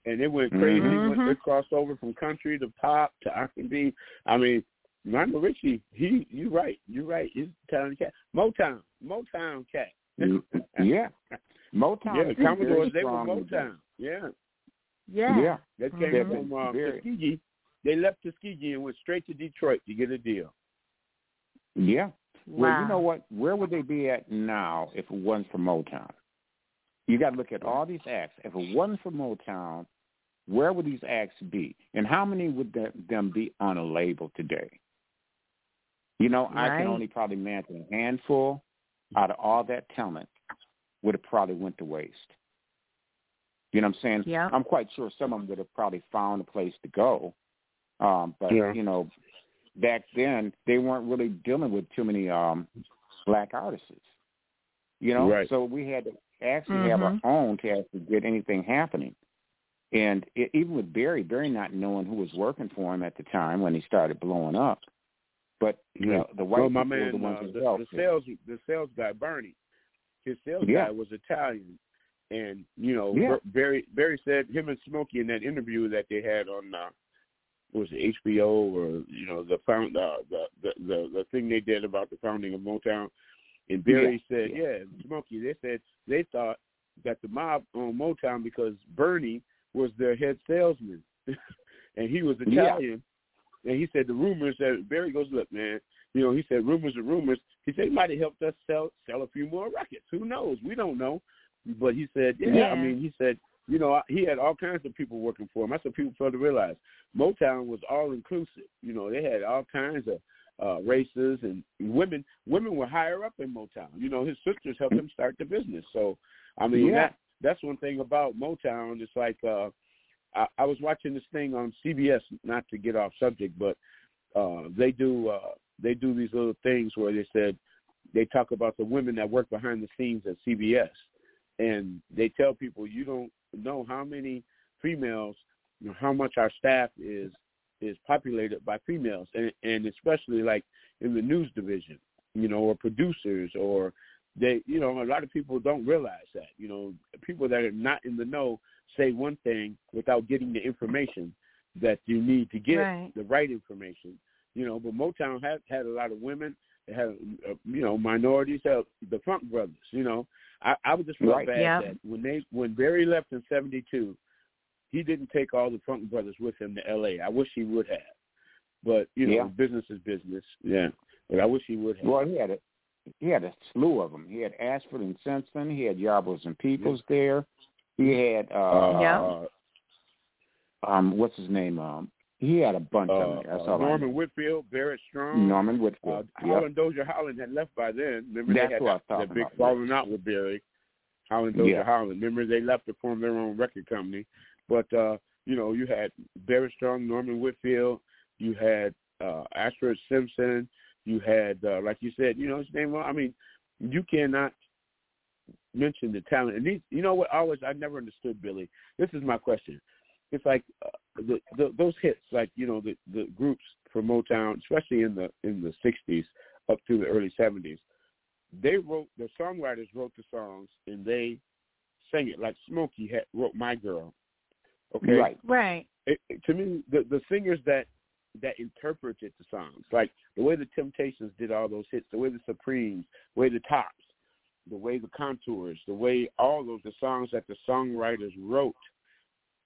[SPEAKER 3] and it went crazy. It, went,
[SPEAKER 2] Mhm.
[SPEAKER 3] it crossed over from country to pop to R and B. I mean, Lionel Richie, he, you're right, You're right. He's a talented cat. Motown, Motown cat.
[SPEAKER 4] Mm, yeah. Motown.
[SPEAKER 3] yeah, the Commodores, they were Motown. Yeah,
[SPEAKER 2] yeah.
[SPEAKER 4] Yeah.
[SPEAKER 3] they came
[SPEAKER 2] Mhm.
[SPEAKER 3] from uh,
[SPEAKER 4] Very.
[SPEAKER 3] Tuskegee. They left Tuskegee and went straight to Detroit to get a deal.
[SPEAKER 4] Yeah.
[SPEAKER 2] Wow.
[SPEAKER 4] Well, you know what? Where would they be at now if it wasn't for Motown? You got to look at all these acts. If it wasn't for Motown, where would these acts be? And how many would the, them be on a label today? You know, I can only probably imagine a handful out of all that talent would have probably went to waste. You know what I'm saying?
[SPEAKER 2] Yeah.
[SPEAKER 4] I'm quite sure some of them would have probably found a place to go. Um, but
[SPEAKER 3] Yeah.
[SPEAKER 4] you know, back then they weren't really dealing with too many um black artists. You know,
[SPEAKER 3] Right.
[SPEAKER 4] so we had to actually have our
[SPEAKER 2] Mhm.
[SPEAKER 4] own to actually get anything happening. And it, even with Berry, Berry not knowing who was working for him at the time when he started blowing up, but
[SPEAKER 3] Yeah.
[SPEAKER 4] the, the white
[SPEAKER 3] well, my
[SPEAKER 4] people were
[SPEAKER 3] man,
[SPEAKER 4] the ones
[SPEAKER 3] uh,
[SPEAKER 4] who
[SPEAKER 3] the,
[SPEAKER 4] helped
[SPEAKER 3] the
[SPEAKER 4] him.
[SPEAKER 3] sales, the sales guy, Bernie, his sales
[SPEAKER 4] Yeah.
[SPEAKER 3] guy was Italian, and you know,
[SPEAKER 4] Yeah.
[SPEAKER 3] Berry, Berry said him and Smokey in that interview that they had on, uh, was it HBO or you know the found uh, the, the the the thing they did about the founding of Motown, and Berry
[SPEAKER 4] Yeah.
[SPEAKER 3] said, yeah, Smokey, they said they thought that the mob owned Motown because Bernie was their head salesman, [LAUGHS] and he was
[SPEAKER 4] Yeah.
[SPEAKER 3] Italian. And he said the rumors that Berry goes, look, man, you know, he said rumors are rumors. He said he might have helped us sell sell a few more records. Who knows? We don't know. But he said, yeah,
[SPEAKER 2] Yeah.
[SPEAKER 3] I mean, he said, you know, he had all kinds of people working for him. That's what people fail to realize. Motown was all inclusive. You know, they had all kinds of uh races and women women were higher up in Motown. You know, his sisters helped him start the business. So I mean
[SPEAKER 4] Yeah.
[SPEAKER 3] that that's one thing about Motown. It's like uh I, I was watching this thing on CBS, not to get off subject, but uh they do uh they do these little things where they said they talk about the women that work behind the scenes at CBS and they tell people you don't know how many females you know, how much our staff is is populated by females and and especially like in the news division, you know, or producers or they you know, a lot of people don't realize that. You know, people that are not in the know say one thing without getting the information that you need to get
[SPEAKER 2] Right.
[SPEAKER 3] the right information. You know, but Motown had had a lot of women. Had uh, you know minorities. Uh, the Funk Brothers. You know, I, I would just real
[SPEAKER 4] Right.
[SPEAKER 3] bad
[SPEAKER 2] Yeah.
[SPEAKER 3] that when they when Berry left in '72, he didn't take all the Funk Brothers with him to L.A. I wish he would have. But you know,
[SPEAKER 4] Yeah.
[SPEAKER 3] business is business. Yeah, but I wish he would have.
[SPEAKER 4] Well, he had a he had a slew of them. He had Ashford and Simpson. He had Yarbroughs and Peoples there. He had uh,
[SPEAKER 3] uh,
[SPEAKER 2] Yeah.
[SPEAKER 3] uh,
[SPEAKER 4] um what's his name? Um he had a bunch
[SPEAKER 3] uh,
[SPEAKER 4] of them. That's
[SPEAKER 3] uh,
[SPEAKER 4] all I
[SPEAKER 3] Norman
[SPEAKER 4] know.
[SPEAKER 3] Whitfield, Barrett Strong,
[SPEAKER 4] Norman
[SPEAKER 3] Uh,
[SPEAKER 4] Whitfield. yep.
[SPEAKER 3] Holland Dozier Holland had left by then. Remember
[SPEAKER 4] That's
[SPEAKER 3] they had
[SPEAKER 4] who I was
[SPEAKER 3] that, that big
[SPEAKER 4] about,
[SPEAKER 3] falling out with Berry. Holland Dozier
[SPEAKER 4] Yeah.
[SPEAKER 3] Holland. Remember they left to form their own record company. But uh, you know, you had Barry Strong, Norman Whitfield, you had uh Ashford Simpson, you had uh, like you said, you know, his name I mean, you cannot mention the talent. And these you know what always I never understood Billy. This is my question. It's like uh, the, the those hits, like you know the the groups from Motown, especially in the in the '60s up to the early '70s. They wrote the songwriters wrote the songs and they sang it like Smokey had, wrote "My Girl." Okay,
[SPEAKER 4] Right.
[SPEAKER 2] Right.
[SPEAKER 3] it, it- to me, the the singers that that interpreted the songs, like the way the Temptations did all those hits, the way the Supremes, the way the Tops, the way the Contours, the way all those the songs that the songwriters wrote,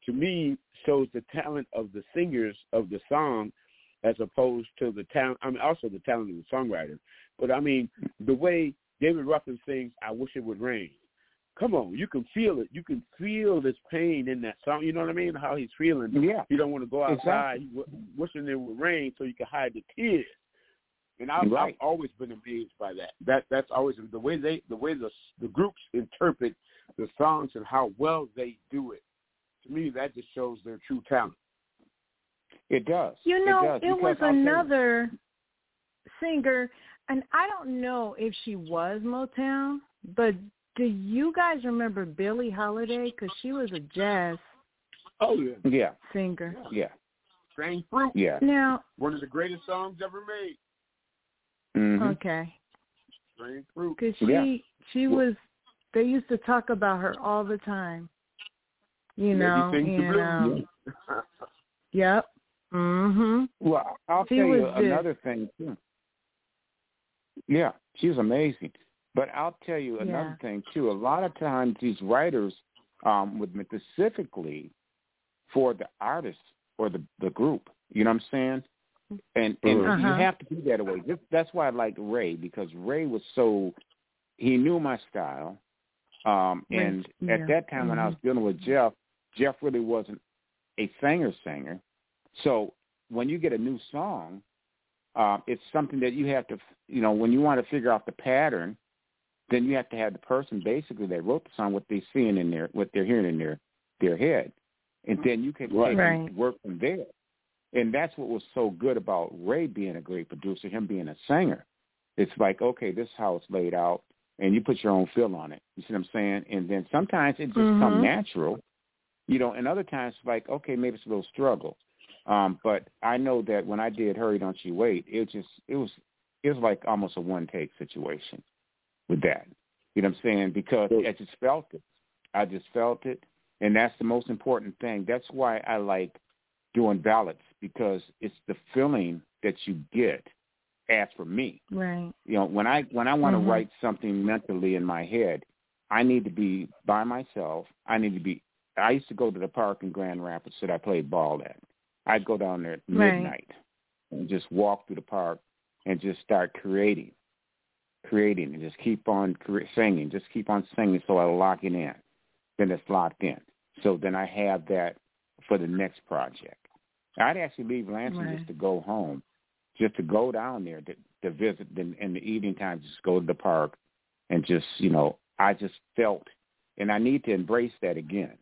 [SPEAKER 3] to me shows the talent of the singers of the song, as opposed to the talent. I mean, also the talent of the songwriter. But I mean, the way David Ruffin sings "I Wish It Would Rain." Come on, you can feel it. You can feel this pain in that song. You know what I mean? How he's feeling.
[SPEAKER 4] Yeah.
[SPEAKER 3] You don't want to go outside.
[SPEAKER 4] Exactly.
[SPEAKER 3] Wishing it would rain so you can hide the tears. And I've,
[SPEAKER 4] Right.
[SPEAKER 3] I've always been amazed by that. That that's always been amazed by that. That that's always the way they the way the the groups interpret the songs and how well they do it. To me, that just shows their true talent.
[SPEAKER 4] It does.
[SPEAKER 2] You know,
[SPEAKER 4] it, does,
[SPEAKER 2] it was
[SPEAKER 4] I'll
[SPEAKER 2] another singer, and I don't know if she was Motown, but do you guys remember Billie Holiday? Because she was a jazz
[SPEAKER 3] Oh yeah,
[SPEAKER 4] Yeah,
[SPEAKER 2] singer.
[SPEAKER 4] yeah,
[SPEAKER 3] Strange Fruit,
[SPEAKER 4] yeah.
[SPEAKER 2] Now,
[SPEAKER 3] one of the greatest songs ever made.
[SPEAKER 4] hmm
[SPEAKER 2] okay,
[SPEAKER 3] Strange Fruit.
[SPEAKER 2] because she
[SPEAKER 4] Yeah.
[SPEAKER 2] she was. They used to talk about her all the time. You know, and um, yep. Mhm.
[SPEAKER 4] Well, I'll
[SPEAKER 2] She
[SPEAKER 4] tell you
[SPEAKER 2] was just-
[SPEAKER 4] another thing too. Yeah, she's amazing. But I'll tell you another
[SPEAKER 2] Yeah.
[SPEAKER 4] thing too. A lot of times these writers um would specifically for the artist or the the group. You know what I'm saying? And and
[SPEAKER 2] Uh-huh.
[SPEAKER 4] you have to be that way. That's why I liked Ray because Ray was so he knew my style. Um and
[SPEAKER 2] yeah.
[SPEAKER 4] at that time when I was dealing with Jeff, Jeff really wasn't a singer singer. So when you get a new song, uh, it's something that you have to, you know, when you want to figure out the pattern, then you have to have the person basically that wrote the song what they're seeing in their, what they're hearing in their, their head, and then you can take
[SPEAKER 2] Right.
[SPEAKER 4] and work from there. And that's what was so good about Ray being a great producer, him being a singer. It's like, okay, this is how it's laid out, and you put your own feel on it. You see what I'm saying? And then sometimes it just come
[SPEAKER 2] Mhm.
[SPEAKER 4] natural, you know, and other times it's like, okay, maybe it's a little struggle. Um, but I know that when I did Hurry Don't You Wait, it just it was it was like almost a one take situation with that. You know what I'm saying? Because I just felt it. I just felt it and that's the most important thing. That's why I like doing ballads because it's the feeling that you get as for me.
[SPEAKER 2] Right.
[SPEAKER 4] You know, when I when I want to write something mentally in my head, I need to be by myself. I need to be I used to go to the park in Grand Rapids that I played ball at. I'd go down there at
[SPEAKER 2] Right.
[SPEAKER 4] midnight and just walk through the park and just start creating, creating, and just keep on cre- singing, just keep on singing so I lock it in. Then it's locked in. So then I have that for the next project. I'd actually leave Lansing
[SPEAKER 2] Right.
[SPEAKER 4] just to go home, just to go down there to, to visit. Then in the evening time, just go to the park and just you know, I just felt, and I need to embrace that again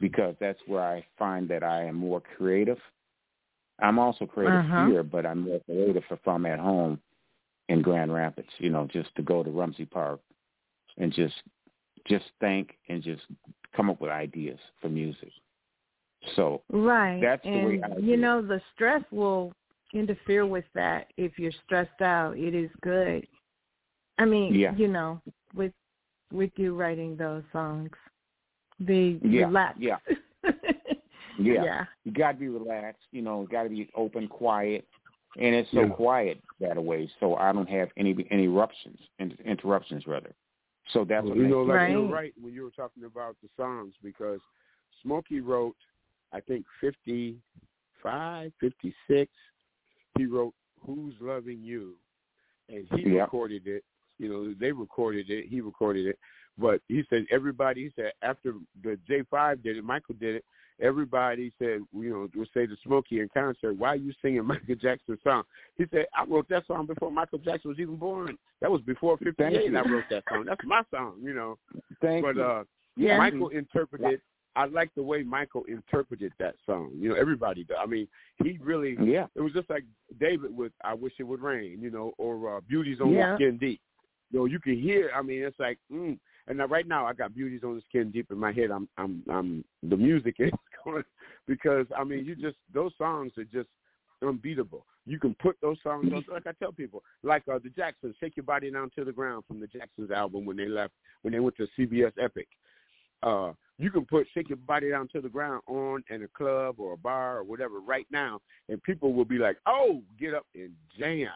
[SPEAKER 4] because that's where I find that I am more creative. I'm also creative
[SPEAKER 2] Uh-huh.
[SPEAKER 4] here, but I'm more creative if I'm at home in Grand Rapids. You know, just to go to Rumsey Park and just just think and just come up with ideas for music. So
[SPEAKER 2] Right.
[SPEAKER 4] That's the
[SPEAKER 2] and
[SPEAKER 4] way I
[SPEAKER 2] you know the stress will interfere with that if you're stressed out. It is good. I mean,
[SPEAKER 4] Yeah.
[SPEAKER 2] you know, with with you writing those songs, be
[SPEAKER 4] Yeah,
[SPEAKER 2] relaxed.
[SPEAKER 4] yeah. [LAUGHS]
[SPEAKER 2] yeah.
[SPEAKER 4] yeah, you got to be relaxed. You know, got to be open, quiet, and it's so
[SPEAKER 3] Yeah.
[SPEAKER 4] quiet that way, so I don't have any any eruptions, in- interruptions rather. So that's
[SPEAKER 3] Well,
[SPEAKER 4] what
[SPEAKER 3] you know, like
[SPEAKER 2] right.
[SPEAKER 3] you're right when you were talking about the songs because Smokey wrote, I think, 55, 56. He wrote "Who's Loving You," and he
[SPEAKER 4] Yep.
[SPEAKER 3] recorded it. You know, they recorded it. He recorded it, but he said everybody. He said after the J5 did it, Michael did it. Everybody said, you know, would say to Smokey in concert, "Why are you singing [LAUGHS] Michael Jackson's song?" He said, "I wrote that song before Michael Jackson was even born. That was before '58.
[SPEAKER 4] you.
[SPEAKER 3] I wrote that song. That's my song, you know."
[SPEAKER 4] Thank
[SPEAKER 3] but
[SPEAKER 4] you.
[SPEAKER 3] uh
[SPEAKER 2] Yeah.
[SPEAKER 3] Michael interpreted I like the way Michael interpreted that song. You know, everybody does. I mean, he really
[SPEAKER 4] yeah,
[SPEAKER 3] it was just like David with I Wish It Would Rain, you know, or uh, Beauties on
[SPEAKER 2] Yeah.
[SPEAKER 3] Skin Deep. You you can hear I mean, it's like mm. and now right now I got Beauties on the Skin Deep in my head. I'm I'm I'm the music is [LAUGHS] going because I mean you just those songs are just unbeatable. You can put those songs on like I tell people, like uh, the Jacksons, Shake Your Body Down to the Ground from the Jacksons album when they left when they went to CBS Epic. Uh you can put Shake Your Body Down to the Ground on in a club or a bar or whatever right now and people will be like, Oh, get up and jam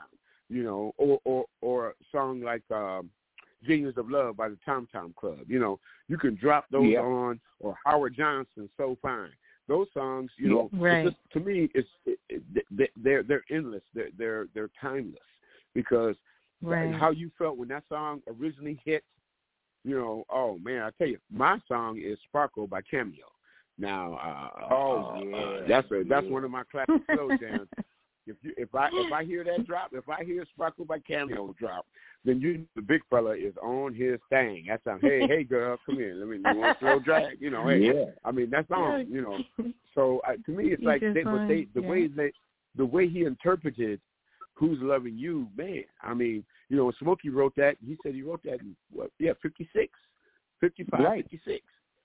[SPEAKER 3] you know, or or or a song like um Genius of Love by the Tom Tom Club. You know, you can drop those
[SPEAKER 4] Yeah.
[SPEAKER 3] on or Howard Johnson, So Fine. Those songs, you know,
[SPEAKER 2] Right.
[SPEAKER 3] just, to me, it's it, it, they're they're endless. They're they're they're timeless because
[SPEAKER 2] Right.
[SPEAKER 3] how you felt when that song originally hit. You know, oh man, I tell you, my song is "Sparkle" by Cameo. Now, uh,
[SPEAKER 4] Oh,
[SPEAKER 3] uh,
[SPEAKER 4] yeah,
[SPEAKER 3] uh, that's a, that's
[SPEAKER 4] yeah.
[SPEAKER 3] one of my classic [LAUGHS] slow jams. If you if I if I [GASPS] hear that drop, if I hear Sparkle by Cameo drop, then you the big fella is on his thing. That's on. Hey hey girl, come here. Let me you want a slow drag. You know. Hey,
[SPEAKER 4] Yeah.
[SPEAKER 3] I mean that's on. You know. [LAUGHS] So uh, to me, it's
[SPEAKER 2] He's
[SPEAKER 3] like
[SPEAKER 2] just
[SPEAKER 3] they, but they the
[SPEAKER 2] yeah.
[SPEAKER 3] way they the way he interpreted "Who's Loving You," man. I mean, you know, when Smokey wrote that, he said he wrote that in what? Yeah, fifty six, fifty five,
[SPEAKER 4] Right.
[SPEAKER 3] fifty six.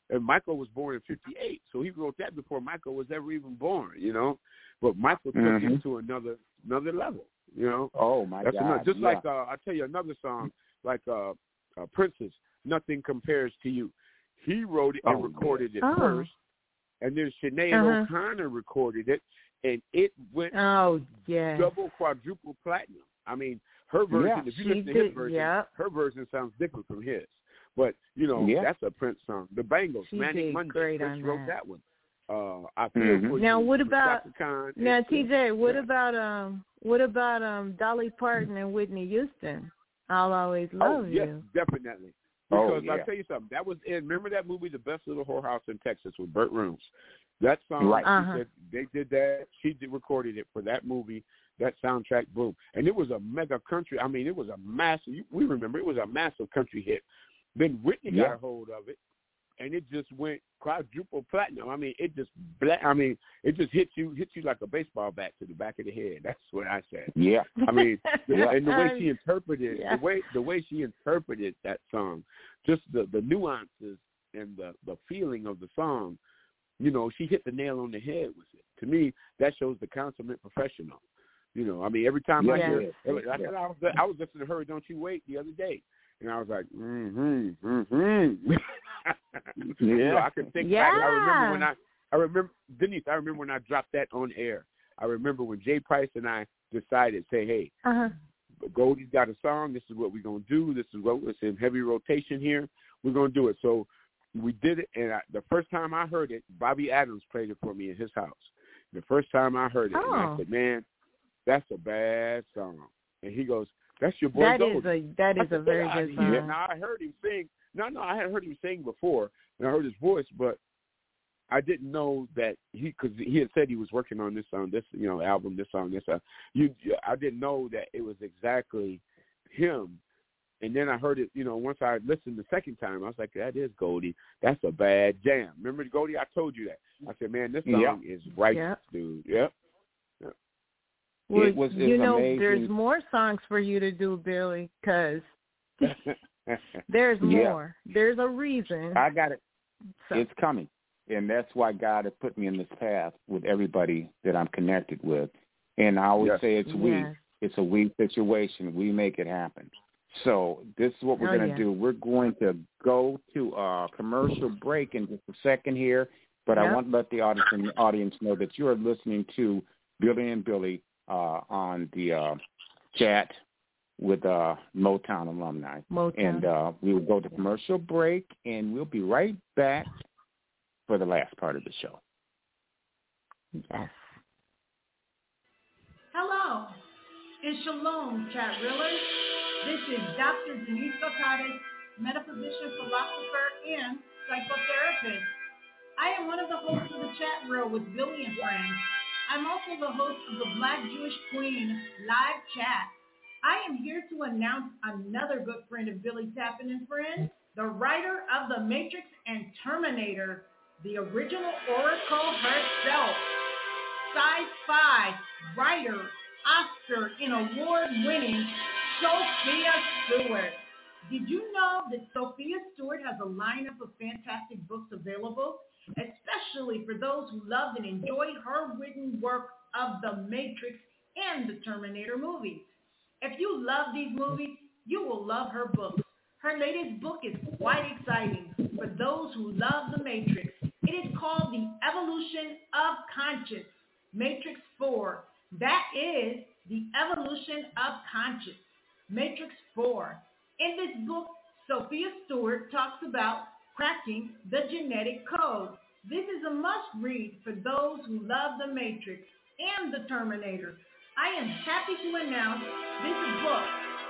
[SPEAKER 3] And Michael was born in '58, so he wrote that before Michael was ever even born. You know, but Michael took
[SPEAKER 4] Mhm.
[SPEAKER 3] it to another another level. You know,
[SPEAKER 4] Oh my
[SPEAKER 3] that's
[SPEAKER 4] God!
[SPEAKER 3] another, just
[SPEAKER 4] yeah.
[SPEAKER 3] like uh, I'll tell you another song, like uh, uh, Prince's, "Nothing Compares to You." He wrote it and
[SPEAKER 4] Oh,
[SPEAKER 3] recorded it
[SPEAKER 2] Oh.
[SPEAKER 3] first, and then Sinead
[SPEAKER 2] Uh-huh.
[SPEAKER 3] O'Connor recorded it, and it went
[SPEAKER 2] Oh yeah.
[SPEAKER 3] double, quadruple platinum. I mean, her version.
[SPEAKER 4] Yeah,
[SPEAKER 3] if you
[SPEAKER 2] she
[SPEAKER 3] listen to his
[SPEAKER 2] did,
[SPEAKER 3] version,
[SPEAKER 2] yeah.
[SPEAKER 3] her version sounds different from his. But you know,
[SPEAKER 4] Yeah.
[SPEAKER 3] that's a Prince song. The Bangles,
[SPEAKER 2] She
[SPEAKER 3] Manic Monday.
[SPEAKER 2] great
[SPEAKER 3] Prince
[SPEAKER 2] on
[SPEAKER 3] wrote
[SPEAKER 2] that.
[SPEAKER 3] that one. Uh, I feel
[SPEAKER 4] Mhm.
[SPEAKER 2] Now, what about-
[SPEAKER 3] Khan.
[SPEAKER 2] Now, TJ, what
[SPEAKER 3] yeah.
[SPEAKER 2] about um, what about um, Dolly Parton and Whitney Houston? I'll always love
[SPEAKER 3] oh, yes,
[SPEAKER 2] you.
[SPEAKER 3] definitely.
[SPEAKER 4] Oh,
[SPEAKER 3] Because
[SPEAKER 4] yeah.
[SPEAKER 3] I'll tell you something. That was in. Remember that movie, The Best Little Whorehouse in Texas, with Burt Reynolds. That song,
[SPEAKER 4] Right.
[SPEAKER 2] Uh-huh.
[SPEAKER 3] said they did that. She did, recorded it for that movie. That soundtrack, boom, and it was a mega country. I mean, it was a massive. We remember it was a massive country hit. Then Whitney got a hold of it, and it just went quadruple platinum. I mean, it just. Bla- I mean, it just hit you, hit you like a baseball bat to the back of the head. [LAUGHS] That's what I said.
[SPEAKER 4] Yeah.
[SPEAKER 3] I mean, [LAUGHS]
[SPEAKER 4] Yeah.
[SPEAKER 3] and the way she um, interpreted
[SPEAKER 2] Yeah.
[SPEAKER 3] the way the way she interpreted that song, just the the nuances and the the feeling of the song, you know, she hit the nail on the head with it. To me, that shows the consummate professional. You know, I mean, every time I hear it, I, said, I was I was listening to her "Don't You Wait" the other day, and I was like, mm-hmm, mm-hmm. [LAUGHS] you know, I can think back. I remember when I I remember Denise. I remember when I dropped that on air. I remember when Jay Price and I decided, say, hey,
[SPEAKER 2] Uh-huh.
[SPEAKER 3] Goldie's got a song. This is what we're gonna do. This is what it's in heavy rotation here. We're gonna do it. So we did it, and I, the first time I heard it, Bobby Adams played it for me in his house. The first time I heard it, and I
[SPEAKER 2] Oh.
[SPEAKER 3] said, "Man, that's a bad song." And he goes, "That's your boy
[SPEAKER 2] That
[SPEAKER 3] Goldie."
[SPEAKER 2] is a that
[SPEAKER 3] I
[SPEAKER 2] is
[SPEAKER 3] said,
[SPEAKER 2] a very
[SPEAKER 3] "Yeah,
[SPEAKER 2] good
[SPEAKER 3] yeah."
[SPEAKER 2] song.
[SPEAKER 3] Now I heard him sing. No, no, I had heard him sing before, and I heard his voice, but I didn't know that he because he had said he was working on this song, this you know album, this song, this uh, song. You, I didn't know that it was exactly him. And then I heard it, you know, once I listened the second time, I was like, that is Goldie. That's a bad jam. Remember Goldie? I told you that. I said, man, this song
[SPEAKER 4] Yeah.
[SPEAKER 3] is right,
[SPEAKER 2] Yeah.
[SPEAKER 3] dude. Yep.
[SPEAKER 2] Well,
[SPEAKER 4] It was- it
[SPEAKER 2] you
[SPEAKER 4] was
[SPEAKER 2] know,
[SPEAKER 4] amazing.
[SPEAKER 2] there's more songs for you to do, Billy, because [LAUGHS] there's
[SPEAKER 4] Yeah.
[SPEAKER 2] more. There's a reason.
[SPEAKER 4] I got it.
[SPEAKER 2] So-
[SPEAKER 4] It's coming. And that's why God has put me in this path with everybody that I'm connected with. And I always
[SPEAKER 3] Yes.
[SPEAKER 4] say it's we.
[SPEAKER 2] Yes.
[SPEAKER 4] It's a we situation. We make it happen. So this is what we're
[SPEAKER 2] Oh,
[SPEAKER 4] going to
[SPEAKER 2] yeah.
[SPEAKER 4] do. We're going to go to a commercial break in just a second here, but I want to let the audience and the audience know that you are listening to Billy and Billy uh, on the uh, chat with uh, Motown alumni.
[SPEAKER 2] Motown.
[SPEAKER 4] And uh, we will go to commercial break, and we'll be right back for the last part of the show.
[SPEAKER 2] yes.
[SPEAKER 8] Hello, it's Shalom, chat reelers. This is Dr. Denise Gotares, metaphysician, philosopher, and psychotherapist. I am one of the hosts of the chat reel with Billy and Friends. I'm also the host of the Black Jewish Queen live chat. I am here to announce another good friend of Billy Tappan and Friends, the writer of The Matrix and Terminator, the original Oracle herself sci-fi writer, Oscar and award-winning Sophia Stewart. Did you know that Sophia Stewart has a lineup of fantastic books available, especially for those who loved and enjoyed her written work of The Matrix and the Terminator movies? If you love these movies, you will love her books. Her latest book is quite exciting for those who love The Matrix. It is called The Evolution of Conscience, Matrix 4. That is The Evolution of Conscience, Matrix 4. In this book, Sophia Stewart talks about cracking the genetic code. This is a must read for those who love The Matrix and The Terminator. I am happy to announce this book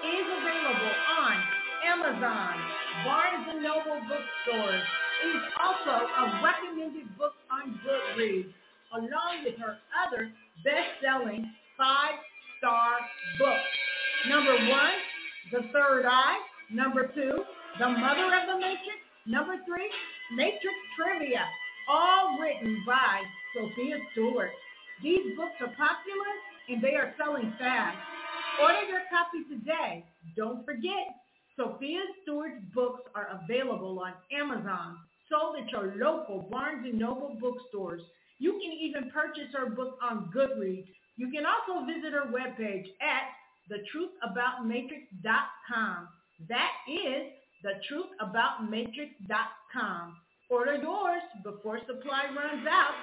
[SPEAKER 8] is available on Amazon, Barnes & Noble bookstores. It is also a recommended book on Goodreads, along with her other best-selling
[SPEAKER 9] five-star books. Number one, The Third Eye. Number two, The Mother of the Matrix. Number three, Matrix Trivia, all written by Sophia Stewart. These books are popular and they are selling fast. Order your copy today. Don't forget, Sophia Stewart's books are available on Amazon, sold at your local Barnes & Noble bookstores. You can even purchase her book on Goodreads. You can also visit her webpage at thetruthaboutmatrix.com. That is thetruthaboutmatrix.com. Order yours before supply runs out.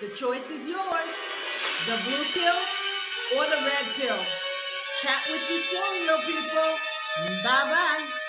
[SPEAKER 9] The choice is yours. The blue pill or the red pill. Chat with you soon, little people. Bye-bye.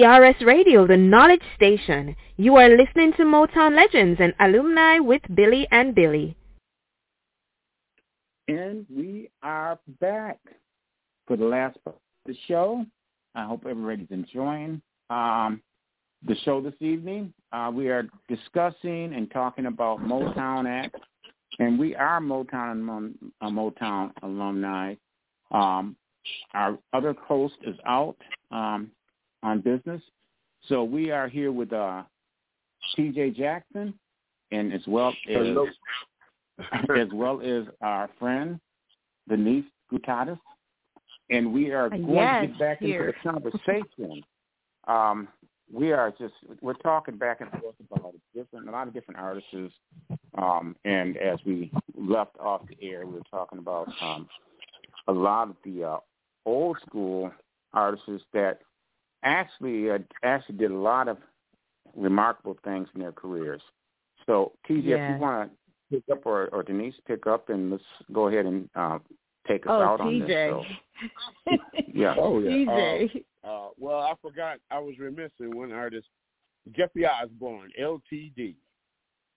[SPEAKER 1] CRS Radio, the knowledge station. You are listening to Motown Legends and Alumni with Billy and Billy.
[SPEAKER 4] And we are back for the last part of the show. I hope everybody's enjoying um, the show this evening. Uh, we are discussing and talking about Motown Act, and we are Motown uh, Motown alumni. Um, our other host is out um, on business, so we are here with uh, T.J. Jackson, and as well as [LAUGHS] as well as our friend Denise Gutatis, and we are going
[SPEAKER 2] yes,
[SPEAKER 4] to get back
[SPEAKER 2] here.
[SPEAKER 4] into the conversation. Um, we are just we're talking back and forth about different a lot of different artists, um, and as we left off the air, we were talking about um, a lot of the uh, old school artists that actually uh, actually did a lot of remarkable things in their careers. So, TJ, if you want to pick up, or, or Denise pick up, and let's go ahead and uh, take us
[SPEAKER 2] Oh,
[SPEAKER 4] out on this.
[SPEAKER 2] TJ.
[SPEAKER 4] So, [LAUGHS] yeah.
[SPEAKER 3] Oh yeah.
[SPEAKER 2] TJ.
[SPEAKER 3] Uh, uh, well, I forgot. I was remiss in one artist, Jeffrey Osborne, LTD.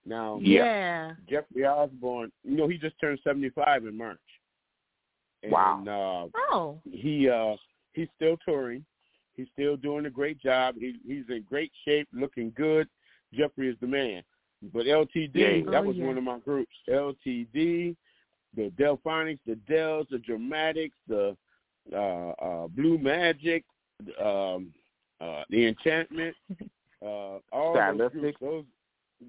[SPEAKER 3] Now,
[SPEAKER 2] yeah.
[SPEAKER 3] Jeffrey Osborne, you know, he just turned seventy-five in March. And,
[SPEAKER 4] Wow.
[SPEAKER 3] Uh,
[SPEAKER 2] Oh.
[SPEAKER 3] he uh, he's still touring. He's still doing a great job. He, he's in great shape, looking good. Jeffrey is the man. But LTD,
[SPEAKER 4] Yeah.
[SPEAKER 3] that
[SPEAKER 2] Oh,
[SPEAKER 3] was
[SPEAKER 2] yeah.
[SPEAKER 3] one of my groups. LTD, the Delfonics, the Dells, the Dramatics, the uh, uh, Blue Magic, um, uh, the Enchantment, [LAUGHS] uh, all those
[SPEAKER 4] Stylistic.
[SPEAKER 3] groups. Those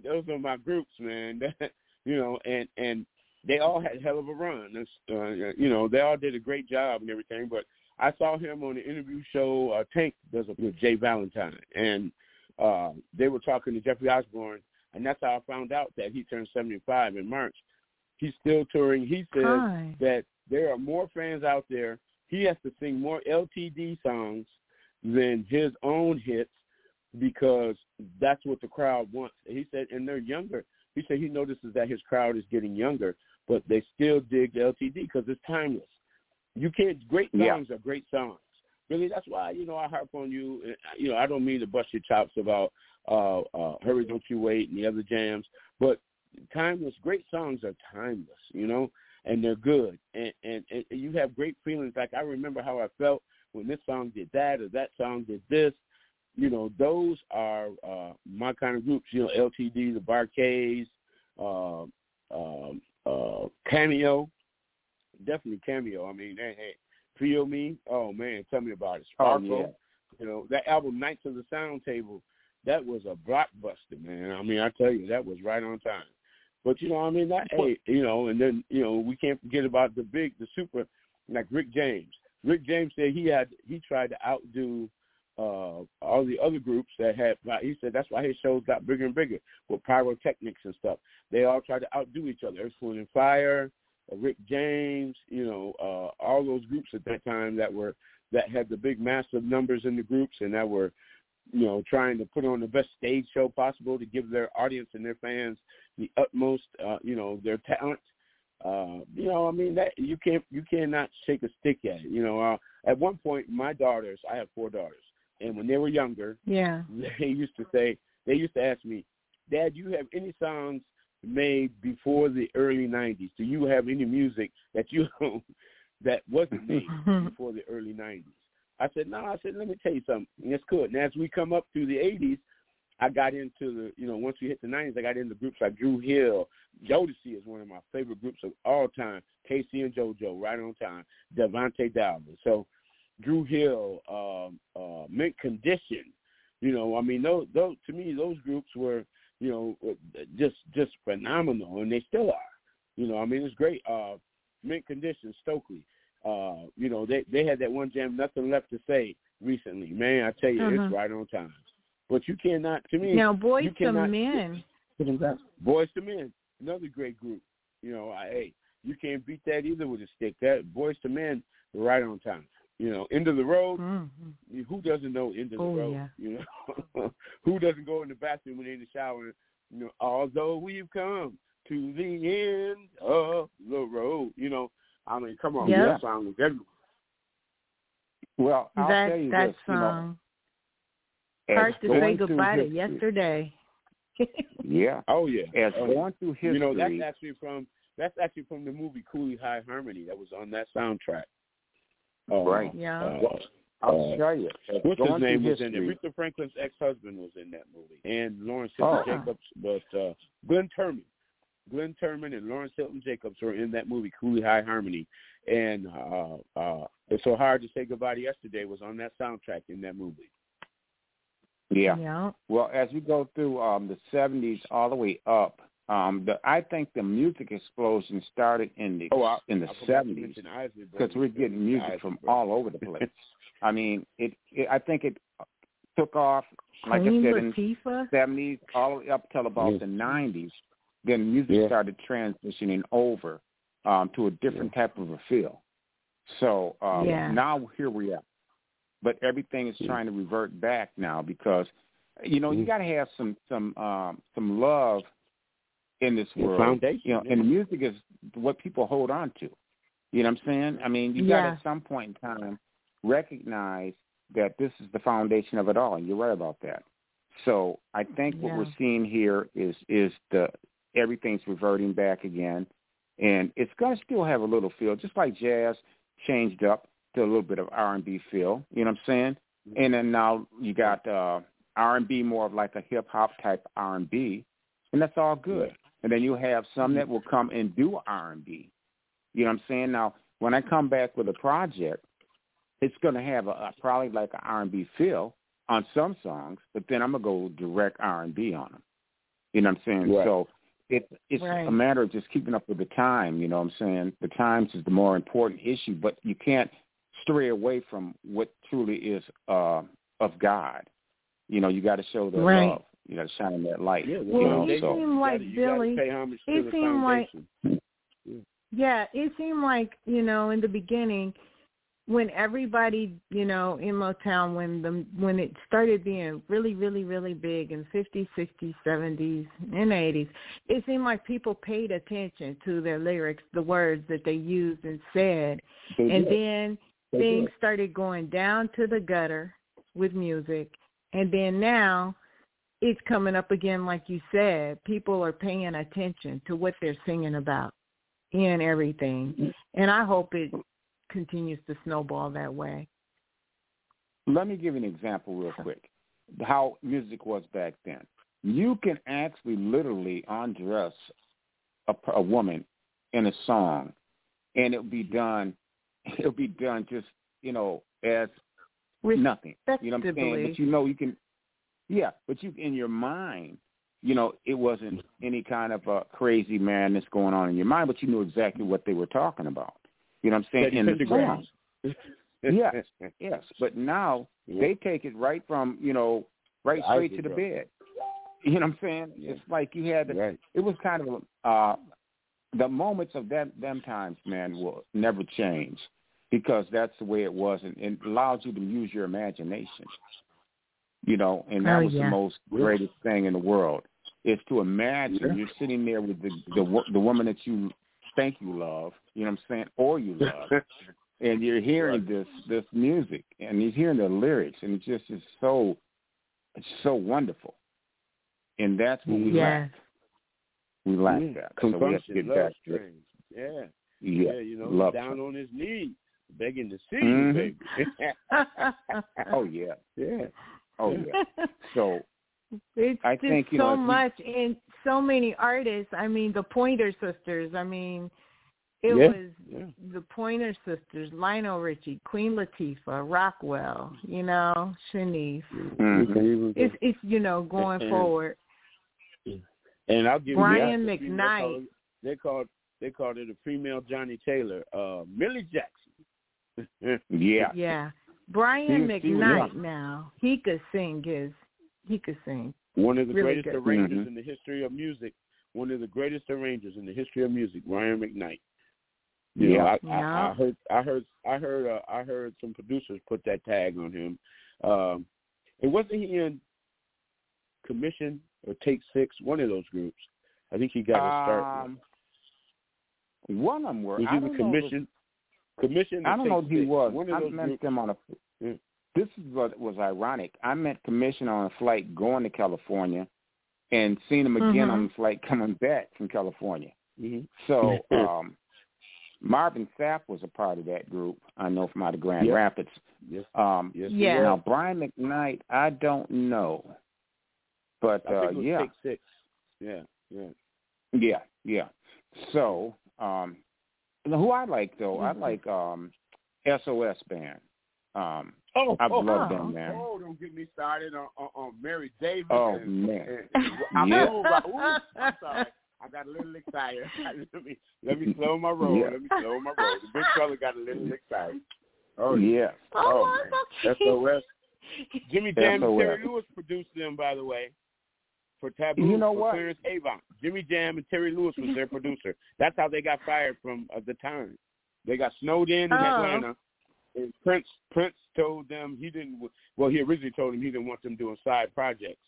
[SPEAKER 3] those are my groups, man. [LAUGHS] you know, and and they all had a hell of a run. It's, Uh, you know, they all did a great job and everything. But I saw him on the interview show. Uh, Tank does it with Jay Valentine, and uh, they were talking to Jeffrey Osborne, and that's how I found out that he turned 75 in March. He's still touring. He says
[SPEAKER 2] Hi.
[SPEAKER 3] that there are more fans out there. He has to sing more LTD songs than his own hits because that's what the crowd wants. He said, and they're younger. He said he notices that his crowd is getting younger, but they still dig LTD because it's timeless. You can't. Great
[SPEAKER 4] Yeah.
[SPEAKER 3] songs are great songs. Really, that's why you know I harp on you. Uh, You know, I don't mean to bust your chops about uh, uh, "Hurry, Don't You Wait" and the other jams, but timeless, great songs are timeless. You know, and they're good, and, and and you have great feelings. Like I remember how I felt when this song did that or that song did this. You know, those are uh, my kind of groups. You know, LTD, the Bar-Kays, uh, um, uh, Cameo, definitely Cameo. I mean, hey, hey, Feel Me. Oh man, tell me about it.
[SPEAKER 4] Oh,
[SPEAKER 3] Sparkle.
[SPEAKER 4] yeah.
[SPEAKER 3] You know, that album Knights of the Sound Table, that was a blockbuster, man. I mean, I tell you, that was right on time. But you know, I mean, that hey, you know, and then you know, we can't forget about the big, the super, like Rick James. Rick James said he had he tried to outdo uh all the other groups that had. He said that's why his shows got bigger and bigger with pyrotechnics and stuff. They all tried to outdo each other. Earth, Wind and Fire, Rick James, you know, uh all those groups at that time that were that had the big massive numbers in the groups and that were you know, trying to put on the best stage show possible to give their audience and their fans the utmost, uh, you know, their talent. Uh, you know, I mean that you can't you cannot shake a stick at it. You know, uh, at one point, my daughters, I have four daughters, and when they were younger,
[SPEAKER 2] Yeah. [LAUGHS]
[SPEAKER 3] they used to say they used to ask me, Dad, do you have any songs made before the early '90s? Do you have any music that you [LAUGHS] that wasn't made before the early '90s? I said, no. I said, let me tell you something. And it's good. And as we come up through the '80s, I got into the, you know, once we hit the '90s, I got into groups like Dru Hill. Jodeci is one of my favorite groups of all time. Casey and JoJo, right on time. DeVante Dalvin. So Dru Hill, um, uh, Mint Condition. You know, I mean, those, those to me, those groups were, you know, just just phenomenal, and they still are. You know, I mean, it's great. Uh, Mint Condition, Stokley. Uh, you know, they they had that one jam, nothing left to say recently. Man, I tell you,
[SPEAKER 2] Uh-huh.
[SPEAKER 3] it's right on time. But you cannot, to me,
[SPEAKER 2] Now, Boyz
[SPEAKER 3] II
[SPEAKER 2] Men.
[SPEAKER 3] Boyz II Men, another great group. You know, I, hey, you can't beat that either with a stick. That Boyz II Men, right on time. You know, end of the road.
[SPEAKER 2] Mm-hmm.
[SPEAKER 3] Who doesn't know end of the
[SPEAKER 2] Oh,
[SPEAKER 3] road?
[SPEAKER 2] yeah.
[SPEAKER 3] You know, [LAUGHS] who doesn't go in the bathroom when they're in the shower? You know, although we've come to the end of the road. You know, I mean, come on,
[SPEAKER 2] Yep.
[SPEAKER 3] that song was everywhere.
[SPEAKER 4] Well, I'll
[SPEAKER 2] that
[SPEAKER 4] tell you
[SPEAKER 2] that
[SPEAKER 4] this. You know,
[SPEAKER 2] song. Hard to say goodbye to yesterday. [LAUGHS]
[SPEAKER 4] Yeah.
[SPEAKER 3] Oh yeah.
[SPEAKER 4] As
[SPEAKER 3] Oh,
[SPEAKER 4] going through history.
[SPEAKER 3] You know, that's actually from that's actually from the movie Cooley High Harmony that was on that soundtrack. Uh,
[SPEAKER 4] Right.
[SPEAKER 2] Yeah.
[SPEAKER 3] uh,
[SPEAKER 4] I'll
[SPEAKER 3] uh,
[SPEAKER 4] tell you. as
[SPEAKER 3] What's his name was in
[SPEAKER 4] history,
[SPEAKER 3] it? Aretha Franklin's ex-husband was in that movie, and Lawrence
[SPEAKER 4] Oh.
[SPEAKER 3] Hilton Jacobs. But uh, Glynn Turman, Glynn Turman, and Lawrence Hilton Jacobs were in that movie Cooley High Harmony, and uh, uh, it's so hard to say goodbye to yesterday was on that soundtrack in that movie.
[SPEAKER 4] Yeah.
[SPEAKER 2] Yeah.
[SPEAKER 4] Well, as we go through um, the 70s all the way up, um, the, I think the music explosion started in the
[SPEAKER 3] Oh, I,
[SPEAKER 4] in the
[SPEAKER 3] I forgot to
[SPEAKER 4] 70s because we're getting music
[SPEAKER 3] Isley
[SPEAKER 4] from
[SPEAKER 3] Brothers.
[SPEAKER 4] all over the place. I mean, it, it. I think it took off, like
[SPEAKER 2] Queen
[SPEAKER 4] I said, in
[SPEAKER 2] Latifah.
[SPEAKER 4] the 70s all the way up till about
[SPEAKER 3] Yeah.
[SPEAKER 4] the 90s. Then music
[SPEAKER 3] Yeah.
[SPEAKER 4] started transitioning over um, to a different type of a feel. So um,
[SPEAKER 2] Yeah.
[SPEAKER 4] now here we are, but everything is trying to revert back now because you know you
[SPEAKER 3] Mm.
[SPEAKER 4] got to have some some um, some love in this
[SPEAKER 3] Yeah,
[SPEAKER 4] world.
[SPEAKER 3] foundation,
[SPEAKER 4] You know, and the music is what people hold on to. You know what I'm saying? I mean, you got
[SPEAKER 2] Yeah.
[SPEAKER 4] to at some point in time recognize that this is the foundation of it all, and you're right about that. So I think what
[SPEAKER 2] Yeah.
[SPEAKER 4] we're seeing here is is the everything's reverting back again, and it's going to still have a little feel, just like jazz changed up to a little bit of R and B feel. You know what I'm saying? And then now you got uh, R and B more of like a hip hop type R and B, and that's all good. And then you have some that will come and do R and B. You know what I'm saying? Now, when I come back with a project, it's going to have a, a probably like an R and B feel on some songs, but then I'm gonna go direct R and B on them. You know what I'm saying?
[SPEAKER 3] Right.
[SPEAKER 4] So it, it's
[SPEAKER 2] Right.
[SPEAKER 4] a matter of just keeping up with the time. You know what I'm saying? The times is the more important issue, but you can't stray away from what truly is uh, of God. You know, you got to show the
[SPEAKER 2] Right.
[SPEAKER 4] love. You got to shine that light.
[SPEAKER 3] Yeah,
[SPEAKER 4] you
[SPEAKER 2] Well,
[SPEAKER 4] know,
[SPEAKER 2] it
[SPEAKER 4] so
[SPEAKER 2] seemed like
[SPEAKER 3] you gotta
[SPEAKER 2] Billy.
[SPEAKER 3] pay homage
[SPEAKER 2] it seemed like-
[SPEAKER 3] foundation.
[SPEAKER 2] Yeah, it seemed like you know in the beginning when everybody you know in Motown when the when it started being really really really big in 50s 60s 70s and 80s it seemed like people paid attention to their lyrics the words that they used and said
[SPEAKER 4] they
[SPEAKER 2] and
[SPEAKER 4] did.
[SPEAKER 2] then
[SPEAKER 4] They
[SPEAKER 2] things
[SPEAKER 4] did.
[SPEAKER 2] started going down to the gutter with music and then now it's coming up again like you said people are paying attention to what they're singing about and everything mm. and i hope it continues to snowball that way
[SPEAKER 4] Let me give you an example real quick. How music was back then. You can actually literally undress a, a woman in a song, and it'll be done. [LAUGHS] It'll be done just you know as nothing. You know what I'm saying? But you know you can. Yeah, but you in your mind, you know, it wasn't any kind of a crazy madness going on in your mind, but you knew exactly what they were talking about. You know what I'm saying?
[SPEAKER 3] Teddy
[SPEAKER 4] in the
[SPEAKER 3] Pendergrass.
[SPEAKER 4] song. Yes, yes. But now they take it right from you know right
[SPEAKER 3] The
[SPEAKER 4] straight to the
[SPEAKER 3] Brothers.
[SPEAKER 4] bed. [LAUGHS] You know what I'm saying?
[SPEAKER 3] Yeah.
[SPEAKER 4] It's like you had.
[SPEAKER 3] Right.
[SPEAKER 4] It was kind of uh the moments of them them times, man, will never change because that's the way it was, and it allows you to use your imagination. You know, and that
[SPEAKER 2] Oh,
[SPEAKER 4] was
[SPEAKER 2] yeah.
[SPEAKER 4] the most greatest thing in the world is to imagine
[SPEAKER 3] Yeah.
[SPEAKER 4] you're sitting there with the the the woman that you think you love. You know what I'm saying? Or you love [LAUGHS] and you're hearing this this music and you're hearing the lyrics and it just is so it's so wonderful and that's what we
[SPEAKER 2] yeah
[SPEAKER 4] lack we lack
[SPEAKER 3] Yeah.
[SPEAKER 4] that so we have to get
[SPEAKER 3] love
[SPEAKER 4] back to
[SPEAKER 3] strings. Yeah.
[SPEAKER 4] yeah,
[SPEAKER 3] Yeah, you know,
[SPEAKER 4] love
[SPEAKER 3] down
[SPEAKER 4] strings.
[SPEAKER 3] on his knees, begging to see
[SPEAKER 4] Mhm.
[SPEAKER 3] you, baby. [LAUGHS] [LAUGHS]
[SPEAKER 4] oh yeah
[SPEAKER 3] yeah.
[SPEAKER 4] Oh [LAUGHS] yeah so
[SPEAKER 2] it's
[SPEAKER 4] I
[SPEAKER 2] just
[SPEAKER 4] think, you
[SPEAKER 2] so
[SPEAKER 4] know, if you-
[SPEAKER 2] much and so many artists i mean the pointer sisters i mean it
[SPEAKER 3] Yeah,
[SPEAKER 2] was
[SPEAKER 3] yeah.
[SPEAKER 2] the Pointer Sisters, Lionel Richie, Queen Latifah, Rockwell, you know, Shanice.
[SPEAKER 4] Mhm.
[SPEAKER 2] It's it's you know going
[SPEAKER 3] And-
[SPEAKER 2] forward.
[SPEAKER 3] And I'll give
[SPEAKER 2] Brian
[SPEAKER 3] you that.
[SPEAKER 2] McKnight.
[SPEAKER 3] They called they called it a female Johnnie Taylor, uh, Millie Jackson. [LAUGHS]
[SPEAKER 4] yeah
[SPEAKER 2] Yeah, Brian
[SPEAKER 4] He- he
[SPEAKER 2] McKnight.
[SPEAKER 4] young.
[SPEAKER 2] Now he could sing his. He could sing.
[SPEAKER 3] One of the
[SPEAKER 2] Really
[SPEAKER 3] greatest
[SPEAKER 2] good.
[SPEAKER 3] arrangers
[SPEAKER 4] Mhm.
[SPEAKER 3] in the history of music. One of the greatest arrangers in the history of music, Brian McKnight. You know,
[SPEAKER 4] Yeah.
[SPEAKER 3] I, I,
[SPEAKER 2] Yeah.
[SPEAKER 3] I heard, I heard, I heard, uh, I heard some producers put that tag on him. Um, and wasn't he in Commission or Take Six? One of those groups. I think he got his start.
[SPEAKER 4] um one of them were
[SPEAKER 3] was
[SPEAKER 4] I
[SPEAKER 3] either
[SPEAKER 4] don't know if-
[SPEAKER 3] Commission, Commission.
[SPEAKER 4] I don't know
[SPEAKER 3] Take
[SPEAKER 4] if he was
[SPEAKER 3] One
[SPEAKER 4] I met
[SPEAKER 3] groups.
[SPEAKER 4] them on a
[SPEAKER 3] Yeah.
[SPEAKER 4] this is what was ironic. I met Commissioner on a flight going to California, and seen him again
[SPEAKER 2] Mhm.
[SPEAKER 4] on the flight coming back from California.
[SPEAKER 3] Mm-hmm.
[SPEAKER 4] So um, Marvin Sapp was a part of that group. I know from out of Grand
[SPEAKER 3] Yep.
[SPEAKER 4] Rapids.
[SPEAKER 3] Yes.
[SPEAKER 4] Um,
[SPEAKER 3] Yes.
[SPEAKER 2] Yeah.
[SPEAKER 4] Now Brian McKnight, I don't know, but
[SPEAKER 3] I
[SPEAKER 4] uh,
[SPEAKER 3] it was
[SPEAKER 4] yeah,
[SPEAKER 3] Take Six. Yeah. Yeah.
[SPEAKER 4] yeah, yeah. So um, who I like though, I
[SPEAKER 2] Mhm.
[SPEAKER 4] like um, SOS band. Um,
[SPEAKER 3] Oh,
[SPEAKER 4] I've
[SPEAKER 3] oh,
[SPEAKER 4] loved
[SPEAKER 2] oh,
[SPEAKER 4] them, man.
[SPEAKER 3] Oh, don't get me started on on, on Mary Davis.
[SPEAKER 4] Oh
[SPEAKER 3] and,
[SPEAKER 4] man,
[SPEAKER 3] and, [LAUGHS] I'm,
[SPEAKER 4] Yeah.
[SPEAKER 3] ooh, ooh, I'm sorry. I got a little excited. [LAUGHS] let me let me slow my roll.
[SPEAKER 4] Yeah.
[SPEAKER 3] Let me slow my roll. The big fella got a little excited. Oh
[SPEAKER 4] yeah.
[SPEAKER 2] Oh,
[SPEAKER 3] man.
[SPEAKER 2] it's okay.
[SPEAKER 3] SOS. Jimmy [LAUGHS] Jam and
[SPEAKER 4] SOS.
[SPEAKER 3] Terry Lewis produced them, by the way, for Tabu.
[SPEAKER 4] You know
[SPEAKER 3] for
[SPEAKER 4] what?
[SPEAKER 3] Clarence Avant. Jimmy Jam and Terry Lewis was their producer. [LAUGHS] That's how they got fired from uh, the time. They got snowed in in
[SPEAKER 2] Oh.
[SPEAKER 3] Atlanta, and Prince Prince told them he didn't. Well, he originally told them he didn't want them doing side projects,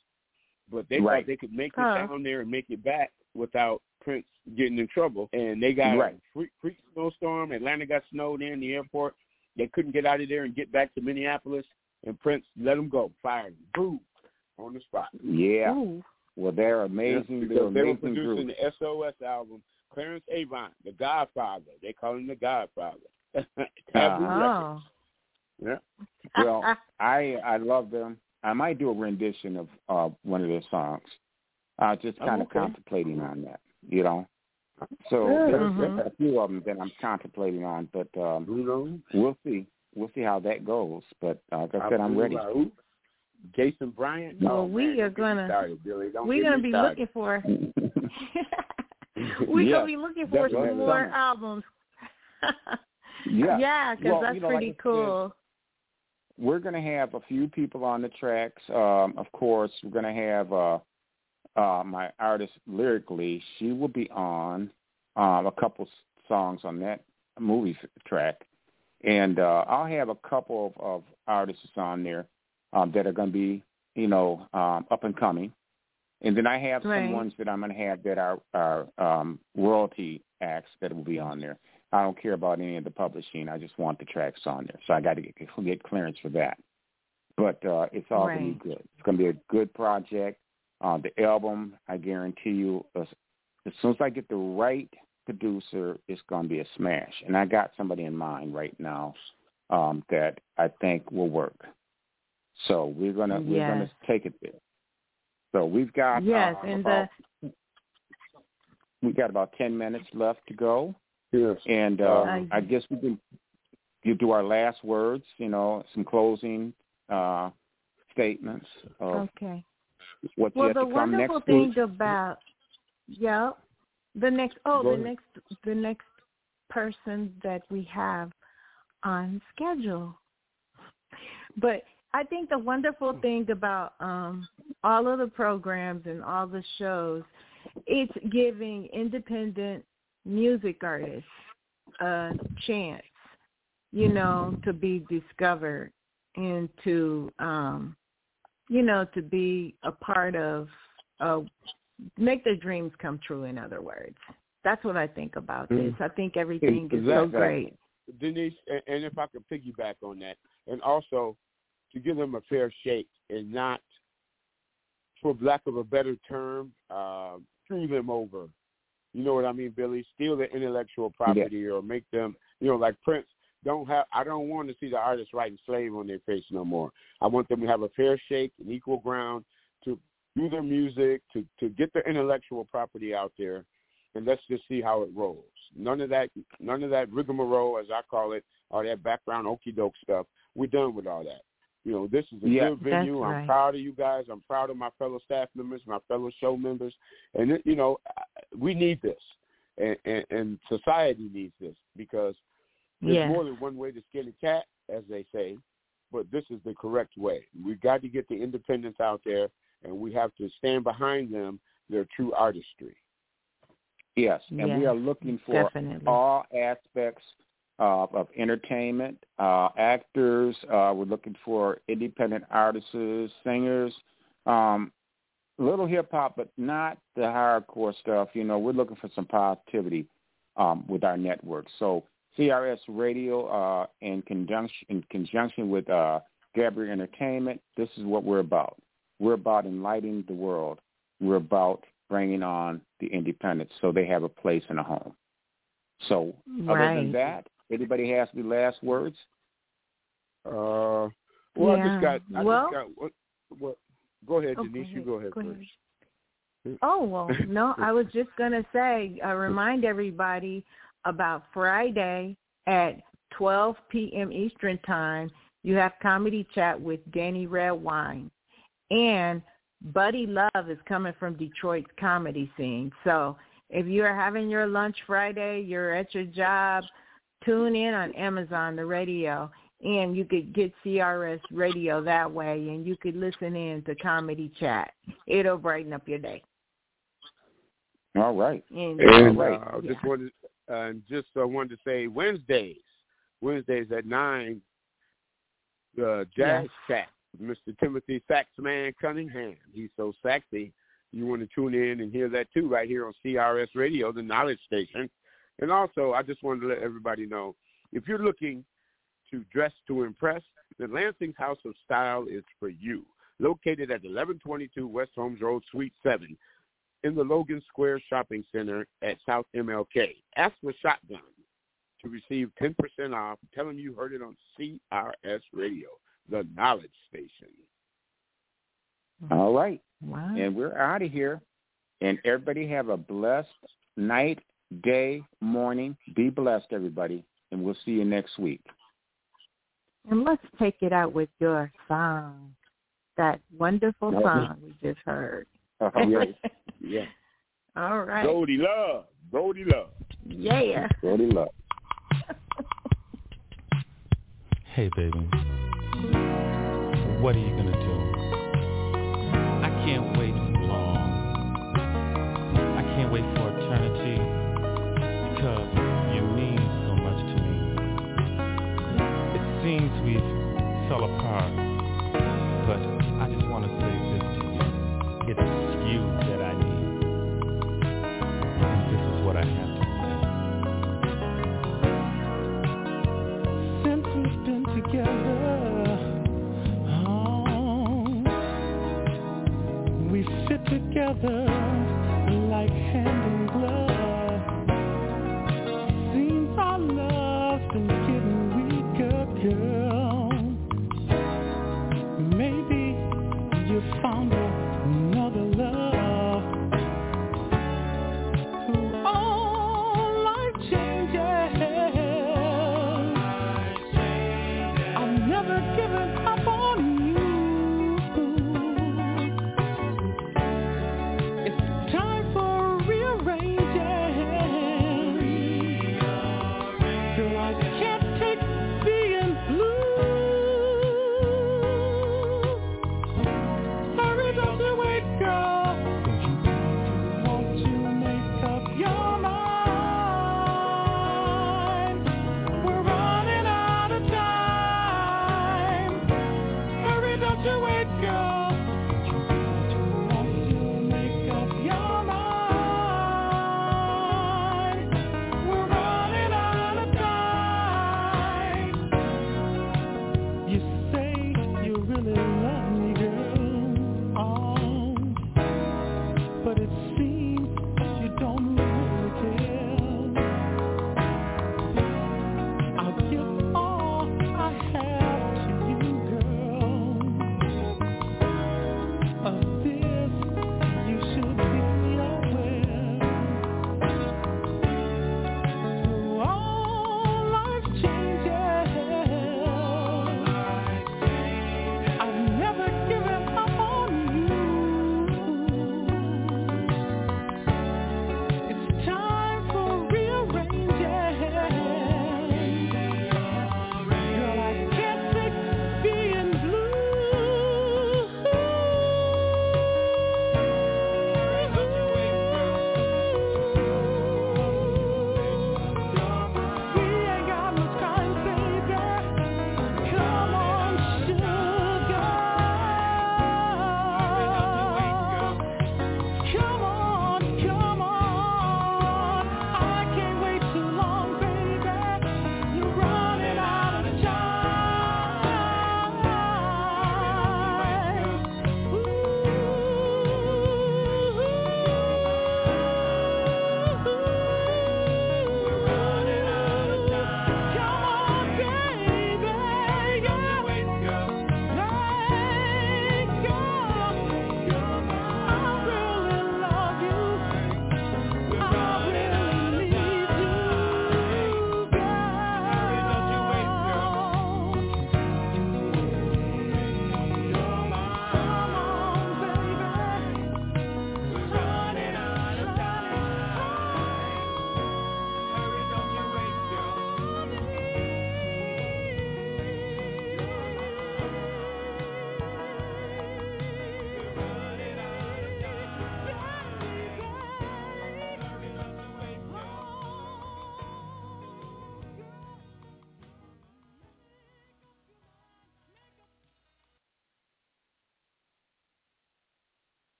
[SPEAKER 3] but they
[SPEAKER 4] Right.
[SPEAKER 3] thought they could make it
[SPEAKER 2] Huh.
[SPEAKER 3] down there and make it back without Prince getting in trouble. And they got
[SPEAKER 4] Right.
[SPEAKER 3] a freak, freak snowstorm. Atlanta got snowed in. The airport. They couldn't get out of there and get back to Minneapolis. And Prince let them go, fired them, boom, on the spot.
[SPEAKER 4] Yeah.
[SPEAKER 2] Ooh.
[SPEAKER 4] Well, they're amazing.
[SPEAKER 3] Yeah,
[SPEAKER 4] they're
[SPEAKER 3] because they were producing
[SPEAKER 4] group.
[SPEAKER 3] the SOS album. Clarence Avant, the Godfather. They call him the Godfather. [LAUGHS] Tabu
[SPEAKER 2] Oh.
[SPEAKER 3] Records. Yeah. [LAUGHS]
[SPEAKER 4] Well, I I love them. I might do a rendition of uh one of their songs. Uh just
[SPEAKER 3] Oh,
[SPEAKER 4] kind of
[SPEAKER 3] okay.
[SPEAKER 4] contemplating on that, you know. So
[SPEAKER 3] Yeah,
[SPEAKER 4] there's,
[SPEAKER 2] mhm.
[SPEAKER 4] there's a few of them that I'm contemplating on, but um
[SPEAKER 3] Who knows?
[SPEAKER 4] we'll see. We'll see how that goes. But uh, like I said, I'm
[SPEAKER 3] Who
[SPEAKER 4] ready.
[SPEAKER 3] About who? Jason Bryant.
[SPEAKER 2] Well,
[SPEAKER 3] oh,
[SPEAKER 2] we
[SPEAKER 3] man,
[SPEAKER 2] are
[SPEAKER 3] don't get me
[SPEAKER 2] gonna-
[SPEAKER 3] started, Billy. Don't
[SPEAKER 2] We're gonna be
[SPEAKER 3] started.
[SPEAKER 2] looking for [LAUGHS] we're
[SPEAKER 4] Yeah,
[SPEAKER 2] gonna be looking for some more
[SPEAKER 4] Summer.
[SPEAKER 2] albums. [LAUGHS]
[SPEAKER 4] Yeah.
[SPEAKER 2] yeah, because
[SPEAKER 4] Well,
[SPEAKER 2] that's
[SPEAKER 4] you know, like
[SPEAKER 2] pretty
[SPEAKER 4] I said,
[SPEAKER 2] cool.
[SPEAKER 4] we're going to have a few people on the tracks. Um, of course, we're going to have uh, uh, my artist lyrically. She will be on um, a couple songs on that movie track, and uh, I'll have a couple of, of artists on there um, that are going to be, you know, um, up and coming. And then I have
[SPEAKER 2] Right.
[SPEAKER 4] some ones that I'm going to have that are, are um, royalty acts that will be on there. I don't care about any of the publishing. I just want the tracks on there. So I got to get, get clearance for that. But uh, it's all going to be good. It's going to be a good project. Uh, the album, I guarantee you, as, as soon as I get the right producer, it's going to be a smash. And I got somebody in mind right now um, that I think will work. So we're gonna we're gonna take it there. So we've got
[SPEAKER 2] Yes,
[SPEAKER 4] uh,
[SPEAKER 2] and
[SPEAKER 4] about, we got about ten minutes left to go.
[SPEAKER 3] Yes.
[SPEAKER 4] And uh,
[SPEAKER 2] Uh,
[SPEAKER 4] I guess we can you do our last words, you know, some closing uh, statements of
[SPEAKER 2] Okay.
[SPEAKER 4] what's
[SPEAKER 2] Well,
[SPEAKER 4] yet
[SPEAKER 2] the wonderful
[SPEAKER 4] next
[SPEAKER 2] thing
[SPEAKER 4] week.
[SPEAKER 2] about yeah, the next oh
[SPEAKER 3] Go
[SPEAKER 2] the
[SPEAKER 3] ahead.
[SPEAKER 2] next the next person that we have on schedule. But I think the wonderful thing about um all of the programs and all the shows, it's giving independent music artists a chance, you know, to be discovered and to um you know, to be a part of uh make their dreams come true in other words. That's what I think about this. I think everything is so great.
[SPEAKER 3] Denise, and, and if I could piggyback on that, and also to give them a fair shake and not, for lack of a better term, uh, screw them over. You know what I mean, Billy? Steal their intellectual property or make them, you know, like Prince. Don't have. I don't want to see the artists writing "slave" on their face no more. I want them to have a fair shake, and equal ground to do their music, to to get their intellectual property out there, and let's just see how it rolls. None of that, none of that rigmarole, as I call it, or that background okey doke stuff. We're done with all that. You know, this is a
[SPEAKER 4] Yeah.
[SPEAKER 3] good venue.
[SPEAKER 2] That's
[SPEAKER 3] I'm proud of you guys. I'm proud of my fellow staff members, my fellow show members, and it, you know, we need this, and, and, and society needs this because there's
[SPEAKER 2] Yes.
[SPEAKER 3] more than one way to skin a cat, as they say, but this is the correct way. We've got to get the independents out there, and we have to stand behind them, their true artistry.
[SPEAKER 4] Yes, and we are looking for
[SPEAKER 2] Definitely.
[SPEAKER 4] all aspects of, of entertainment, uh, actors. Uh, we're looking for independent artists, singers, um, little hip hop, but not the hardcore stuff. You know, we're looking for some positivity um, with our network. So CRS Radio, uh, in conjunction in conjunction with uh, Gabriel Entertainment, this is what we're about. We're about enlightening the world. We're about bringing on the independents so they have a place and a home. So other
[SPEAKER 2] Right.
[SPEAKER 4] than that, anybody has the last words?
[SPEAKER 3] Uh, well, I just got. I
[SPEAKER 2] Well-
[SPEAKER 3] just got. What, what, go ahead,
[SPEAKER 2] Oh,
[SPEAKER 3] Denise.
[SPEAKER 2] go
[SPEAKER 3] You go ahead
[SPEAKER 2] Go
[SPEAKER 3] first.
[SPEAKER 2] ahead. Oh well, [LAUGHS] no, I was just gonna say, uh, remind everybody about Friday at 12 p.m. Eastern time. You have comedy chat with Danny Redwine, and Buddy Love is coming from Detroit's comedy scene. So if you're having your lunch Friday, you're at your job, tune in on Amazon, the radio, and you could get CRS radio that way, and you could listen in to comedy chat. It'll brighten up your day.
[SPEAKER 4] All right.
[SPEAKER 2] And,
[SPEAKER 3] And
[SPEAKER 4] right.
[SPEAKER 3] uh,
[SPEAKER 2] yeah.
[SPEAKER 3] just wanted, uh, just uh, wanted to say Wednesdays, Wednesdays at nine, uh, Jazz
[SPEAKER 2] Yes.
[SPEAKER 3] Chat, Mr. Timothy Saxman Cunningham. He's so sexy. You want to tune in and hear that too, right here on CRS Radio, the Knowledge Station. And also, I just wanted to let everybody know if you're looking to dress to impress, the Lansing's House of Style is for you. Located at 1122 West Holmes Road, Suite 7, in the Logan Square Shopping Center at South MLK. Ask for Shotgun to receive 10% off. Tell them you heard it on CRS Radio, the Knowledge Station.
[SPEAKER 4] All right.
[SPEAKER 2] wow.
[SPEAKER 4] And we're out of here. And everybody have a blessed night, day, morning. Be blessed, everybody. And we'll see you next week.
[SPEAKER 2] And let's take it out with your song, that wonderful
[SPEAKER 4] Okay.
[SPEAKER 2] song we just heard.
[SPEAKER 4] Uh-huh, All right. [LAUGHS]
[SPEAKER 3] Yeah.
[SPEAKER 2] All right.
[SPEAKER 3] Goldie Love. Goldie Love.
[SPEAKER 2] Yeah.
[SPEAKER 4] Brody Love.
[SPEAKER 7] Hey, baby. What are you gonna do? I can't wait long. I can't wait for fell apart, but I just want to say this to you. It's you that I need. And this is what I have to say. Since we've been together, oh, we sit together